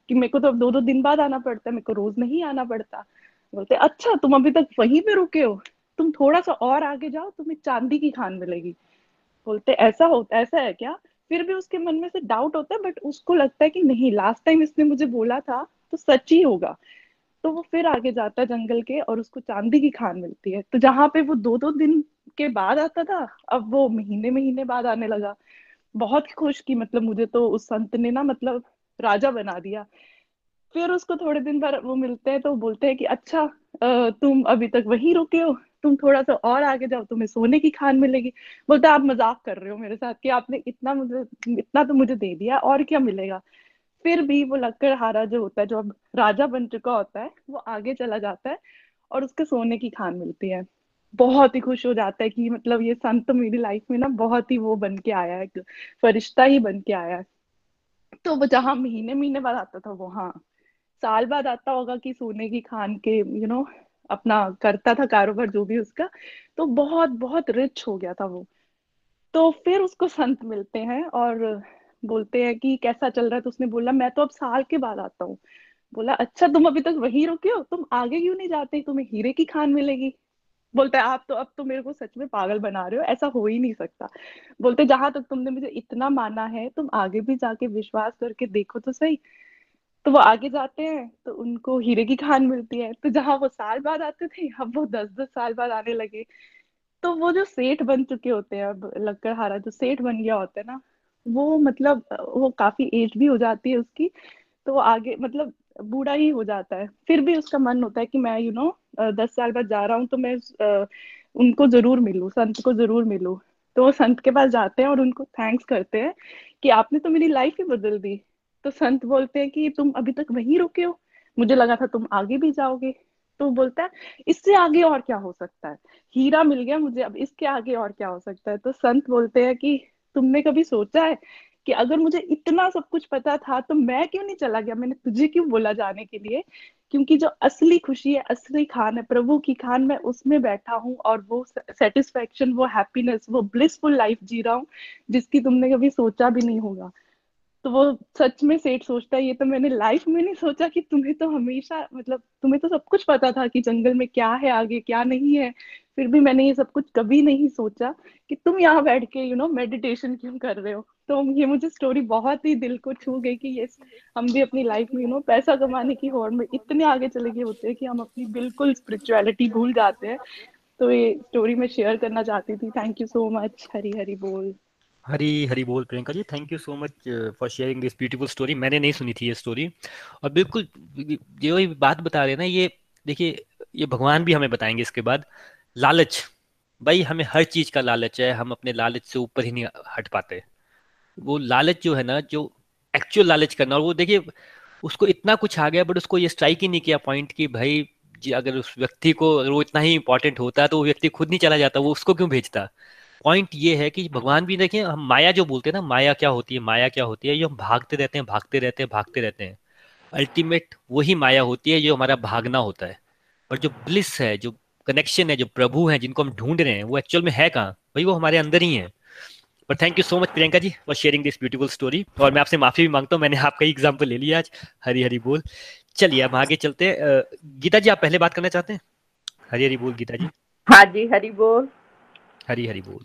कि मेरे को तो अब दो दो दिन बाद आना पड़ता है, मेरे को रोज नहीं आना पड़ता। बोलते अच्छा तुम अभी तक वहीं पे रुके हो। तुम थोड़ा सा और आगे जाओ, तुम्हें चांदी की खान मिलेगी। बोलते, ऐसा होता ऐसा है क्या? फिर भी उसके मन में से डाउट होता है बट उसको लगता है कि नहीं लास्ट टाइम इसने मुझे बोला था तो सच ही होगा। तो वो फिर आगे जाता है जंगल के और उसको चांदी की खान मिलती है। तो जहाँ पे वो दो दो दिन के बाद आता था, अब वो महीने महीने बाद आने लगा। बहुत खुश की मतलब मुझे तो उस संत ने ना मतलब राजा बना दिया। फिर उसको थोड़े दिन बाद वो मिलते हैं तो बोलते हैं कि अच्छा तुम अभी तक वहीं रुके हो? तुम थोड़ा सा और आगे जाओ तुम्हें सोने की खान मिलेगी। बोलते आप मज़ाक कर रहे हो मेरे साथ कि आपने इतना मुझे इतना तो मुझे दे दिया और क्या मिलेगा? फिर भी वो लकड़हारा जो होता है जो अब राजा बन चुका होता है वो आगे चला जाता है और उसके सोने की खान मिलती है। बहुत ही खुश हो जाता है कि मतलब ये संत तो मेरी लाइफ में ना बहुत ही वो बन के आया है फरिश्ता ही बन के आया है। तो वो जहाँ महीने महीने बाद आता था वो हाँ साल बाद आता होगा कि सोने की खान के यू you नो know, अपना करता था कारोबार जो भी उसका तो बहुत बहुत रिच हो गया था वो। तो फिर उसको संत मिलते हैं और बोलते हैं कि कैसा चल रहा है तो उसने बोला, मैं तो अब साल के बाद आता हूँ। बोला अच्छा तुम अभी तक वहीं रुके हो? तुम आगे क्यों नहीं जाते? तुम्हें हीरे की खान मिलेगी। बोलते आप तो अब तो मेरे को सच में पागल बना रहे हो, ऐसा हो ही नहीं सकता। बोलते, जहाँ तक तुमने मुझे इतना माना है, तुम आगे भी जाके विश्वास करके देखो तो सही। तो वो आगे जाते हैं तो उनको हीरे की खान मिलती है। तो जहाँ वो साल बाद आते थे अब वो दस दस साल बाद आने लगे। तो वो जो सेठ बन चुके होते हैं अब लक्कड़हारा जो सेठ बन गया होता है ना, वो मतलब वो काफ़ी एज भी हो जाती है उसकी तो वो आगे मतलब बूढ़ा ही हो जाता है। फिर भी उसका मन होता है कि मैं यू नो दस साल बाद जा रहा हूँ तो मैं उनको ज़रूर मिलूँ, संत को ज़रूर मिलूँ। तो वो संत के पास जाते हैं और उनको थैंक्स करते हैं कि आपने तो मेरी लाइफ ही बदल दी। तो संत बोलते हैं कि तुम अभी तक वहीं रुके हो। मुझे लगा था तुम आगे भी जाओगे। तो बोलता है, इससे आगे और क्या हो सकता है? हीरा मिल गया मुझे, अब इसके आगे और क्या हो सकता है? तो संत बोलते हैं कि तुमने कभी सोचा है कि अगर मुझे इतना सब कुछ पता था तो मैं क्यों नहीं चला गया? मैंने तुझे क्यों बोला जाने के लिए? क्योंकि जो असली खुशी है, असली खान है, प्रभु की खान, मैं उसमें बैठा हूँ और वो सेटिस्फेक्शन वो हैप्पीनेस वो ब्लिसफुल लाइफ जी रहा हूँ, जिसकी तुमने कभी सोचा भी नहीं होगा। तो वो सच में सेठ सोचता है, ये तो मैंने लाइफ में नहीं सोचा कि तुम्हें तो हमेशा मतलब तुम्हें तो सब कुछ पता था कि जंगल में क्या है आगे, क्या नहीं है। फिर भी मैंने ये सब कुछ कभी नहीं सोचा कि तुम यहाँ बैठ के यू नो मेडिटेशन क्यों कर रहे हो? तो ये मुझे स्टोरी बहुत ही दिल को छू गई कि ये हम भी अपनी लाइफ में यू नो पैसा कमाने की होड़ में इतने आगे चले गए होते हैं कि हम अपनी बिल्कुल स्पिरिचुअलिटी भूल जाते हैं। तो ये स्टोरी मैं शेयर करना चाहती थी। Thank you so much Hari Hari बोल। हरी हरी बोल Priyanka ji thank you so much for sharing this beautiful story मैंने नहीं सुनी थी ये स्टोरी और बिल्कुल, ये बात बता रहे ना, ये देखिए, ये भगवान भी हमें बताएँगे इसके बाद। लालच, भाई हमें हर चीज़ का लालच है, हम अपने लालच से ऊपर ही नहीं हट पाते। वो लालच जो है ना, जो एक्चुअल लालच करना, और वो देखिए, उसको इतना कुछ आ गया बट उसको ये स्ट्राइक ही नहीं किया पॉइंट कि भाई, जी अगर उस व्यक्ति को, अगर वो इतना ही इंपॉर्टेंट होता तो वो व्यक्ति खुद नहीं चला जाता, वो उसको क्यों भेजता? पॉइंट ये है कि भगवान भी देखिए, हम माया जो बोलते हैं ना, माया क्या होती है, माया क्या होती है, ये हम भागते रहते हैं, भागते रहते हैं, भागते रहते हैं। अल्टीमेट वही माया होती है जो हमारा भागना होता है। और जो ब्लिस है, जो कनेक्शन है, जो प्रभु है, जिनको हम ढूंढ रहे हैं, वो एक्चुअल में है कहाँ? भाई वो हमारे अंदर ही है। पर thank you so much Priyanka ji for sharing this beautiful story और मैं आपसे माफ़ी भी माँगता हूँ, मैंने आपका ही एग्ज़ाम्पल ले लिया आज। हरी हरी बोल। चलिए, अब आगे चलते हैं। गीता जी, आप पहले बात करना चाहते हैं? हरी हरी बोल, गीता जी। हाँ जी, हरी बोल। हरी हरी बोल।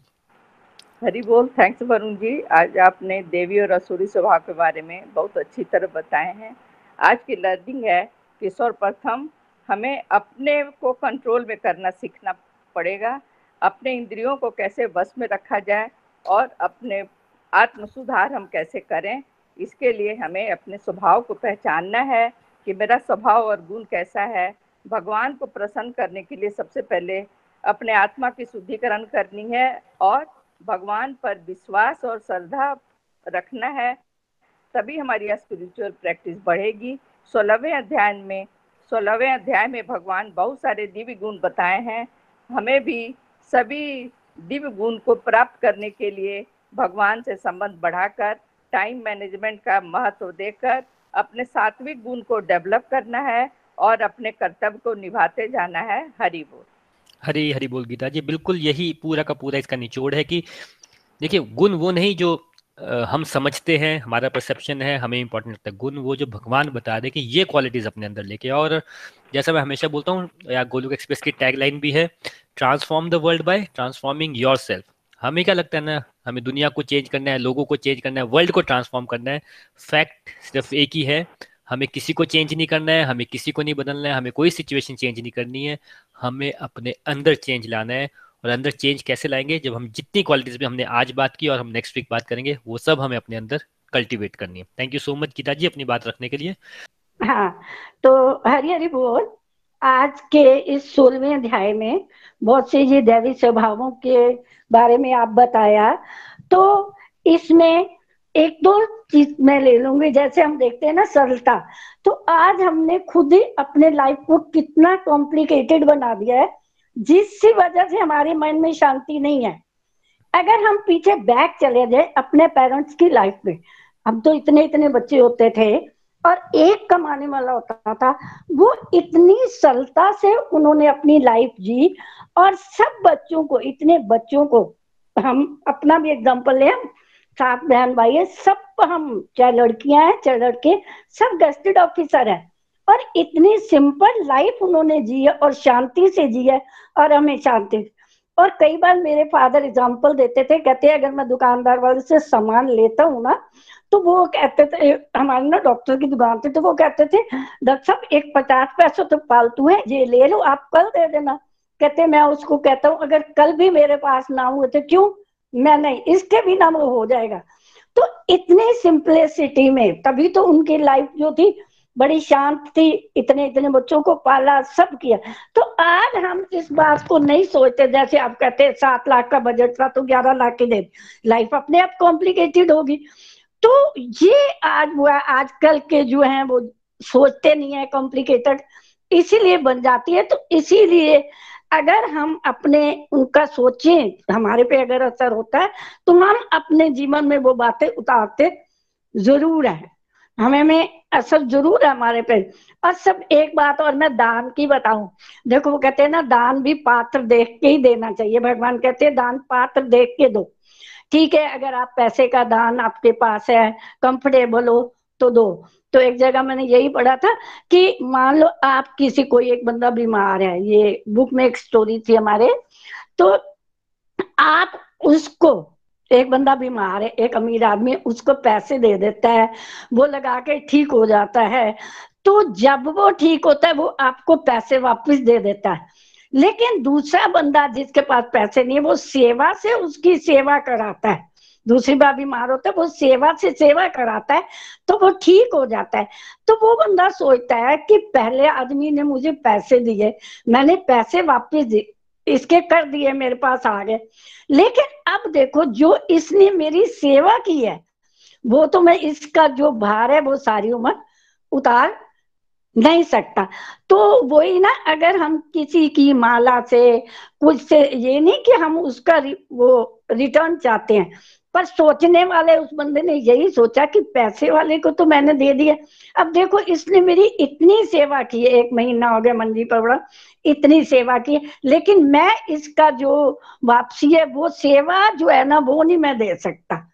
हरी बोल थैंक्स वरुण जी। आज आपने देवी और असुरी स्वभाव के बारे में बहुत अच्छी तरह बताए हैं। आज की लर्निंग है कि सर्वप्रथम हमें अपने को कंट्रोल में करना सीखना पड़ेगा। अपने इंद्रियों को कैसे वश में रखा जाए और अपने आत्म सुधार हम कैसे करें, इसके लिए हमें अपने स्वभाव को पहचानना है कि मेरा स्वभाव और गुण कैसा है। भगवान को प्रसन्न करने के लिए सबसे पहले अपने आत्मा की शुद्धिकरण करनी है और भगवान पर विश्वास और श्रद्धा रखना है, तभी हमारी स्पिरिचुअल प्रैक्टिस बढ़ेगी। सोलहवें अध्याय में, सोलहवें अध्याय में भगवान बहुत सारे दिव्य गुण बताए हैं। हमें भी सभी दिव्य गुण को प्राप्त करने के लिए भगवान से संबंध बढ़ाकर टाइम मैनेजमेंट का महत्व देकर, अपने सात्विक गुण को डेवलप करना है और अपने कर्तव्य को निभाते जाना है हरि बोल। हरी हरी बोल गीता जी, बिल्कुल यही पूरा का पूरा इसका निचोड़ है कि देखिए, गुण वो नहीं जो हम समझते हैं, हमारा परसेप्शन है, हमें इंपॉर्टेंट लगता है। गुण वो जो भगवान बता दे कि ये क्वालिटीज अपने अंदर लेके और जैसा मैं हमेशा बोलता हूँ, या गोलुक एक्सप्रेस की टैग लाइन भी है transform the world by transforming yourself हमें क्या लगता है ना, हमें दुनिया को चेंज करना है, लोगों को चेंज करना है वर्ल्ड को ट्रांसफॉर्म करना है। फैक्ट सिर्फ़ एक ही है। हमें किसी को चेंज नहीं करना है, हमें किसी को नहीं बदलना है, हमें कोई सिचुएशन चेंज नहीं करनी है। हमें अपने अंदर चेंज लाना है और अंदर चेंज कैसे लाएँगे? जब हम जितनी क्वालिटीज में हमने आज बात की और हम नेक्स्ट वीक बात करेंगे, वो सब हमें अपने अंदर कल्टीवेट करनी है। Thank you so much Geeta ji अपनी बात रखने के लिए। हाँ तो हरी हरी बोल। आज के इस सोलहवें अध्याय में बहुत से ये दैवी स्वभावों के बारे में आप बताया। तो इसमें एक दो चीज़ मैं ले लूँगी, जैसे हम देखते हैं ना सरलता। तो आज हमने खुद ही अपने लाइफ को कितना कॉम्प्लिकेटेड बना दिया है, जिसकी वजह से हमारे मन में शांति नहीं है। अगर हम पीछे बैक चले जाए अपने पेरेंट्स की लाइफ में हम तो इतने इतने बच्चे होते थे, और एक कमाने वाला होता था, वो इतनी सरलता से उन्होंने अपनी लाइफ जी, और सब बच्चों को, इतने बच्चों को, हम अपना भी एग्ज़ाम्पल लें सात बहन भाई है, सब हम, चाहे लड़कियाँ हैं, चाहे लड़के, सब गस्टेड ऑफिसर है। और इतनी सिंपल लाइफ उन्होंने जी है और शांति से जी है और हमें शांति। और कई बार मेरे फादर एग्ज़ाम्पल देते थे, कहते अगर मैं दुकानदार वाले से सामान लेता हूँ ना तो वो कहते थे, हमारे ना डॉक्टर की दुकान थी तो वो कहते थे, डॉक्टर साहब, एक पचास पैसे तो पालतू है, ये ले लो, आप कल दे देना। कहते मैं उसको कहता हूँ, अगर कल भी मेरे पास ना हुए तो क्यों? मैं नहीं, इसके बिना वो हो जाएगा। तो इतने सिंपलिसिटी में, तभी तो उनकी लाइफ जो थी, बड़ी शांत थी, इतने इतने बच्चों को पाला, सब किया। तो आज हम इस बात को नहीं सोचते, जैसे आप कहते सात लाख का बजट था तो ग्यारह लाख की दे लाइफ अपने आप कॉम्प्लिकेटेड होगी। तो ये आज वो आजकल के जो हैं, वो सोचते नहीं है कॉम्प्लिकेटेड इसीलिए बन जाती है तो इसीलिए अगर हम अपने, उनका सोचें, हमारे पे अगर असर होता है तो हम अपने जीवन में वो बातें उतारते ज़रूर है। हमें में असर ज़रूर है हमारे पे। और सब एक बात और मैं दान की बताऊँ। देखो, वो कहते हैं ना, दान भी पात्र देख के ही देना चाहिए। भगवान कहते हैं, दान पात्र देख के दो। ठीक है, अगर आप पैसे का दान आपके पास है कंफर्टेबल हो तो दो। तो एक जगह मैंने यही पढ़ा था कि मान लो आप किसी कोई एक बंदा बीमार है, ये बुक में एक स्टोरी थी हमारे तो आप उसको, एक बंदा बीमार है, एक अमीर आदमी उसको पैसे दे देता है, वो लगा के ठीक हो जाता है तो जब वो ठीक होता है, वो आपको पैसे वापस दे देता है। लेकिन दूसरा बंदा जिसके पास पैसे नहीं है, वो सेवा से उसकी सेवा कराता है। दूसरी बार बीमार होता है, वो सेवा से सेवा कराता है तो वो ठीक हो जाता है। तो वो बंदा सोचता है कि पहले आदमी ने मुझे पैसे दिए, मैंने पैसे वापस दिए इसके कर दिए मेरे पास आ गए लेकिन अब देखो, जो इसने मेरी सेवा की है, वो तो मैं इसका जो भार है, वो सारी उम्र उतार नहीं सकता। तो वही ना, अगर हम किसी की माला से, कुछ से, ये नहीं कि हम उसका वो रिटर्न चाहते हैं। पर सोचने वाले उस बंदे ने यही सोचा कि पैसे वाले को तो मैंने दे दिया। अब देखो, इसने मेरी इतनी सेवा की है एक महीना हो गया मंदी पवड़ा इतनी सेवा की। लेकिन मैं इसका जो वापसी है, वो सेवा जो है ना, वो नहीं मैं दे सकता।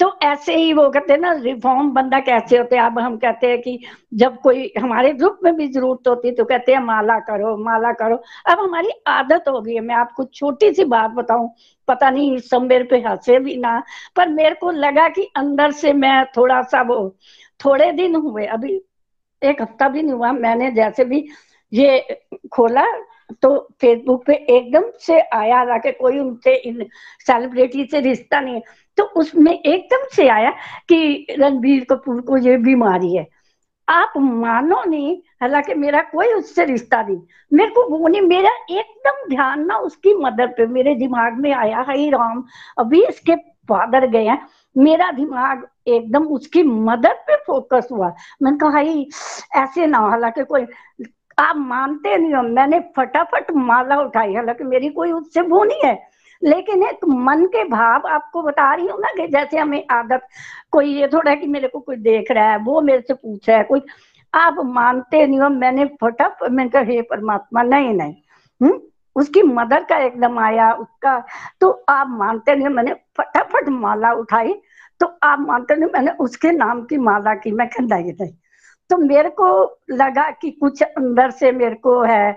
तो ऐसे ही वो कहते हैं ना रिफॉर्म बंदा कैसे होते अब हम कहते हैं कि जब कोई हमारे ग्रुप में भी ज़रूरत होती तो कहते हैं, माला करो माला करो। अब हमारी आदत हो गई है। मैं आपको छोटी सी बात बताऊँ, पता नहीं सब मेरे पे हंसे भी ना, पर मेरे को लगा कि अंदर से मैं थोड़ा सा वो, थोड़े दिन हुए, अभी एक हफ़्ता भी नहीं हुआ, मैंने जैसे भी ये खोला तो फेसबुक पे एकदम से आया रहा कोई उनसे इन सेलिब्रिटी से रिश्ता नहीं है। तो उसमें एकदम से आया कि रणबीर कपूर को ये बीमारी है। आप मानो नहीं, हालाँकि मेरा कोई उससे रिश्ता नहीं। मेरे को वो नहीं, मेरा एकदम ध्यान ना उसकी मदर पे, मेरे दिमाग में आया हाई राम, अभी इसके फादर गए हैं। मेरा दिमाग एकदम उसकी मदर पे फोकस हुआ। मैंने कहा हाई ऐसे ना, हालाँकि कोई, आप मानते नहीं हो, मैंने फटाफट माला उठाई, हालाँकि मेरी कोई उससे वो नहीं है। लेकिन एक मन के भाव आपको बता रही हूँ ना कि जैसे हमें आदत, कोई ये थोड़ा कि मेरे को कोई देख रहा है, वो मेरे से पूछ रहा है, कोई, आप मानते नहीं हो, मैंने फटाफट मैंने कहा, हे परमात्मा, नहीं नहीं। हम्म उसकी मदर का एकदम आया, उसका तो आप मानते नहीं मैंने फटाफट माला उठाई तो आप मानते नहीं मैंने उसके नाम की माला की, मैं कहना नहीं। तो मेरे को लगा कि कुछ अंदर से मेरे को है।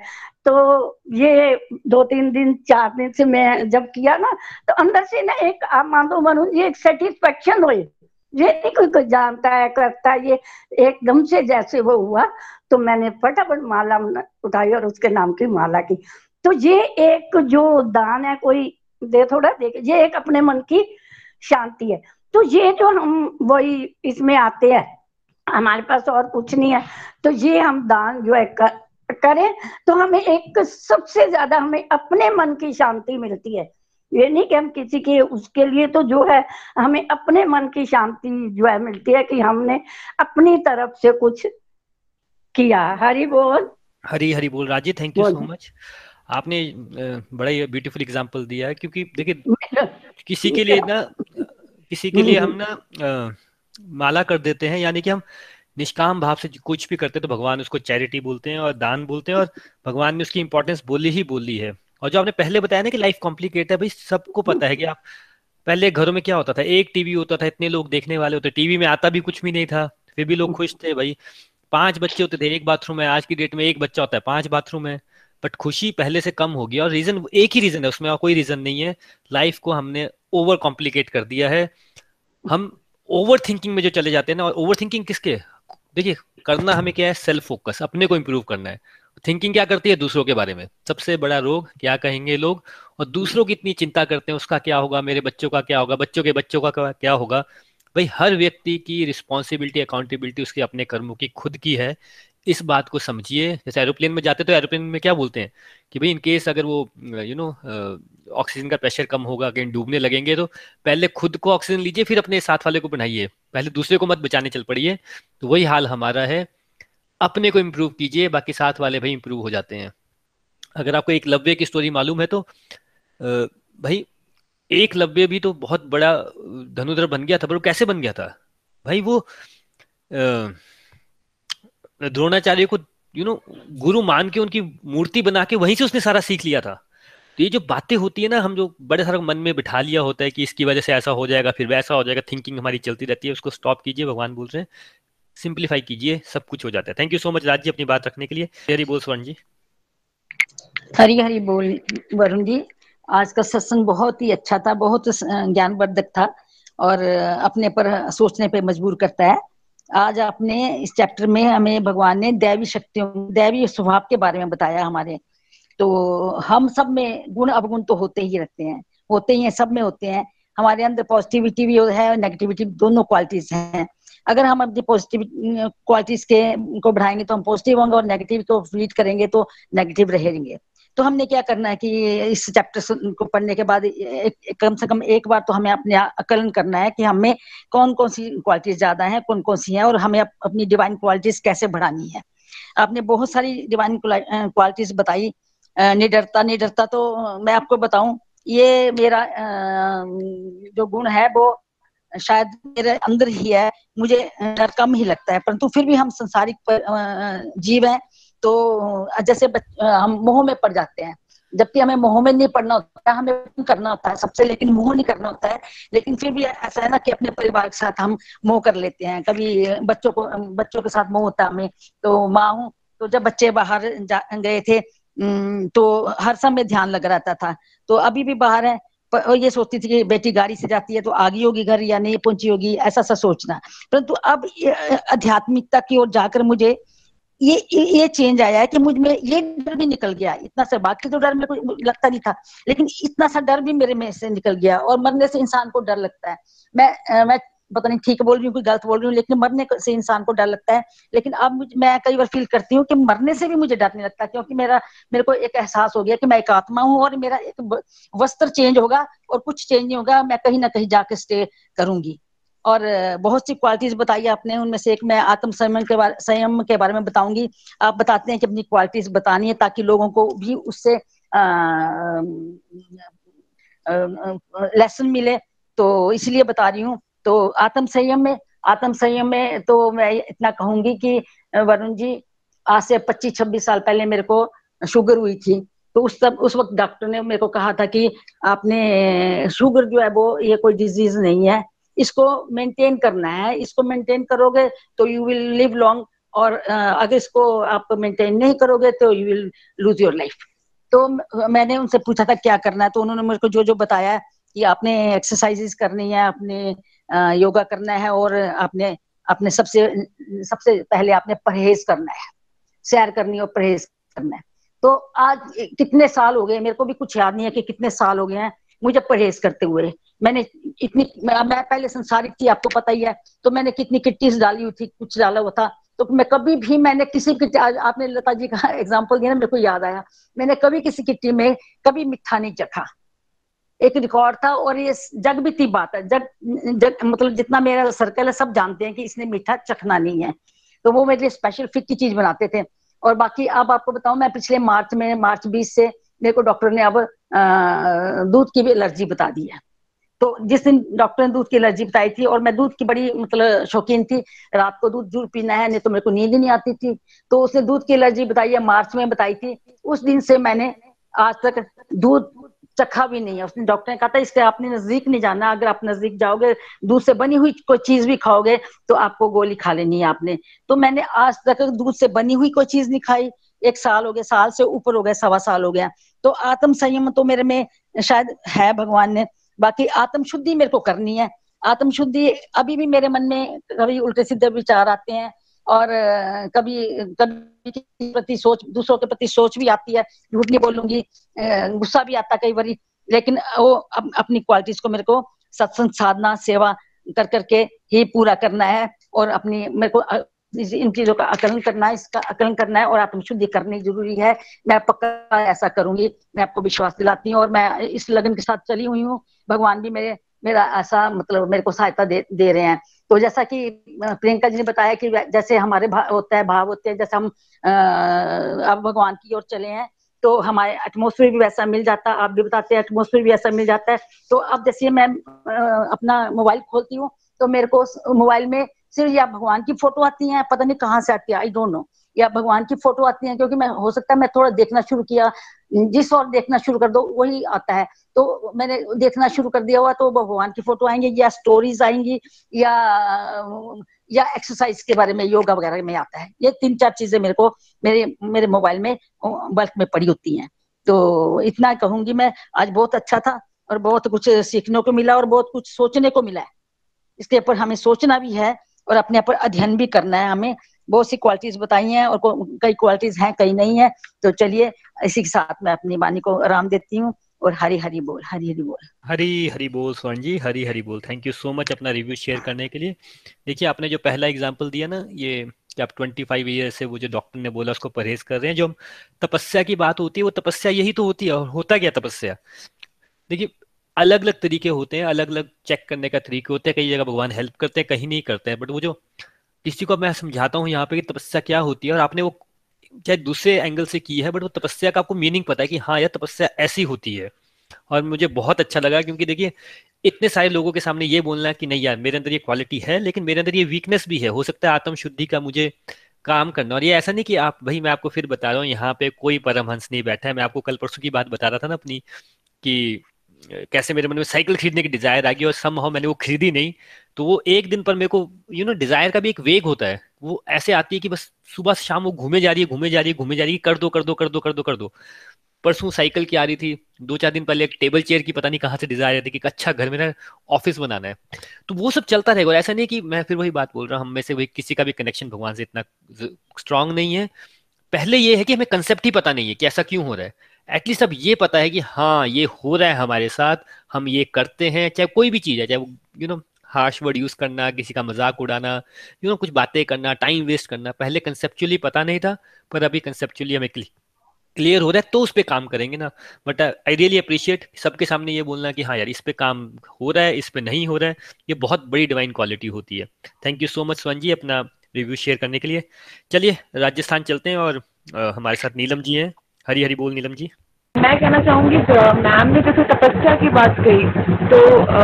तो ये दो तीन दिन, चार दिन से मैं जब किया ना तो अंदर से ना एक, आप मान दो मनू ये एक सेटिस्फेक्शन हुई। ये नहीं कोई कोई जानता है, करता है, ये एकदम से जैसे वो हुआ तो मैंने फटाफट माला उठाई और उसके नाम की माला की। तो ये एक जो दान है, कोई दे थोड़ा देख, ये एक अपने मन की शांति है। तो ये जो हम वही इसमें आते हैं हमारे पास और कुछ नहीं है। तो ये हम दान जो है कर, करें तो हमें एक सबसे ज़्यादा हमें अपने मन की शांति मिलती है। ये नहीं कि हम किसी के उसके लिए तो जो है हमें अपने मन की शांति जो है मिलती है कि हमने अपनी तरफ़ से कुछ किया। हरी बोल। हरी हरी बोल। राज़ी थैंक यू सो मच आपने बड़ा ही ब्यूटीफुल एग्जांपल दिया है क्योंकि देखिए किसी के लिए ना किसी के लिए हम ना माला कर देते हैं, यानी कि हम निष्काम भाव से कुछ भी करते हैं तो भगवान उसको चैरिटी बोलते हैं और दान बोलते हैं और भगवान ने उसकी इंपॉर्टेंस बोली ही बोली है। और जो आपने पहले बताया ना कि लाइफ कॉम्प्लिकेट है, भाई सबको पता है कि आप पहले घरों में क्या होता था, एक टीवी होता था, इतने लोग देखने वाले होते टीवी में आता भी कुछ भी नहीं था, फिर भी लोग खुश थे, भाई पाँच बच्चे होते थे, एक बाथरूम है आज की डेट में एक बच्चा होता है, पाँच बाथरूम है बट खुशी पहले से कम होगी और रीजन एक ही रीजन है, उसमें और कोई रीजन नहीं है। लाइफ को हमने ओवर कॉम्प्लिकेट कर दिया है। हम ओवर थिंकिंग में जो चले जाते हैं ना ओवर थिंकिंग किसके? देखिए, करना हमें क्या है? सेल्फ फोकस अपने को इम्प्रूव करना है। थिंकिंग क्या करती है? दूसरों के बारे में। सबसे बड़ा रोग, क्या कहेंगे लोग? और दूसरों की इतनी चिंता करते हैं, उसका क्या होगा? मेरे बच्चों का क्या होगा? बच्चों के बच्चों का क्या होगा? भाई, हर व्यक्ति की रिस्पॉन्सिबिलिटी अकाउंटेबिलिटी उसके अपने कर्मों की खुद की है। इस बात को समझिए। जैसे एरोप्लेन में जाते तो एरोप्लेन में क्या बोलते हैं कि भाई इन केस अगर वो यू नो ऑक्सीजन का प्रेशर कम होगा, कहीं डूबने लगेंगे तो पहले खुद को ऑक्सीजन लीजिए, फिर अपने साथ वाले को बनाइए। पहले दूसरे को मत बचाने चल पड़िए। तो वही हाल हमारा है। अपने को इम्प्रूव कीजिए, बाकी साथ वाले भाई इम्प्रूव हो जाते हैं। अगर आपको एक लव्य की स्टोरी मालूम है तो भाई, एक लव्य भी तो बहुत बड़ा धनुधर बन गया था, पर वो कैसे बन गया था? भाई, वो द्रोणाचार्य को यू नो गुरु मान के उनकी मूर्ति बना के वहीं से उसने सारा सीख लिया था। तो ये जो बातें होती है ना, हम जो बड़े सारे मन में बिठा लिया होता है कि इसकी वजह से ऐसा हो जाएगा, फिर वैसा हो जाएगा थिंकिंग हमारी चलती रहती है, उसको स्टॉप कीजिए, भगवान बोल रहे हैं सिंप्लीफाई कीजिए, सब कुछ हो जाता है। Thank you so much Raj ji, अपनी बात रखने के लिए। हरी बोल, स्वर्ण जी। हरी हरी बोल, वरुण जी। आज का सत्संग बहुत ही अच्छा था, बहुत ज्ञानवर्धक था और अपने पर सोचने पे मजबूर करता है। आज आपने इस चैप्टर में हमें भगवान ने दैवी शक्तियों, दैवी स्वभाव के बारे में बताया हमारे। तो हम सब में गुण अवगुण तो होते ही रहते हैं, होते ही हैं, सब में होते हैं। हमारे अंदर पॉजिटिविटी भी है और नेगेटिविटी दोनों क्वालिटीज हैं। अगर हम अपनी पॉजिटिव क्वालिटीज के, को बढ़ाएँगे तो हम पॉजिटिव होंगे और नेगेटिव को फ़ीड करेंगे तो नेगेटिव रहेंगे। तो हमने क्या करना है कि इस चैप्टर को पढ़ने के बाद कम से कम एक बार तो हमें अपने आकलन करना है कि हमें कौन कौन सी क्वालिटीज ज़्यादा है कौन कौन सी है और हमें अपनी डिवाइन क्वालिटीज कैसे बढ़ानी है। आपने बहुत सारी डिवाइन क्वालिटीज बताई। निडरता निडरता तो मैं आपको बताऊँ, ये मेरा जो गुण है वो शायद मेरे अंदर ही है, मुझे डर कम ही लगता है, परंतु फिर भी हम संसारिक जीव हैं तो जैसे हम मोह में पड़ जाते हैं। जबकि हमें मोह में नहीं पड़ना होता है हमें करना होता है सबसे लेकिन मोह नहीं करना होता है। लेकिन फिर भी ऐसा है ना कि अपने परिवार के साथ हम मोह कर लेते हैं। कभी बच्चों को, बच्चों के साथ मोह होता है हमें तो माँ हूँ तो जब बच्चे बाहर गए थे तो हर समय ध्यान लग रहता था। तो अभी भी बाहर है, पर ये सोचती थी कि बेटी गाड़ी से जाती है तो आगी होगी घर या नहीं पहुँची होगी ऐसा सा सोचना। परंतु अब आध्यात्मिकता की ओर जाकर मुझे ये ये चेंज आया है कि मुझमें ये डर भी निकल गया। इतना सा बाकी तो डर मेरे को लगता नहीं था, लेकिन इतना सा डर भी मेरे में से निकल गया और मरने से इंसान को डर लगता है। मैं मैं पता नहीं ठीक बोल रही हूँ, कोई गलत बोल रही हूँ, लेकिन मरने से इंसान को डर लगता है। लेकिन अब मैं कई बार फील करती हूँ कि मरने से भी मुझे डर नहीं लगता, क्योंकि मेरा, मेरे को एक एहसास हो गया कि मैं एक आत्मा हूँ और मेरा एक वस्त्र चेंज होगा और कुछ चेंज नहीं होगा, मैं कहीं ना कहीं जाके स्टे करूँगी। और बहुत सी क्वालिटीज बताई आपने, उनमें से एक मैं आत्म संयम के बारे, संयम के बारे में बताऊँगी। आप बताते हैं कि अपनी क्वालिटीज बतानी है ताकि लोगों को भी उससे लेसन मिले। तो इसलिए बता रही हूँ। तो आत्म संयम में आत्म संयम में तो मैं इतना कहूँगी कि वरुण जी, आज से पच्चीस छब्बीस साल पहले मेरे को शुगर हुई थी। तो उस सब, उस वक्त डॉक्टर ने मेरे को कहा था कि आपने शुगर जो है वो, ये कोई डिज़ीज़ नहीं है। इसको मेंटेन करना है, इसको मेंटेन करोगे तो यू विल लिव लॉन्ग और अगर इसको आप मेंटेन नहीं करोगे तो you will lose your life तो मैंने उनसे पूछा था क्या करना है तो उन्होंने मेरे को जो जो बताया कि आपने एक्सरसाइजेस करनी है, आपने योगा करना है और आपने अपने सबसे सबसे पहले आपने परहेज करना है, सैर करनी और परहेज करना है। तो आज कितने साल हो गए, मेरे को भी कुछ याद नहीं है कि कितने साल हो गए हैं मुझे परहेज करते हुए मैंने इतनी, मैं पहले संसारिक थी आपको पता ही है तो मैंने कितनी किट्टीज डाली हुई थी, कुछ डाला हुआ था तो मैं कभी भी, मैंने किसी किट्टी आपने लता जी का एग्ज़ाम्पल दिया ना, मेरे को याद आया। मैंने कभी किसी किट्टी में कभी मिठा नहीं चखा। एक रिकॉर्ड था और ये जग भी थी बात है, जग जग मतलब जितना मेरा सर्कल है, सब जानते हैं कि इसने मीठा चखना नहीं है। तो वो मेरे लिए स्पेशल फिट की चीज़ बनाते थे। और बाकी अब आपको बताऊँ, मैं पिछले मार्च में, मार्च बीस से मेरे को डॉक्टर ने अब दूध की भी एलर्जी बता दी है। तो जिस दिन डॉक्टर ने दूध की एलर्जी बताई थी और मैं दूध की बड़ी मतलब शौकीन थी, रात को दूध ज़रूर पीना है, नहीं तो मेरे को नींद नहीं आती थी। तो उसने दूध की एलर्जी बताई है, मार्च में बताई थी। उस दिन से मैंने आज तक दूध चखा भी नहीं है। उसने डॉक्टर ने कहा था, इसके आपने नज़दीक नहीं जाना। अगर आप नज़दीक जाओगे, दूध से बनी हुई कोई चीज़ भी खाओगे तो आपको गोली खा लेनी है आपने। तो मैंने आज तक दूध से बनी हुई कोई चीज़ नहीं खाई। एक साल हो गया साल से ऊपर हो गया सवा साल हो गया। तो आत्म संयम तो मेरे में शायद है भगवान ने बाकी आत्म शुद्धि मेरे को करनी है। आत्म शुद्धि अभी भी मेरे मन में कभी उल्टे सीधे विचार आते हैं और कभी कभी प्रति सोच दूसरों के प्रति सोच भी आती है। झूठ नहीं बोलूँगी गुस्सा भी आता कई बारी लेकिन वो अप, अपनी क्वालिटीज को मेरे को सत्संग साधना सेवा कर करके ही पूरा करना है और अपनी मेरे को इन चीज़ों का आकलन करना है इसका आकलन करना है और आत्मशुद्धि करनी ज़रूरी है। मैं पक्का ऐसा करूँगी। मैं आपको विश्वास दिलाती हूँ और मैं इस लगन के साथ चली हुई हूँ। भगवान भी मेरे, मेरा ऐसा मतलब मेरे को सहायता दे दे रहे हैं। तो जैसा कि प्रियंका जी ने बताया कि जैसे हमारे भाव होता है, भाव होते हैं, जैसे हम, अः, अब भगवान की ओर चले हैं तो हमारे एटमोसफियर भी वैसा मिल जाता है आप भी बताते हैं एटमोसफियर भी ऐसा मिल जाता है। तो अब जैसे मैं अपना मोबाइल खोलती हूँ तो मेरे को मोबाइल में सिर्फ़ या भगवान की फ़ोटो आती है, पता नहीं कहाँ से आती है आई डोंट नो या भगवान की फ़ोटो आती है, क्योंकि मैं, हो सकता है मैं थोड़ा देखना शुरू किया, जिस और देखना शुरू कर दो, वही आता है। तो मैंने देखना शुरू कर दिया हुआ तो भगवान की फ़ोटो आएँगे, या स्टोरीज आएँगी, या या एक्सरसाइज के बारे में योगा वगैरह में आता है। ये तीन चार चीज़ें मेरे को, मेरे मेरे मोबाइल में बल्क में पड़ी होती हैं। तो इतना कहूँगी मैं, आज बहुत अच्छा था, और बहुत कुछ सीखने को मिला, और बहुत कुछ सोचने को मिला है। इसके ऊपर हमें सोचना भी है और अपने ऊपर अध्ययन भी करना है हमें। बहुत सी क्वालिटीज बताई हैं और कई क्वालिटीज हैं, कई नहीं है। तो चलिए, इसी के साथ मैं अपनी वाणी को आराम देती हूँ और हरी हरी बोल, हरी हरी बोल। हरी हरी बोल स्वर्ण जी, हरी हरी बोल। थैंक यू सो मच अपना रिव्यू शेयर करने के लिए। देखिए, आपने जो पहला एग्ज़ाम्पल दिया ना, ये कि आप ट्वेंटी फाइव ईयर से वो जो डॉक्टर ने बोला, उसको परहेज कर रहे हैं, जो तपस्या की बात होती है, वो तपस्या यही तो होती है, और होता क्या तपस्या? देखिए अलग अलग तरीके होते हैं अलग अलग चेक करने का तरीके होते हैं, कई जगह भगवान हेल्प करते हैं, कहीं नहीं करते हैं बट वो जो किसी को मैं समझाता हूँ यहाँ पे कि तपस्या क्या होती है और आपने वो चाहे दूसरे एंगल से की है बट वो तपस्या का आपको मीनिंग पता है कि हाँ यार तपस्या ऐसी होती है। और मुझे बहुत अच्छा लगा क्योंकि देखिए, इतने सारे लोगों के सामने ये बोलना है कि नहीं यार, मेरे अंदर ये क्वालिटी है, लेकिन मेरे अंदर ये वीकनेस भी है। हो सकता है आत्म शुद्धि का मुझे काम करना। और ये ऐसा नहीं कि आप, भाई मैं आपको फिर बता रहा हूँ, यहाँ पे कोई परमहंस नहीं बैठा है। मैं आपको कल परसों की बात बता रहा था ना अपनी कि कैसे मेरे मन में साइकिल खरीदने की डिज़ायर आ गई और सम मैंने वो खरीदी नहीं तो वो एक दिन पर मेरे को यू नो डिज़ायर का भी एक वेग होता है। वो ऐसे आती है कि बस सुबह शाम वो घूमे जा रही है, घूमे जा रही है, घूमे जा रही है, कर दो कर दो कर दो कर दो कर दो। परसों साइकिल की आ रही थी, दो चार दिन पहले एक टेबल चेयर की पता नहीं कहाँ से डिज़ायर थी कि अच्छा घर मेरा ऑफ़िस बनाना है। तो वो सब चलता रहेगा ऐसा नहीं कि मैं फिर वही बात बोल रहा हूँ, हम में से वही किसी का भी कनेक्शन भगवान से इतना स्ट्रांग नहीं है। पहले ये है कि हमें कंसेप्ट ही पता नहीं है कि ऐसा क्यों हो रहा है। एटलीस्ट अब ये पता है कि हाँ ये हो रहा है हमारे साथ हम ये करते हैं चाहे कोई भी चीज़ है चाहे you know harsh word use करना किसी का मज़ाक उड़ाना यू नो कुछ बातें करना टाइम वेस्ट करना पहले कंसेप्चुअली पता नहीं था पर अभी कंसेप्चुअली हमें क्लियर हो रहा है तो उस पर काम करेंगे ना। बट आई रियली अप्रिशिएट सबके सामने ये बोलना कि हाँ यार इस पर काम हो रहा है इस पे नहीं हो रहा है ये बहुत बड़ी डिवाइन क्वालिटी होती है। थैंक यू सो मच स्वर्ण जी अपना रिव्यू शेयर करने के लिए। चलिए राजस्थान चलते हैं और आ, हमारे साथ नीलम जी हैं। हरी हरी बोल नीलम जी। मैं कहना चाहूँगी मैम ने जैसे तपस्या की बात कही तो आ,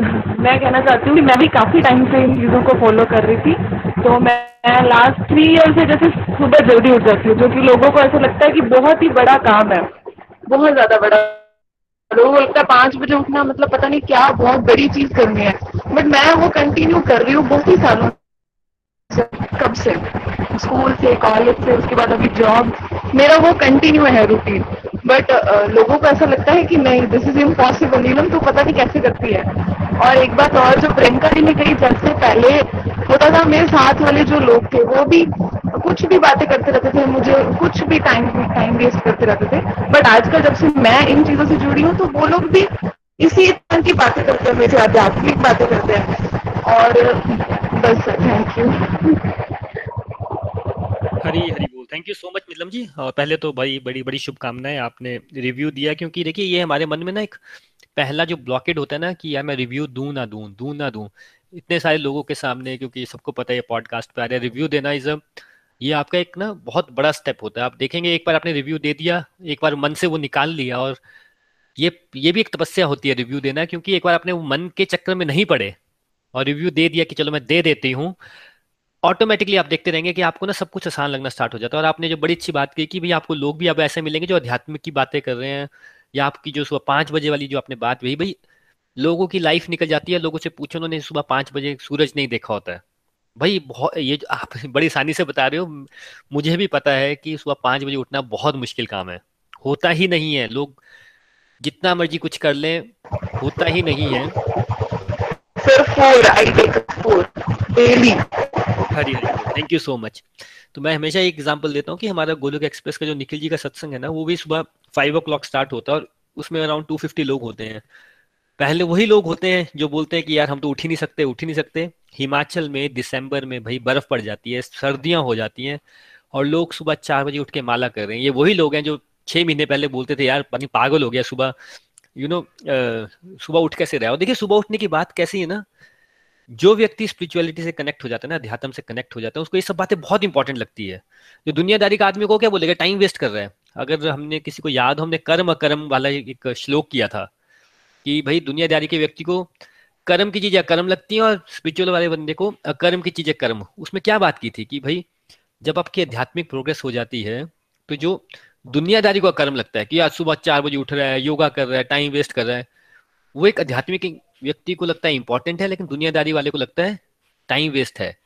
मैं कहना चाहती हूँ कि मैं भी काफ़ी टाइम से इन चीज़ों को फॉलो कर रही थी तो मैं लास्ट थ्री ईयर से जैसे सुबह जल्दी उठ जाती हूँ जो कि लोगों को ऐसा लगता है कि बहुत ही बड़ा काम है बहुत ज़्यादा बड़ा। लोगों को लगता है पाँच बजे उठना मतलब पता नहीं क्या बहुत बड़ी चीज़ करनी है बट मैं वो कंटिन्यू कर रही हूँ बहुत ही सालों कब से? स्कूल से कॉलेज से उसके बाद अभी जॉब मेरा वो कंटिन्यू है रूटीन बट uh, लोगों को ऐसा लगता है कि नहीं दिस इज़ इम्पॉसिबल नीलम तो पता नहीं कैसे करती है। और एक बात और जो प्रियंका जी ने कही जब से पहले होता था मेरे साथ वाले जो लोग थे वो भी कुछ भी बातें करते रहते थे मुझे कुछ भी टाइम टाइम वेस्ट करते रहते थे। बट आजकल जब से मैं इन चीज़ों से जुड़ी हूँ तो वो लोग भी इसी तरह की बातें करते हैं मेरे आध्यात्मिक बातें करते हैं। और बस थैंक यू हरी हरी बोल। Thank you so much Milam ji. पहले तो भाई बड़ी बड़ी शुभकामनाएँ आपने रिव्यू दिया, क्योंकि देखिए, ये हमारे मन में ना एक पहला जो ब्लॉकेट होता है ना कि यार मैं रिव्यू दूँ ना दूँ दूँ ना दूँ। इतने सारे लोगों के सामने, क्योंकि सबको पता है पॉडकास्ट पे आ रहा है। रिव्यू देना इज़ अ ये आपका एक ना बहुत बड़ा स्टेप होता है। आप देखेंगे, एक बार आपने रिव्यू दे दिया, एक बार मन से वो निकाल लिया, और ये ये भी एक तपस्या होती है रिव्यू देना, क्योंकि एक बार आपने वो मन के चक्कर में नहीं पड़े। और रिव्यू दे दिया कि चलो मैं दे देती हूँ। ऑटोमेटिकली आप देखते रहेंगे कि आपको ना सब कुछ आसान लगना स्टार्ट हो जाता है। और आपने जो बड़ी अच्छी बात की कि भाई आपको लोग भी अब ऐसे मिलेंगे जो आध्यात्मिक की बातें कर रहे हैं या आपकी जो सुबह पाँच बजे वाली जो आपने बात वही भाई लोगों की लाइफ निकल जाती है, लोगों से पूछो उन्होंने सुबह पाँच बजे सूरज नहीं देखा होता है। भाई बहुत, ये आप बड़ी आसानी से बता रहे हो, मुझे भी पता है कि सुबह पाँच बजे उठना बहुत मुश्किल काम है। होता ही नहीं है। लोग जितना मर्ज़ी कुछ कर लें, होता ही नहीं है। Hari Hari thank you so much तो मैं हमेशा एक एग्जांपल देता हूँ कि हमारा गोलोक एक्सप्रेस का जो निखिल जी का सत्संग है ना, वो भी सुबह फाइव ओ स्टार्ट होता है और उसमें अराउंड टू फिफ्टी लोग होते हैं। पहले वही लोग होते हैं जो बोलते हैं कि यार हम तो उठ ही नहीं सकते, उठ ही नहीं सकते। हिमाचल में दिसंबर में भाई बर्फ़ पड़ जाती है, सर्दियाँ हो जाती हैं और लोग सुबह चार बजे उठ के माला कर रहे हैं। ये वही लोग हैं जो छह महीने पहले बोलते थे, यार पानी पागल हो गया सुबह। यू नो सुबह उठ कैसे रहा? हो देखिए, सुबह उठने की बात कैसी है ना, जो व्यक्ति स्पिरिचुअलिटी से कनेक्ट हो जाता है ना अध्यात्म से कनेक्ट हो जाता है, उसको ये सब बातें बहुत इंपॉर्टेंट लगती है। जो दुनियादारी का आदमी को क्या बोलेगा टाइम वेस्ट कर रहा है। अगर हमने किसी को याद हमने कर्म अकर्म वाला एक श्लोक किया था कि भाई, दुनियादारी के व्यक्ति को कर्म की चीज़ें कर्म लगती हैं और स्पिरिचुअल वाले बंदे को अकर्म की चीज़ें कर्म। उसमें क्या बात की थी कि भाई, जब आपकी आध्यात्मिक प्रोग्रेस हो जाती है तो जो दुनियादारी को कर्म लगता है कि आज सुबह चार बजे उठ रहा है, योगा कर रहा है टाइम वेस्ट कर रहा है। वो एक आध्यात्मिक व्यक्ति को लगता है इंपॉर्टेंट है, लेकिन दुनियादारी वाले को लगता है टाइम वेस्ट है।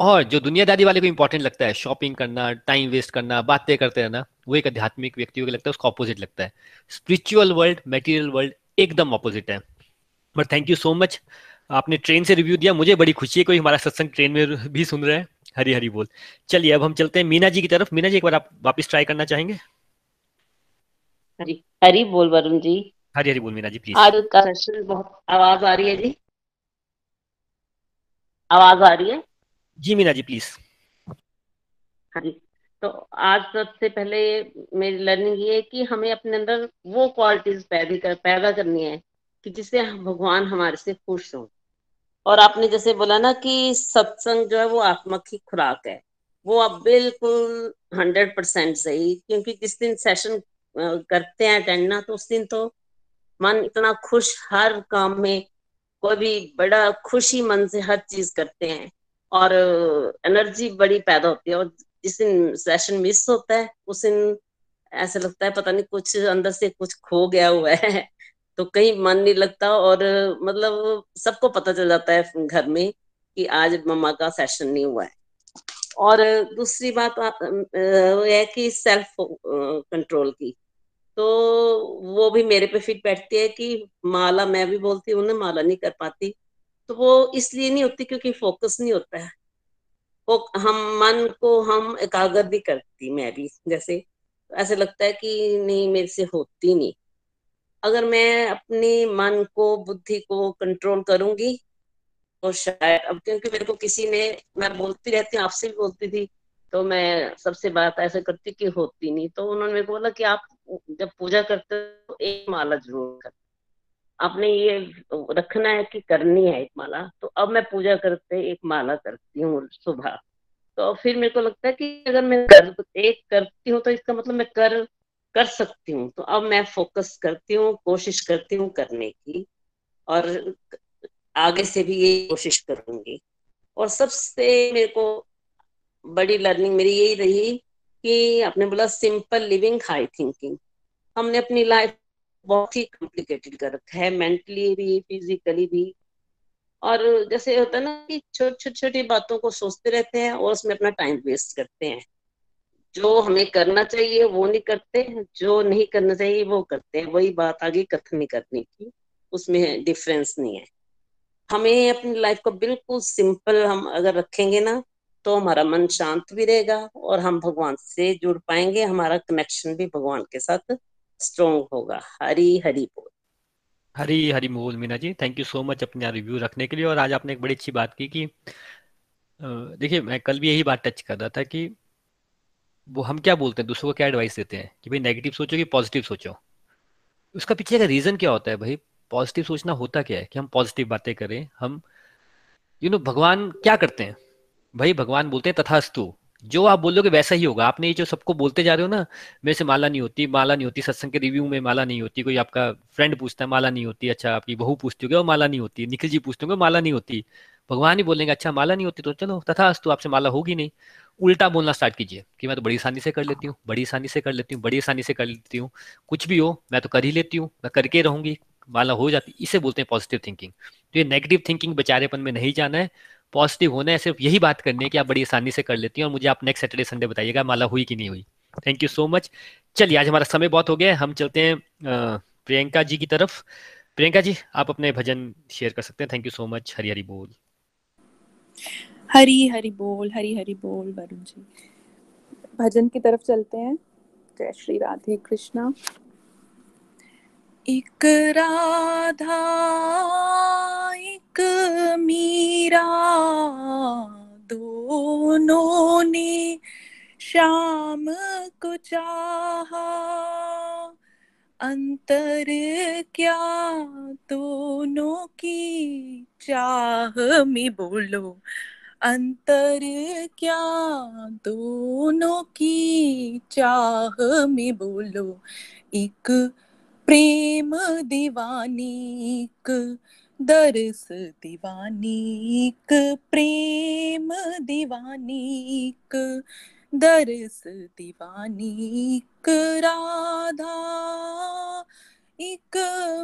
और जो दुनियादारी वाले को इंपॉर्टेंट लगता है शॉपिंग करना टाइम वेस्ट करना, बातें करते रहना, वो एक आध्यात्मिक व्यक्ति को लगता है, उसका ऑपोजिट लगता है। स्पिरिचुअल वर्ल्ड मेटीरियल वर्ल्ड एकदम ऑपोजिट है। But thank you so much आपने ट्रेन से रिव्यू दिया, मुझे बड़ी खुशी है, कोई हमारा सत्संग ट्रेन में भी सुन रहा है। हरी हरी बोल। चलिए अब हम चलते हैं मीना जी की तरफ़। मीना जी एक बार आप वापस ट्राई करना चाहेंगे? हरी हरी बोल वरुण जी। हरी हरी बोल मीना जी प्लीज़ आज का सेशन बहुत आवाज़ आ रही है जी? आवाज़ आ रही है? जी मीना जी प्लीज़ हाँ जी। तो आज सबसे पहले मेरी लर्निंग ये है कि हमें अपने अंदर वो क्वालिटीज पैदा कर पैदा करनी है कि जिससे भगवान हमारे से खुश हो। और आपने जैसे बोला ना कि सत्संग जो है वो आत्मा की खुराक है। वो अब बिल्कुल हंड्रेड परसेंट सही, क्योंकि जिस दिन सेशन करते हैं अटेंड ना तो उस दिन तो मन इतना खुश, हर काम में कोई भी बड़ा खुशी मन से हर चीज़ करते हैं और एनर्जी बड़ी पैदा होती है और जिस दिन सेशन मिस होता है, उस दिन ऐसा लगता है पता नहीं कुछ अंदर से कुछ खो गया हुआ है। तो कहीं मन नहीं लगता और मतलब सबको पता चल जाता है घर में कि आज मम्मा का सेशन नहीं हुआ है। और दूसरी बात है कि सेल्फ कंट्रोल की। तो वो भी मेरे पे फिट बैठती है कि माला मैं भी बोलती हूँ ना, माला नहीं कर पाती। तो वो इसलिए नहीं होती क्योंकि फोकस नहीं होता है। वो हम, मन को हम एकाग्र भी करती मैं भी, जैसे। ऐसे लगता है कि नहीं, मेरे से होती नहीं। अगर मैं अपनी मन को बुद्धि को कंट्रोल करूँगी तो शायद अब क्योंकि मेरे को किसी ने मैं बोलती रहती हूँ आपसे भी बोलती थी तो मैं सबसे बात ऐसे करती कि होती नहीं तो उन्होंने मेरे को बोला कि आप जब पूजा करते हो तो एक माला ज़रूर कर। आपने ये रखना है कि करनी है एक माला तो अब मैं पूजा करते एक माला करती हूँ सुबह। तो फिर मेरे को लगता है कि अगर मैं कर, एक करती हूँ तो इसका मतलब मैं कर कर सकती हूँ। तो अब मैं फोकस करती हूँ, कोशिश करती हूँ करने की और आगे से भी ये कोशिश करूँगी। और सबसे मेरे को बड़ी लर्निंग मेरी यही रही कि आपने बोला सिंपल लिविंग हाई थिंकिंग हमने अपनी लाइफ बहुत ही कॉम्प्लिकेटेड कर रखा है मेंटली भी फिजिकली भी। और जैसे होता है ना कि छोटी छोटी छोटी बातों को सोचते रहते हैं और उसमें अपना टाइम वेस्ट करते हैं। जो हमें करना चाहिए, वो नहीं करते जो नहीं करना चाहिए, वो करते हैं। वही बात आगे कथन करने की उसमें डिफरेंस नहीं है। हमें अपनी लाइफ को बिल्कुल सिंपल हम अगर रखेंगे ना तो हमारा मन शांत भी रहेगा और हम भगवान से जुड़ पाएँगे, हमारा कनेक्शन भी भगवान के साथ स्ट्रोंग होगा। हरी हरी बोल। हरी हरी बोल, Meena ji. Thank you so much अपने रिव्यू रखने के लिए। और आज आपने एक बड़ी अच्छी बात की कि देखिए, मैं कल भी यही बात टच कर रहा था कि वो हम क्या बोलते हैं? दूसरों को क्या एडवाइस देते हैं? कि भाई नेगेटिव सोचो कि पॉजिटिव सोचो। उसका पीछे का रीजन क्या होता है भाई? पॉजिटिव सोचना होता क्या है? कि हम पॉजिटिव बातें करें, हम यू नो भगवान क्या करते हैं? भाई भगवान बोलते हैं तथास्तु। जो आप बोलोगे वैसा ही होगा। आपने ये जो सबको बोलते जा रहे हो ना, मेरे से माला नहीं होती, माला नहीं होती, सत्संग के रिव्यू में माला नहीं होती, कोई आपका फ्रेंड पूछता है, माला नहीं होती अच्छा आपकी बहू पूछती होगी, वो माला नहीं होती, निखिल जी पूछते होंगे, माला नहीं होती। भगवान ही बोलेंगे अच्छा माला नहीं होती तो चलो तथा तो आपसे माला होगी नहीं। उल्टा बोलना स्टार्ट कीजिए कि मैं तो बड़ी आसानी से कर लेती हूँ, बड़ी आसानी से कर लेती हूँ, बड़ी आसानी से कर लेती हूँ। कुछ भी हो, मैं तो कर ही लेती हूँ, मैं करके रहूँगी माला हो जाती, इसे बोलते हैं पॉजिटिव थिंकिंग तो ये नेगेटिव थिंकिंग बेचारेपन में नहीं जाना है पॉजिटिव होना है, सिर्फ़ यही बात करनी है कि आप बड़ी आसानी से कर लेती हैं और मुझे आप नेक्स्ट सैटरडे संडे बताइएगा, माला हुई कि नहीं हुई। थैंक यू सो मच चलिए, आज हमारा समय बहुत हो गया हम चलते हैं प्रियंका जी की तरफ़। प्रियंका जी, आप अपने भजन शेयर कर सकते हैं। Thank you so much Hari Hari बोल। हरी हरी बोल हरी हरी बोल वरुण जी। भजन की तरफ़ चलते हैं। जय श्री राधे कृष्णा। एक राधा एक मीरा दोनों ने शाम को चाहा। अंतर क्या दोनों की चाह में बोलो। अंतर क्या? दोनों की चाह में बोलो। एक प्रेम दीवानीक दरस दीवानीक प्रेम दीवानीक दरस दीवानीक राधा, एक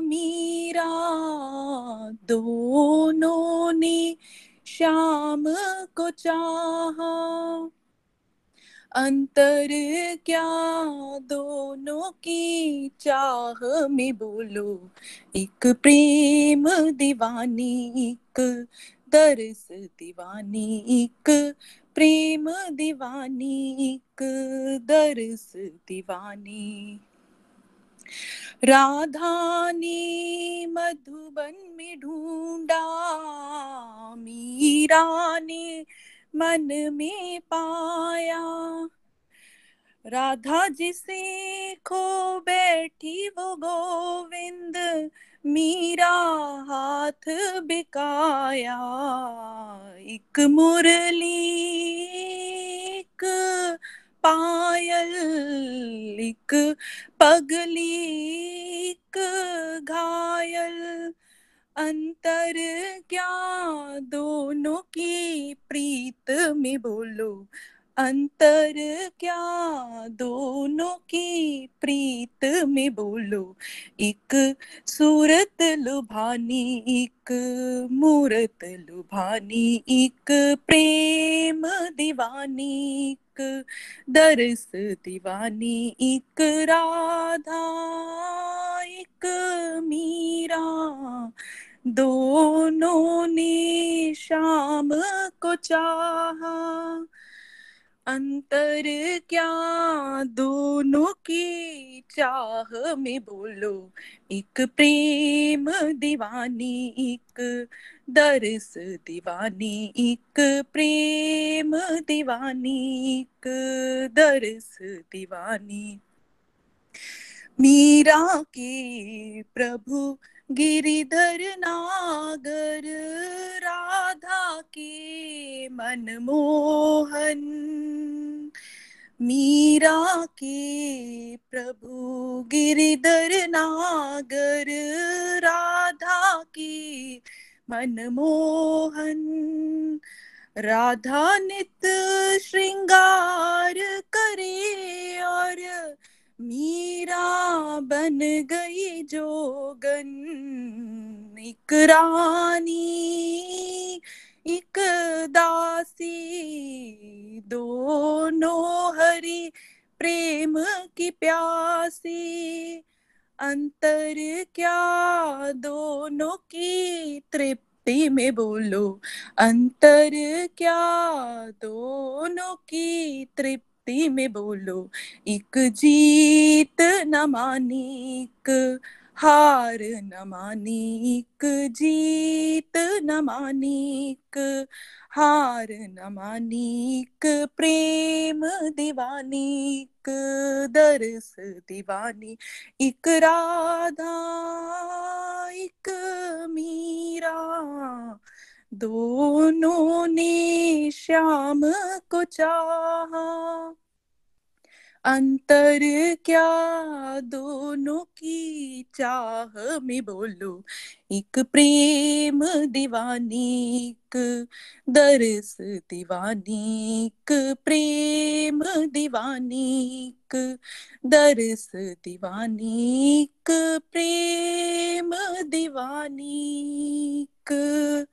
मीरा। दोनों ने श्याम को चाहा। अंतर क्या दोनों की चाह में बोलो। एक प्रेम दीवानी, एक दरस दीवानी, एक प्रेम दीवानी, एक दरस दीवानी। राधा ने मधुबन में ढूंढा मीरा ने मन में पाया। राधा जिसे खो बैठी वो गोविंद, मीरा हाथ बिकाया। एक मुरली, एक पायल एक पगली घायल। अंतर क्या दोनों की प्रीत में बोलो। अंतर क्या दोनों की प्रीत में बोलो। एक सूरत लुभानी, एक मूरत लुभानी, एक प्रेम दीवानी, एक दरस दीवानी, एक राधा, एक मीरा। दोनों ने शाम को चाहा अंतर क्या? दोनों की चाह में बोलो। एक प्रेम दीवानी, एक दरस दीवानी, एक प्रेम दीवानी, एक दरस दीवानी। मीरा के प्रभु गिरिधर नागर, राधा के मनमोहन मीरा के प्रभु गिरिधर नागर, राधा के मनमोहन राधा नित श्रृंगार करे और मीरा बन गई जोगन, एक रानी, एक दासी, दोनों हरि प्रेम की प्यासी। अंतर क्या दोनों की तृप्ति में बोलो, अंतर क्या दोनों की तृप्ति भक्ति में बोलो, एक जीत न मानी, एक हार न मानी, एक जीत न मानी, एक हार न मानी, एक प्रेम दीवानी, एक दरस दीवानी, एक राधा, एक मीरा दोनों ने श्याम को चाहा। अंतर क्या? दोनों की चाह में बोलो। एक प्रेम दीवानी, एक दरस दीवानी प्रेम दीवानी, एक दरस दीवानी प्रेम दीवानी, एक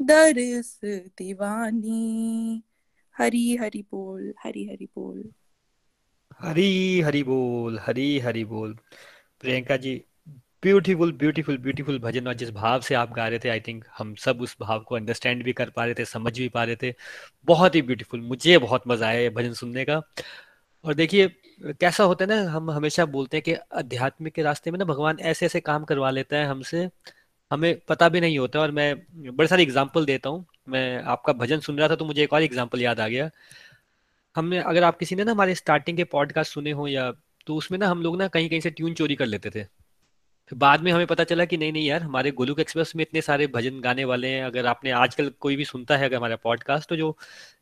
दरस दीवानी। हरी हरी बोल, हरी हरी बोल। हरी हरी बोल, हरी हरी बोल। Priyanka ji beautiful beautiful beautiful bhajan और जिस भाव से आप गा रहे थे आई थिंक हम सब उस भाव को अंडरस्टैंड भी कर पा रहे थे, समझ भी पा रहे थे। बहुत ही ब्यूटीफुल मुझे बहुत मज़ा आया ये भजन सुनने का। और देखिए, कैसा होता है ना, हम हमेशा बोलते हैं कि अध्यात्मिक के रास्ते में ना भगवान ऐसे ऐसे काम करवा लेता है हमसे। हमें पता भी नहीं होता और मैं बड़े सारे एग्ज़ाम्पल देता हूँ। मैं आपका भजन सुन रहा था तो मुझे एक और एग्ज़ाम्पल याद आ गया। हमने, अगर आप किसी ने ना हमारे स्टार्टिंग के पॉडकास्ट सुने हो या तो उसमें ना हम लोग ना कहीं कहीं से ट्यून चोरी कर लेते थे। फिर बाद में हमें पता चला कि नहीं नहीं यार, हमारे गोलूक एक्सप्रेस में इतने सारे भजन गाने वाले हैं। अगर आपने आजकल कोई भी सुनता है अगर हमारा पॉडकास्ट तो जो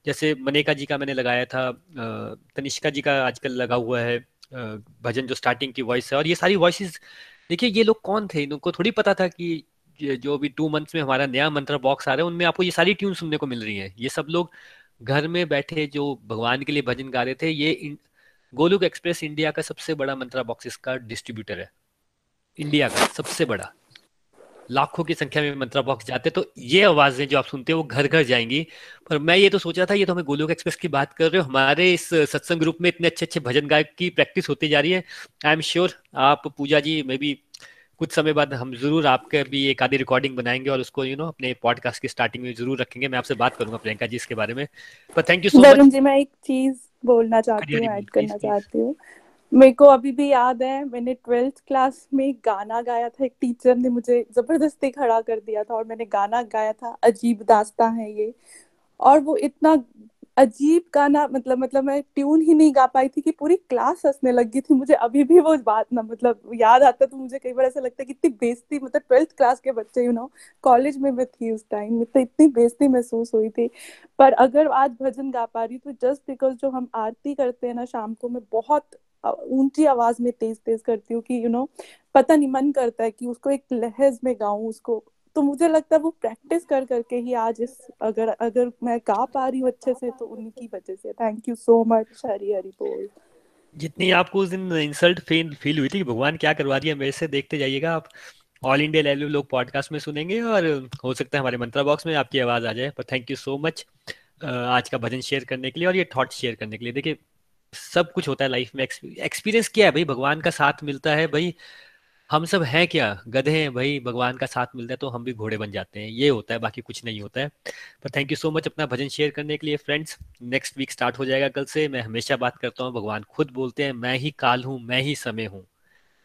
जैसे मनेका जी का मैंने लगाया था तनिष्का जी का आजकल लगा हुआ है भजन जो स्टार्टिंग की वॉइस है और ये सारी वॉइस देखिए ये लोग कौन थे? इनको थोड़ी पता था कि जो भी टू मंथ्स में हमारा नया मंत्र बॉक्स आ रहा है, उनमें आपको ये सारी ट्यून सुनने को मिल रही है। ये सब लोग घर में बैठे जो भगवान के लिए भजन गा रहे थे, ये गोलुक एक्सप्रेस इंडिया का सबसे बड़ा मंत्रा बॉक्सेस का डिस्ट्रीब्यूटर है। इंडिया का सबसे बड़ा। लाखों की संख्या में मंत्रा बॉक्स जाते तो ये आवाज़ें जो आप सुनते हो, वो घर घर जाएँगी। पर मैं ये तो सोच रहा था, ये तो हमें गोलोक एक्सप्रेस की बात कर रहे हो, हमारे इस सत्संग ग्रुप में इतने अच्छे अच्छे भजन गायक की प्रैक्टिस होती जा रही है। आई एम श्योर आप पूजा जी मे भी कुछ समय बाद हम ज़रूर आपके भी एक आधी रिकॉर्डिंग बनाएँगे और उसको यू you नो know, अपने पॉडकास्ट की स्टार्टिंग में ज़रूर रखेंगे। मैं आपसे बात करूँगा प्रियंका जी इसके बारे में। पर थैंक यू सो मच जी मैं एक चीज़ बोलना चाहती हूँ ऐड करना चाहती हूँ। मेरे को अभी भी याद है मैंने ट्वेल्थ क्लास में गाना गाया था। एक टीचर ने मुझे ज़बरदस्ती खड़ा कर दिया था और मैंने गाना गाया था अजीब दास्ता है ये। और वो इतना अजीब गाना मतलब मतलब मैं ट्यून ही नहीं गा पाई थी कि पूरी क्लास हंसने लगी थी मुझे। अभी भी वो बात ना मतलब याद आता तो मुझे कई बार ऐसा लगता है कि इतनी बेइज्जती मतलब ट्वेल्थ क्लास के बच्चे यू नो कॉलेज में मैं थी उस टाइम तो इतनी बेइज्जती महसूस हुई थी। पर अगर आज भजन गा पा रही तो जस्ट बिकॉज़ जो हम आरती करते हैं ना शाम को मैं बहुत ऊँची आवाज़ में तेज तेज करती हूँ कि यू you नो know, पता नहीं मन करता है कि उसको एक लहज में गाऊं उसको तो मुझे लगता है वो प्रैक्टिस कर करके ही आज इस, अगर अगर मैं गा पा रही हूँ अच्छे से तो उनकी वजह से। Thank you so much Hari Hari बोल। जितनी आपको उस दिन इंसल्ट फील फील हुई थी भगवान क्या करवा रही है मेरे से देखते जाइएगा आप। ऑल इंडिया लेवल लोग पॉडकास्ट में सुनेंगे और हो सकता है हमारे मंत्रा बॉक्स में आपकी आवाज़ आ जाए। पर थैंक यू सो मच आज का भजन शेयर करने के लिए और ये थॉट शेयर करने के लिए। देखिए, सब कुछ होता है लाइफ में। एक्सपीरियंस क्या है भाई? भगवान का साथ मिलता है भाई। हम सब हैं क्या? गधे हैं भाई, भगवान का साथ मिलता है तो हम भी घोड़े बन जाते हैं। ये होता है, बाकी कुछ नहीं होता है। पर थैंक यू सो मच अपना भजन शेयर करने के लिए फ्रेंड्स नेक्स्ट वीक स्टार्ट हो जाएगा कल से। मैं हमेशा बात करता हूँ, भगवान खुद बोलते हैं, मैं ही काल हूँ, मैं ही समय हूँ।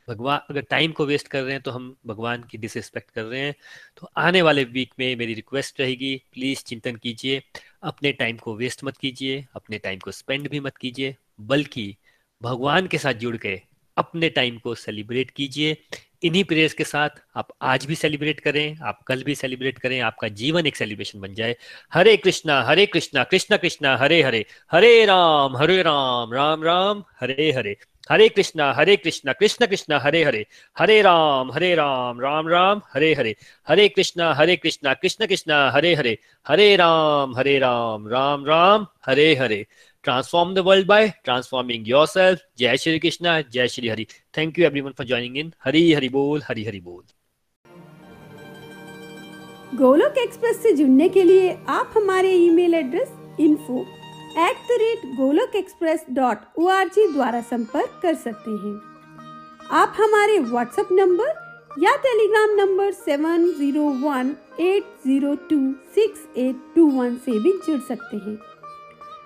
भगवान, अगर टाइम को वेस्ट कर रहे हैं तो हम भगवान की डिसरिस्पेक्ट कर रहे हैं। तो आने वाले वीक में मेरी रिक्वेस्ट रहेगी प्लीज़ चिंतन कीजिए, अपने टाइम को वेस्ट मत कीजिए, अपने टाइम को स्पेंड भी मत कीजिए, बल्कि भगवान के साथ जुड़ के अपने टाइम को सेलिब्रेट कीजिए। इन्हीं प्रेयर्स के साथ आप आज भी सेलिब्रेट करें, आप कल भी सेलिब्रेट करें, आपका जीवन एक सेलिब्रेशन बन जाए। Hare Krishna Hare Krishna Krishna Krishna, Hare Hare Hare Ram Hare Ram Ram Ram, Hare Hare. Hare Krishna Hare Krishna, Krishna Krishna, Hare Hare. Hare Ram Hare Ram Ram Ram, Hare Hare. Hare Krishna Hare Krishna, Krishna Krishna, Hare Hare. Hare Ram Hare Ram Ram Ram, Hare Hare. Transform the world by transforming yourself. Jai Shri Krishna, Jai Shri Hari. Thank you everyone for joining in. Hari Hari Bol, Hari Hari Bol. Golok express से जुड़ने के लिए आप हमारे email address info at the rate Golok express dot O R G द्वारा संपर्क कर सकते हैं आप हमारे व्हाट्सएप नंबर या Telegram number seven zero one eight zero two six eight two one से भी जुड़ सकते हैं